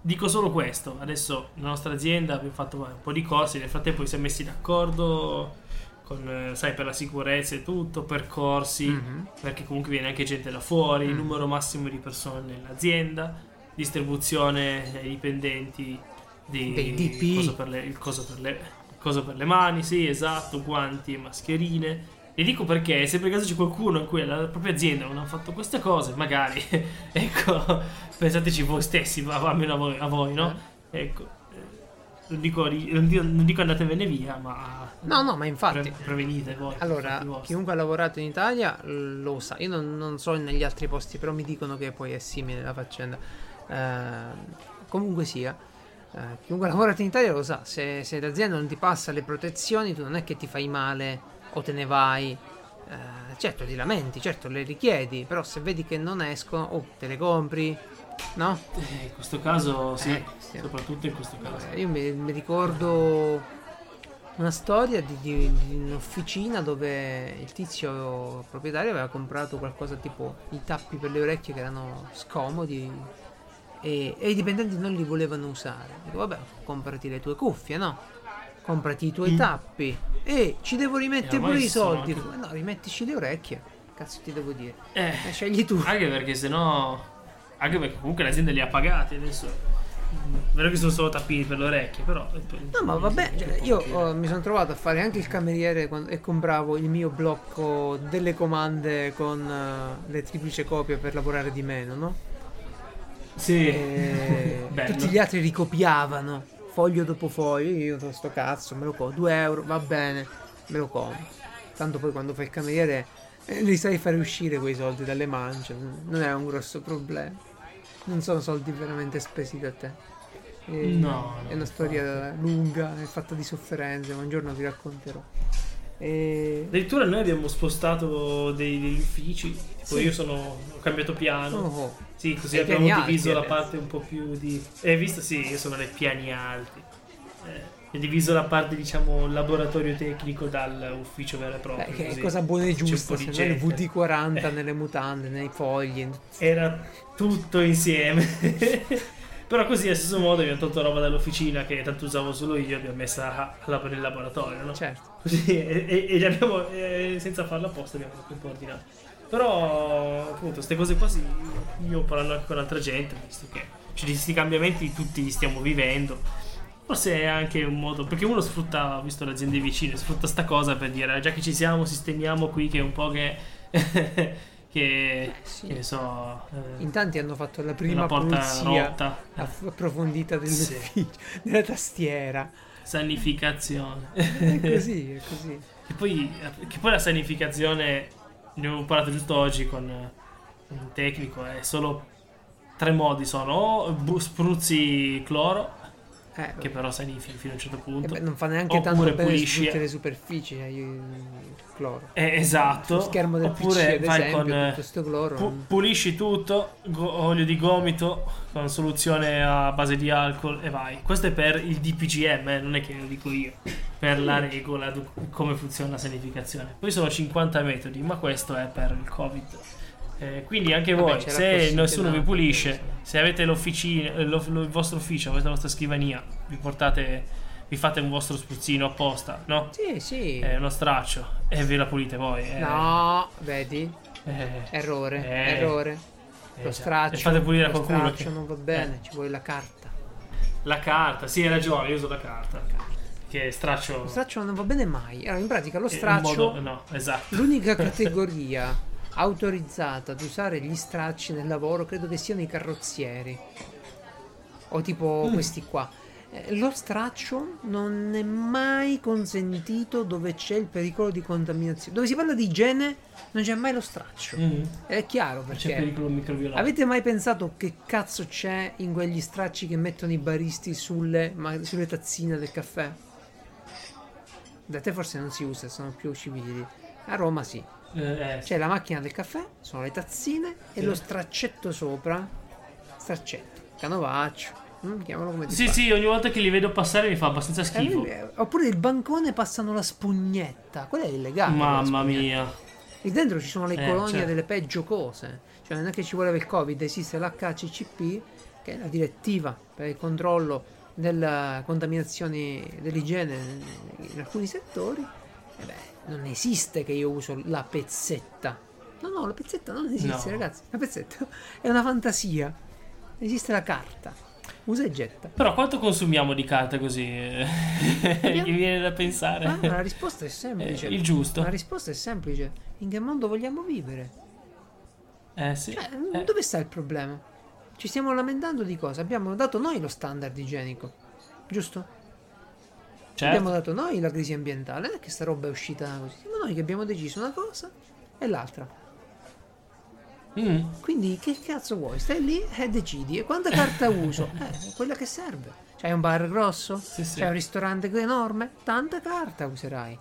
Speaker 2: dico solo questo. Adesso la nostra azienda abbiamo fatto un po' di corsi. Nel frattempo ci siamo messi d'accordo con, sai, per la sicurezza e tutto, percorsi
Speaker 1: Mhm.
Speaker 2: perché comunque viene anche gente da fuori, il
Speaker 1: Mm.
Speaker 2: numero massimo di persone nell'azienda, distribuzione ai dipendenti di
Speaker 1: Dei DP.
Speaker 2: coso per le, il coso per le, il coso per le mani, sì, esatto, guanti e mascherine. E dico perché se per caso c'è qualcuno in cui la propria azienda non ha fatto queste cose, magari, ecco, pensateci voi stessi, a- almeno a voi, a voi no? Ecco, eh, non dico, non dico, andatevene via, ma
Speaker 1: No, no, ma infatti.
Speaker 2: pre- prevenite voi.
Speaker 1: Allora, chiunque ha lavorato in Italia lo sa. Io non, non so negli altri posti, però mi dicono che poi è simile la faccenda. Ehm, comunque sia, eh, chiunque ha lavorato in Italia lo sa. Se, se l'azienda non ti passa le protezioni, tu non è che ti fai male o te ne vai. Eh, certo, ti lamenti, certo, le richiedi, però se vedi che non escono, oh, te le compri, no?
Speaker 2: Eh, in questo caso sì,
Speaker 1: Eh, sì.
Speaker 2: soprattutto in questo caso.
Speaker 1: Eh, Io mi, mi ricordo una storia di, di- di un'officina dove il tizio proprietario aveva comprato qualcosa tipo i tappi per le orecchie che erano scomodi e, e i dipendenti non li volevano usare. Dico, vabbè, comprati le tue cuffie, no? comprati i tuoi
Speaker 2: Mm.
Speaker 1: tappi e ci devo rimettere
Speaker 2: Eh,
Speaker 1: pure i soldi.
Speaker 2: anche-
Speaker 1: No, rimettici le orecchie. Cazzo ti devo dire?
Speaker 2: Eh,
Speaker 1: Eh, scegli tu.
Speaker 2: anche perché sennò... Anche perché comunque l'azienda li ha pagati adesso. Mm, Vero che sono solo tappini per le orecchie, però...
Speaker 1: No, ma vabbè, cioè, io oh, mi sono trovato a fare anche il cameriere quando- e compravo il mio blocco delle comande con eh, le triplice copie per lavorare di meno, no?
Speaker 2: Sì.
Speaker 1: E tutti gli altri ricopiavano foglio dopo foglio. Io so sto cazzo, me lo compro. 2 euro, va bene, me lo compro. Tanto poi quando fai il cameriere eh, li sai fare uscire quei soldi dalle mance. Non è un grosso problema. Non sono soldi veramente spesi da te. E-
Speaker 2: No,
Speaker 1: è una storia lunga, è fatta di sofferenze, ma un giorno vi racconterò. E...
Speaker 2: Addirittura noi abbiamo spostato dei- degli uffici. Tipo
Speaker 1: Sì.
Speaker 2: io sono, ho cambiato piano.
Speaker 1: Oh,
Speaker 2: Sì, così abbiamo diviso
Speaker 1: alti
Speaker 2: la
Speaker 1: adesso.
Speaker 2: parte un po' più di... Hai visto? Sì, io sono nei piani alti. Eh, ho diviso la parte, diciamo, laboratorio tecnico dal ufficio vero e proprio.
Speaker 1: eh, che è
Speaker 2: così.
Speaker 1: cosa buona e giusta, se il
Speaker 2: gente.
Speaker 1: VD40
Speaker 2: Eh.
Speaker 1: nelle mutande, nei fogli.
Speaker 2: Era tutto insieme. Però così, allo stesso modo, abbiamo tolto roba dall'officina che tanto usavo solo io, abbiamo messa per il laboratorio, no?
Speaker 1: Certo.
Speaker 2: Così, e, e, e abbiamo, eh, senza farlo apposta, abbiamo un po' ordinato. Però, appunto, queste cose qua, sì, io parlando anche con altra gente, visto che cioè, di questi cambiamenti tutti li stiamo vivendo. Forse è anche un modo, perché uno sfrutta, visto le aziende vicine, sfrutta sta cosa per dire, "Ah, già che ci siamo, sistemiamo qui che è un po' che... che,
Speaker 1: sì.
Speaker 2: che ne so... eh,
Speaker 1: In tanti hanno fatto la prima
Speaker 2: porta
Speaker 1: pulizia
Speaker 2: rotta,
Speaker 1: approfondita
Speaker 2: Sì.
Speaker 1: dell'ufficio, della tastiera.
Speaker 2: sanificazione.
Speaker 1: È così, è così.
Speaker 2: Che poi, che poi la sanificazione, ne avevo parlato giusto oggi con eh, un tecnico, è solo tre modi sono o spruzzi cloro,
Speaker 1: Eh,
Speaker 2: che però sanifica fino a un certo
Speaker 1: eh
Speaker 2: punto.
Speaker 1: beh, non fa neanche tanto bene
Speaker 2: pulisci-
Speaker 1: tutte le superfici eh, il cloro.
Speaker 2: Eh, esatto.
Speaker 1: Sullo schermo del
Speaker 2: Oppure
Speaker 1: PC,
Speaker 2: vai
Speaker 1: esempio,
Speaker 2: con eh,
Speaker 1: tutto sto cloro.
Speaker 2: pu- pulisci tutto, go- olio di gomito con soluzione a base di alcol e vai. Questo è per il DPGM, eh, non è che lo dico io. Per la regola du- come funziona la sanificazione. Poi sono 50 metodi, ma questo è per il Covid. Eh, quindi anche
Speaker 1: Vabbè,
Speaker 2: voi,
Speaker 1: la
Speaker 2: se nessuno vi pulisce, se avete l'officina, eh, lo- lo- il vostro ufficio, avete la vostra scrivania, vi portate, vi fate un vostro spruzzino apposta, no?
Speaker 1: Sì, sì.
Speaker 2: È uno straccio e ve la pulite voi. eh.
Speaker 1: No, vedi?
Speaker 2: Eh,
Speaker 1: Errore,
Speaker 2: Eh,
Speaker 1: errore.
Speaker 2: eh
Speaker 1: Lo straccio.
Speaker 2: E fate pulire a
Speaker 1: lo
Speaker 2: qualcuno.
Speaker 1: straccio
Speaker 2: che-
Speaker 1: non va bene, ci vuole la carta.
Speaker 2: La carta, sì, hai ragione, io uso la carta. Che straccio.
Speaker 1: Lo straccio non va bene mai. Allora, in pratica lo straccio
Speaker 2: modo- no, esatto.
Speaker 1: L'unica categoria autorizzata ad usare gli stracci nel lavoro credo che siano i carrozzieri. O tipo
Speaker 2: Mm.
Speaker 1: questi qua. Eh, Lo straccio non è mai consentito dove c'è il pericolo di contaminazione. Dove si parla di igiene non c'è mai lo straccio.
Speaker 2: Mm.
Speaker 1: È chiaro
Speaker 2: C'è
Speaker 1: perché.
Speaker 2: pericolo microbiologico.
Speaker 1: Avete mai pensato che cazzo c'è in quegli stracci che mettono i baristi sulle, ma- sulle tazzine del caffè? Da te forse non si usa, sono più civili. A Roma sì.
Speaker 2: Eh, eh,
Speaker 1: C'è la macchina del caffè, sono le tazzine e
Speaker 2: Sì.
Speaker 1: lo straccetto sopra. Straccetto, canovaccio, mm, chiamalo come ti
Speaker 2: Sì,
Speaker 1: pare.
Speaker 2: sì, ogni volta che li vedo passare mi fa abbastanza
Speaker 1: Eh,
Speaker 2: schifo.
Speaker 1: eh, Oppure il bancone passano la spugnetta. Quella è illegale.
Speaker 2: Mamma mia.
Speaker 1: Lì dentro ci sono le
Speaker 2: Eh,
Speaker 1: colonie
Speaker 2: certo.
Speaker 1: delle peggio cose. Cioè, non è che ci voleva il Covid, esiste l'HCCP, che è la direttiva per il controllo della contaminazione dell'igiene in alcuni settori. E beh, non esiste che io uso la pezzetta. No, no, la pezzetta non esiste,
Speaker 2: No.
Speaker 1: ragazzi. La pezzetta è una fantasia. Esiste la carta. Usa e getta.
Speaker 2: Però quanto consumiamo di carta così? Mi viene da pensare.
Speaker 1: Ah, ma la risposta è semplice.
Speaker 2: Eh, il giusto.
Speaker 1: La risposta è semplice. In che mondo vogliamo vivere?
Speaker 2: Eh sì.
Speaker 1: Cioè,
Speaker 2: Eh,
Speaker 1: dove sta il problema? Ci stiamo lamentando di cosa? Abbiamo dato noi lo standard igienico, giusto?
Speaker 2: Certo.
Speaker 1: Abbiamo dato noi la crisi ambientale, non è che sta roba è uscita così. Siamo noi che abbiamo deciso una cosa e l'altra.
Speaker 2: Mm.
Speaker 1: Quindi che cazzo vuoi? Stai lì e decidi. E quanta carta uso? Eh, quella che serve. C'hai un bar grosso?
Speaker 2: Sì, sì.
Speaker 1: C'hai un ristorante enorme? Tanta carta userai.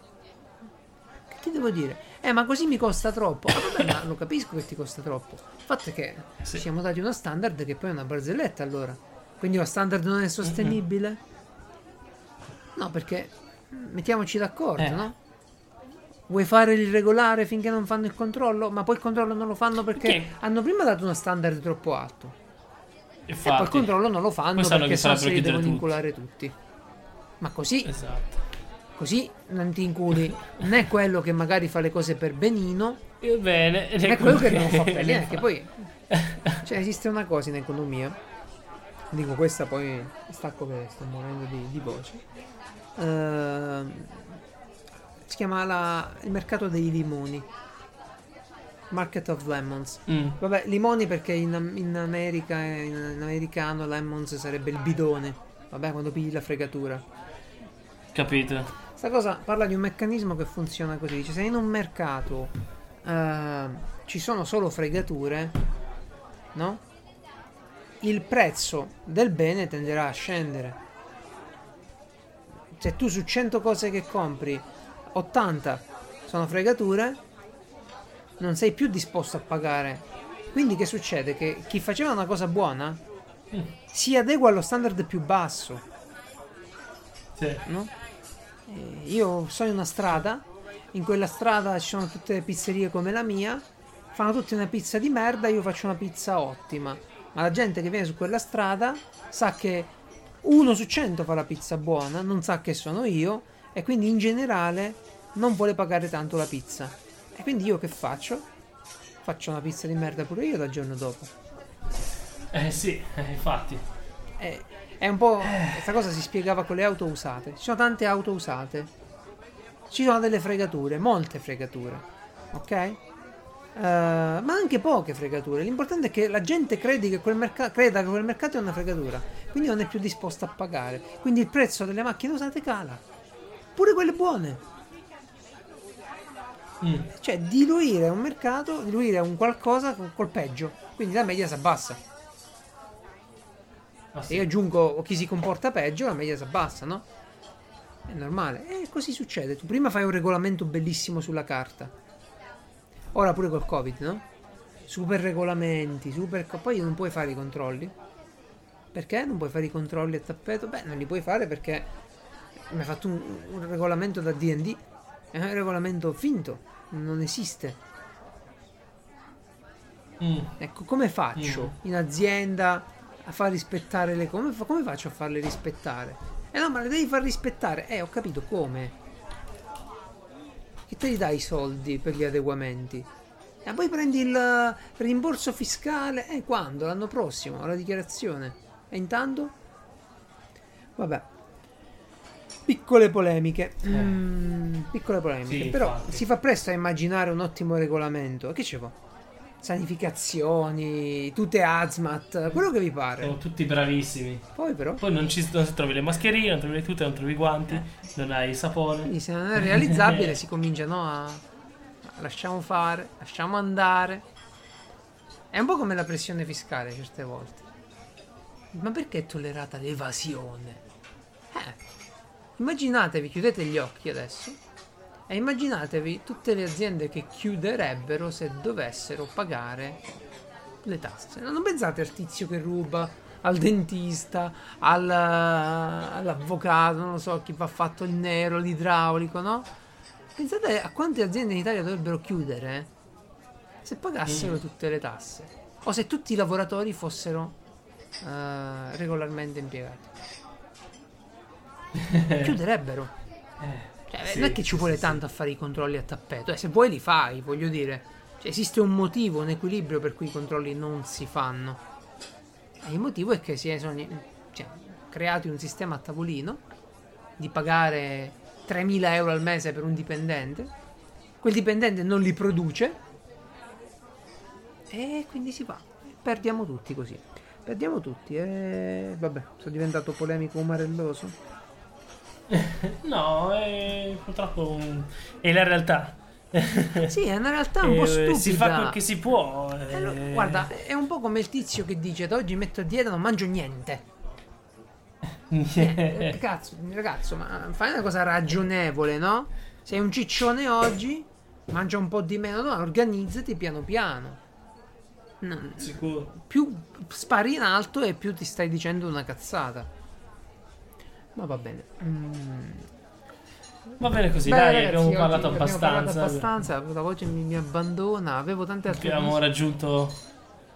Speaker 1: Che ti devo dire? Eh, ma così mi costa troppo. Ah, vabbè, ma lo capisco che ti costa troppo. Il fatto è che
Speaker 2: Sì.
Speaker 1: ci siamo dati uno standard che poi è una barzelletta allora. Quindi lo standard non è sostenibile? No, perché mettiamoci d'accordo,
Speaker 2: Eh.
Speaker 1: no? Vuoi fare il regolare finché non fanno il controllo? Ma poi il controllo non lo fanno perché
Speaker 2: Perché?
Speaker 1: hanno prima dato uno standard troppo alto. E poi il
Speaker 2: Infatti.
Speaker 1: controllo non lo fanno
Speaker 2: Poi sanno
Speaker 1: perché
Speaker 2: che
Speaker 1: sennò
Speaker 2: farebbero
Speaker 1: se li devono
Speaker 2: tutti.
Speaker 1: inculare tutti. Ma così
Speaker 2: Esatto.
Speaker 1: Così non ti inculi né quello che magari fa le cose per benino,
Speaker 2: Eh, Bene.
Speaker 1: né quello che non fa per
Speaker 2: fa.
Speaker 1: Che poi cioè, esiste una cosa in economia. Dico questa poi stacco che sto morendo di, di voce. Ehm, si chiama la- il mercato dei limoni. Market of Lemons.
Speaker 2: Mm,
Speaker 1: Vabbè, limoni perché in, in America, in, in americano, lemons sarebbe il bidone. Vabbè, quando pigli la fregatura.
Speaker 2: capito.
Speaker 1: Sta cosa parla di un meccanismo che funziona così. Dice, se in un mercato eh, ci sono solo fregature, no? Il prezzo del bene tenderà a scendere. Se tu su 100 cose che compri, 80 sono fregature, non sei più disposto a pagare. Quindi che succede? Che chi faceva una cosa buona si adegua allo standard più basso
Speaker 2: Sì.
Speaker 1: no? Eh, io sono in una strada, in quella strada ci sono tutte le pizzerie come la mia, fanno tutti una pizza di merda, io faccio una pizza ottima. Ma la gente che viene su quella strada sa che uno su cento fa la pizza buona, non sa che sono io e quindi in generale non vuole pagare tanto la pizza. E quindi io che faccio? Faccio una pizza di merda pure io dal giorno dopo.
Speaker 2: Eh sì, eh, infatti.
Speaker 1: È, è un po'. Questa cosa si spiegava con le auto usate. Ci sono tante auto usate. Ci sono delle fregature, molte fregature. Ok? Eh, ma anche poche fregature. L'importante è che la gente credi che quel merca- creda che quel mercato è una fregatura. Quindi non è più disposta a pagare. Quindi il prezzo delle macchine usate cala. Pure quelle buone.
Speaker 2: Mm,
Speaker 1: Cioè, diluire un mercato, diluire un qualcosa col peggio. Quindi la media si abbassa.
Speaker 2: ah, sì.
Speaker 1: io aggiungo chi si comporta peggio, la media si abbassa, no? È normale. E così succede. Tu prima fai un regolamento bellissimo sulla carta. Ora pure col Covid, no? Super regolamenti, super... Poi non puoi fare i controlli. Perché non puoi fare i controlli a tappeto? Beh, non li puoi fare perché mi hai fatto un, un regolamento da D&D. È un regolamento finto. Non esiste.
Speaker 2: Mm,
Speaker 1: Ecco, come faccio in azienda a far rispettare le cose? Come, fa- come faccio a farle rispettare? Eh no, ma le devi far rispettare. Eh, ho capito come. Che te li dai i soldi per gli adeguamenti? E poi prendi il rimborso fiscale. Eh, quando? L'anno prossimo, la dichiarazione. E intanto? Vabbè. Piccole polemiche. Mm, piccole polemiche.
Speaker 2: Sì,
Speaker 1: Però
Speaker 2: infatti.
Speaker 1: si fa presto a immaginare un ottimo regolamento. Che ci fa? Sanificazioni, tute hazmat, quello che vi pare.
Speaker 2: sono tutti bravissimi.
Speaker 1: Poi però,
Speaker 2: Poi non ci non trovi le mascherine, non trovi le tute, non trovi i guanti, non hai il sapone.
Speaker 1: quindi se non è realizzabile si comincia no, a... a lasciamo fare, lasciamo andare. È un po' come la pressione fiscale certe volte. Ma perché è tollerata l'evasione? Eh, immaginatevi, chiudete gli occhi adesso e immaginatevi tutte le aziende che chiuderebbero se dovessero pagare le tasse. Non pensate al tizio che ruba, al dentista, al- all'avvocato, non lo so, chi va fatto il nero, l'idraulico, no? Pensate a quante aziende in Italia dovrebbero chiudere eh, se pagassero tutte le tasse o se tutti i lavoratori fossero eh, regolarmente impiegati. Chiuderebbero. Cioè,
Speaker 2: sì,
Speaker 1: non è che ci vuole
Speaker 2: sì,
Speaker 1: tanto a fare i controlli a tappeto, eh, se vuoi li fai, voglio dire. Cioè, esiste un motivo, un equilibrio per cui i controlli non si fanno. E il motivo è che si sono cioè, creati un sistema a tavolino di pagare 3.000 euro al mese per un dipendente. Quel dipendente non li produce. E quindi si va. Perdiamo tutti così. Perdiamo tutti. E vabbè, sono diventato polemico umarelloso.
Speaker 2: No, è purtroppo è la realtà.
Speaker 1: Sì, è una realtà un po'
Speaker 2: Eh,
Speaker 1: stupida.
Speaker 2: Si fa quel che si può.
Speaker 1: Eh, lo-
Speaker 2: eh.
Speaker 1: guarda, è un po' come il tizio che dice: Da oggi metto a dieta, non mangio niente. Eh, cazzo, ragazzo, ma fai una cosa ragionevole, no? Sei un ciccione oggi, mangia un po' di meno, no? Organizzati piano piano. Non-
Speaker 2: Sicuro.
Speaker 1: più spari in alto e più ti stai dicendo una cazzata. Ma va bene. Mm.
Speaker 2: Va bene così,
Speaker 1: Beh,
Speaker 2: dai,
Speaker 1: ragazzi,
Speaker 2: abbiamo
Speaker 1: oggi
Speaker 2: parlato
Speaker 1: abbiamo
Speaker 2: abbastanza.
Speaker 1: parlato abbastanza, la voce mi, mi abbandona. Avevo tante altre
Speaker 2: Abbiamo
Speaker 1: cose.
Speaker 2: raggiunto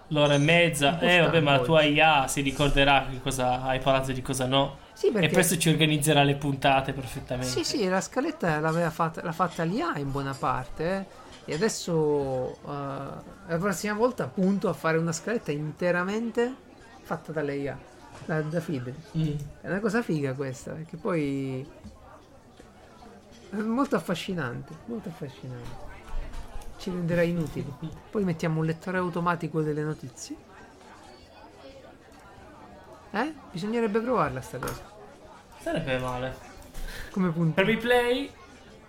Speaker 2: l'ora e mezza. Eh, vabbè, ma la tua IA si ricorderà di cosa hai parlato e di cosa no.
Speaker 1: Sì, perché...
Speaker 2: E questo ci organizzerà le puntate perfettamente.
Speaker 1: Sì, sì, la scaletta l'aveva fatta, l'ha fatta l'IA in buona parte. eh. E adesso eh, la prossima volta appunto a fare una scaletta interamente fatta dalle IA, da Fibri.
Speaker 2: Mm.
Speaker 1: È una cosa figa questa, perché poi è molto affascinante, molto affascinante. Ci renderà inutili. Poi mettiamo un lettore automatico delle notizie. Eh? Bisognerebbe provarla sta cosa.
Speaker 2: Sarebbe male.
Speaker 1: Come punto.
Speaker 2: Premi play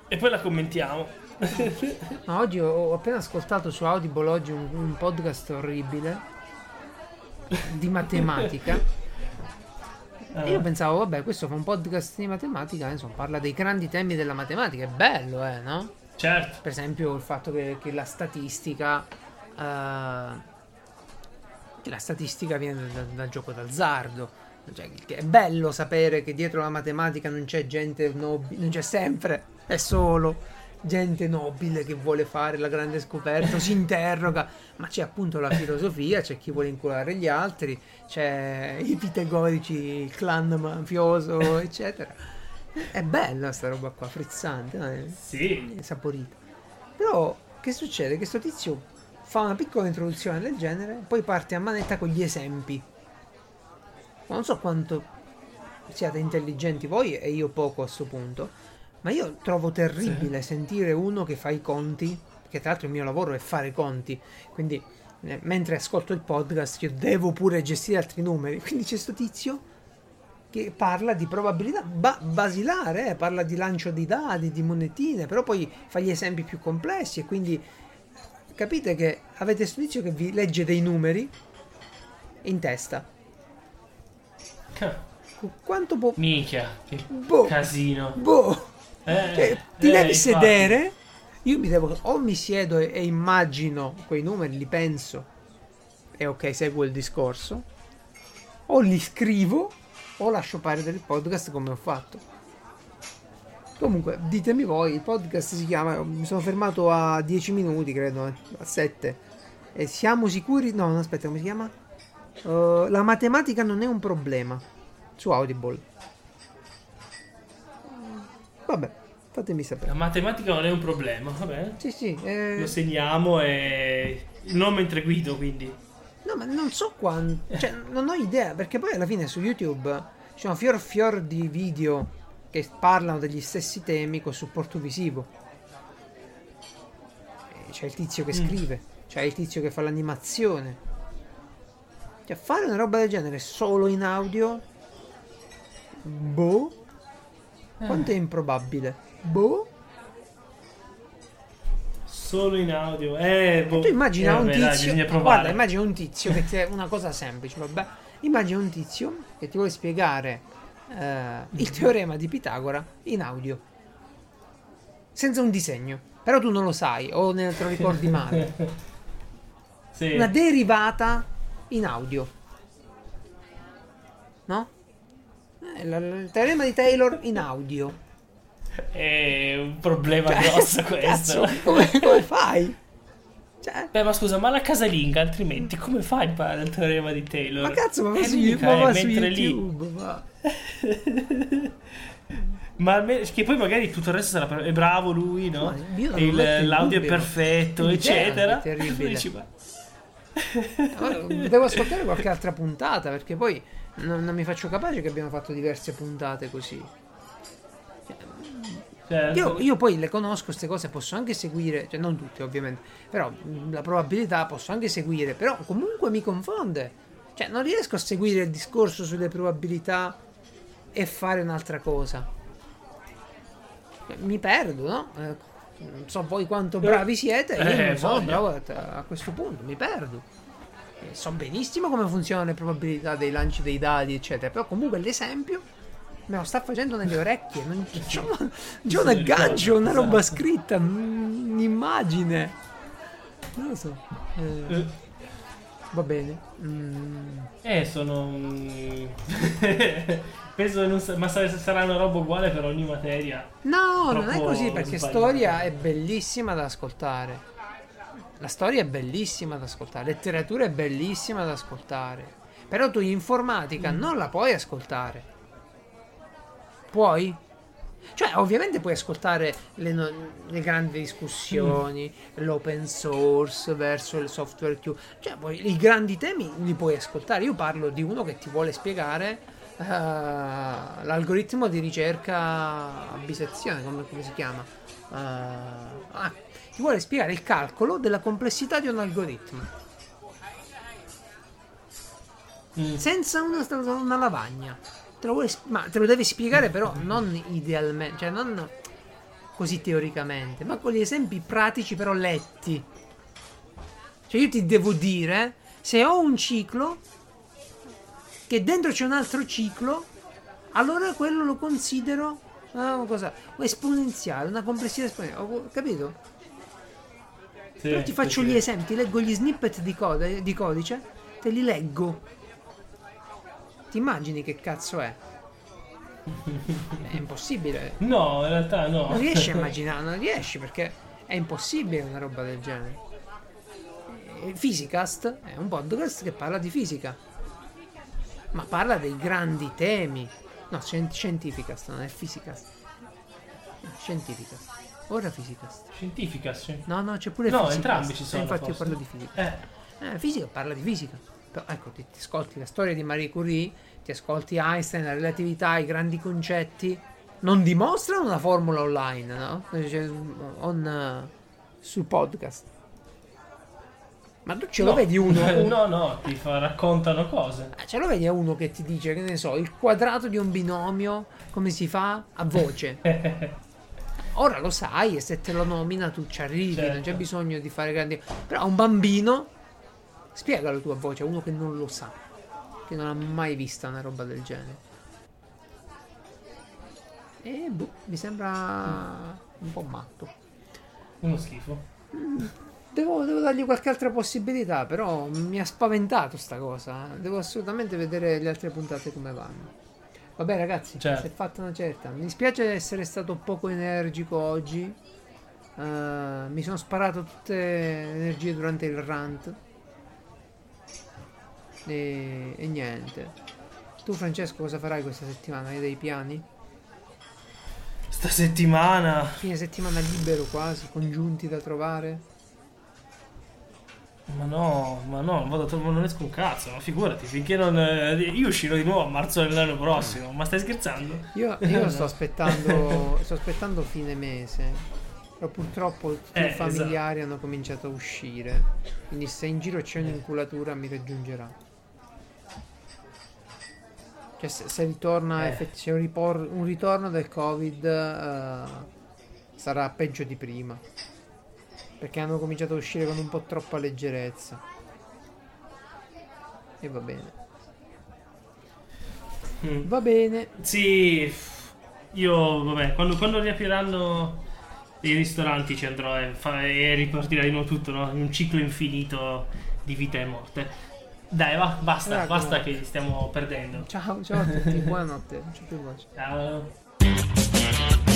Speaker 2: e poi la commentiamo.
Speaker 1: No, oggi ho, ho appena ascoltato su Audible oggi un, un podcast orribile di matematica. E io pensavo, vabbè, questo fa un podcast di matematica, insomma, parla dei grandi temi della matematica. È bello, eh, no?
Speaker 2: Certo.
Speaker 1: Per esempio il fatto che, che la statistica. eh, che la statistica viene da- dal gioco d'azzardo. Cioè, che è bello sapere che dietro la matematica non c'è gente nobile, non c'è sempre, è solo gente nobile che vuole fare la grande scoperta, si interroga, ma c'è appunto la filosofia, c'è chi vuole inculare gli altri, c'è i pitagorici, il clan mafioso, eccetera. È bella sta roba qua, frizzante, no? È-
Speaker 2: Sì.
Speaker 1: saporita. Però che succede? Che sto tizio fa una piccola introduzione del genere, poi parte a manetta con gli esempi. Ma non so quanto siate intelligenti voi e io poco a sto punto, ma io trovo terribile sentire uno che fa i conti, che tra l'altro il mio lavoro è fare i conti, quindi eh, mentre ascolto il podcast io devo pure gestire altri numeri, quindi c'è sto tizio che parla di probabilità ba- basilare, eh, parla di lancio di dadi, di monetine, però poi fa gli esempi più complessi e quindi capite che avete sto tizio che vi legge dei numeri in testa. Qu- Quanto può...
Speaker 2: Minchia, che
Speaker 1: Boh.
Speaker 2: casino.
Speaker 1: Boh!
Speaker 2: Eh,
Speaker 1: Cioè, ti
Speaker 2: eh,
Speaker 1: devi sedere, io mi devo... o mi siedo e, e immagino quei numeri, li penso e ok, seguo il discorso, o li scrivo o lascio perdere il podcast come ho fatto. Comunque, ditemi voi, il podcast si chiama, mi sono fermato a 10 minuti, credo, eh, a 7. E siamo sicuri? No, no, aspetta, come si chiama? Uh, la matematica non è un problema su Audible. Vabbè, fatemi sapere.
Speaker 2: La matematica non è un problema, vabbè.
Speaker 1: Sì, sì. eh,
Speaker 2: Lo segniamo e... Non mentre guido, quindi.
Speaker 1: No, ma non so quanto. Cioè, non ho idea. Perché poi alla fine su YouTube ci sono fior fior di video che parlano degli stessi temi con supporto visivo. C'è il tizio che
Speaker 2: Mm.
Speaker 1: scrive, c'è il tizio che fa l'animazione. Cioè, fare una roba del genere solo in audio. Boh. Quanto è improbabile? Boh.
Speaker 2: Solo in audio. Eh, boh.
Speaker 1: Tu immagina
Speaker 2: Eh,
Speaker 1: un
Speaker 2: vabbè, dai,
Speaker 1: tizio.
Speaker 2: provare.
Speaker 1: guarda, immagina un tizio che ti è una cosa semplice, vabbè. Immagina un tizio che ti vuole spiegare eh, il teorema di Pitagora in audio. Senza un disegno. Però tu non lo sai, o ne te lo ricordi male.
Speaker 2: Sì.
Speaker 1: Una derivata in audio. No? Eh, il teorema di Taylor in audio.
Speaker 2: È un problema
Speaker 1: Cioè,
Speaker 2: grosso questo.
Speaker 1: Cazzo, come, come fai? Cioè,
Speaker 2: Beh, ma scusa, ma la casalinga altrimenti come fai a imparare il teorema di Taylor?
Speaker 1: ma cazzo, ma va su,
Speaker 2: mica,
Speaker 1: ma va su
Speaker 2: mentre lì.
Speaker 1: YouTube, va.
Speaker 2: Ma almeno- che poi magari tutto il resto sarà è bravo lui, no?
Speaker 1: Ma
Speaker 2: il- l'audio è perfetto,
Speaker 1: L'idea
Speaker 2: eccetera.
Speaker 1: è terribile.
Speaker 2: Dici, ma-
Speaker 1: Allora, Devo ascoltare qualche altra puntata perché poi non, non mi faccio capace che abbiamo fatto diverse puntate così.
Speaker 2: Certo.
Speaker 1: Io, io poi le conosco queste cose, posso anche seguire, cioè non tutte ovviamente, però la probabilità posso anche seguire, però comunque mi confonde. Cioè non riesco a seguire il discorso sulle probabilità e fare un'altra cosa. Mi perdo, no? Eh, non so voi quanto bravi siete, io
Speaker 2: Eh,
Speaker 1: non sono bravo a, a questo punto, mi perdo. Eh, So benissimo come funzionano le probabilità dei lanci dei dadi, eccetera, però comunque l'esempio me lo sta facendo nelle orecchie, non c'è, c'è un aggancio, una roba scritta, mm, un'immagine. Non lo so. Eh,
Speaker 2: Eh,
Speaker 1: va bene. Mm,
Speaker 2: Eh, sono. Penso che non sa- ma sa- sarà una roba uguale per ogni materia.
Speaker 1: No, non è così perché
Speaker 2: sbagliato.
Speaker 1: storia è bellissima da ascoltare. La storia è bellissima da ascoltare, letteratura è bellissima da ascoltare. Però tu in informatica
Speaker 2: Mm.
Speaker 1: non la puoi ascoltare. Puoi? Cioè, ovviamente puoi ascoltare le, no- le grandi discussioni, l'open source verso il software chiuso. Cioè, poi, i grandi temi li puoi ascoltare. Io parlo di uno che ti vuole spiegare eh, l'algoritmo di ricerca a bisezione, come, come si chiama? Eh, ah, ti vuole spiegare il calcolo della complessità di un algoritmo.
Speaker 2: Mm.
Speaker 1: Senza una, una lavagna. Te lo, vuole ma te lo devi spiegare però non idealmente, cioè non così teoricamente, ma con gli esempi pratici però letti. Cioè io ti devo dire, se ho un ciclo, che dentro c'è un altro ciclo, allora quello lo considero ah, una cosa esponenziale, una complessità esponenziale. Ho capito?
Speaker 2: Sì,
Speaker 1: Però ti faccio
Speaker 2: sì.
Speaker 1: gli esempi, ti leggo gli snippet di, code- di codice, te li leggo. Ti immagini che cazzo è? È impossibile.
Speaker 2: No, in realtà no.
Speaker 1: Non riesci a immaginare, non riesci perché è impossibile una roba del genere. E Physicast è un podcast che parla di fisica, ma parla dei grandi temi. No, scien- Scientificast, non è Physicast. Scientificast. Ora Physicast.
Speaker 2: Scientifica, sì.
Speaker 1: No, no, c'è pure
Speaker 2: No,
Speaker 1: Physicast.
Speaker 2: entrambi ci
Speaker 1: Eh,
Speaker 2: sono,
Speaker 1: Infatti io
Speaker 2: forse.
Speaker 1: parlo di fisica.
Speaker 2: Eh,
Speaker 1: Eh, fisica parla di fisica. Però, ecco, ti, ti ascolti la storia di Marie Curie, ti ascolti Einstein, la relatività, i grandi concetti. Non dimostrano una formula online, no? Cioè, on, eh, sul podcast. Ma tu ce lo
Speaker 2: no.
Speaker 1: vedi uno? un-
Speaker 2: no, no, ti fa- raccontano cose.
Speaker 1: eh, Ce lo vedi a uno che ti dice, che ne so, il quadrato di un binomio, come si fa a voce. Ora lo sai e se te lo nomina tu ci arrivi, non c'è
Speaker 2: Certo.
Speaker 1: bisogno di fare grandi... Però a un bambino, spiegalo tu a voce, a uno che non lo sa, che non ha mai vista una roba del genere. E boh, mi sembra un po' matto.
Speaker 2: Uno schifo.
Speaker 1: Devo, devo dargli qualche altra possibilità, però mi ha spaventato sta cosa. Devo assolutamente vedere le altre puntate come vanno. Vabbè ragazzi,
Speaker 2: Certo.
Speaker 1: si è fatta una certa. Mi dispiace essere stato poco energico oggi. Eh, mi sono sparato tutte le energie durante il rant. E, e niente. Tu Francesco cosa farai questa settimana? Hai dei piani?
Speaker 2: Sta settimana.
Speaker 1: Fine settimana libero quasi, congiunti da trovare?
Speaker 2: Ma no, ma no, vado a non esco un cazzo, ma figurati, finché non... eh, io uscirò di nuovo a marzo dell'anno prossimo, ma stai scherzando?
Speaker 1: Io, io sto aspettando sto aspettando fine mese. Però purtroppo tutti
Speaker 2: Eh,
Speaker 1: i familiari hanno cominciato a uscire. Quindi se in giro c'è un'inculatura mi raggiungerà. Cioè se, se ritorna
Speaker 2: Eh.
Speaker 1: effett- c'è un, ripor- un ritorno del covid eh, sarà peggio di prima. Perché hanno cominciato a uscire con un po' troppa leggerezza. E va bene.
Speaker 2: Mm.
Speaker 1: Va bene.
Speaker 2: Sì, io, vabbè, quando, quando riapriranno i ristoranti ci andrò e, fa- e ripartirà di nuovo tutto, no? In un ciclo infinito di vita e morte. Dai, va, basta,
Speaker 1: Raccomando.
Speaker 2: basta che stiamo perdendo.
Speaker 1: Ciao, ciao a tutti, buonanotte. Voce.
Speaker 2: Ciao.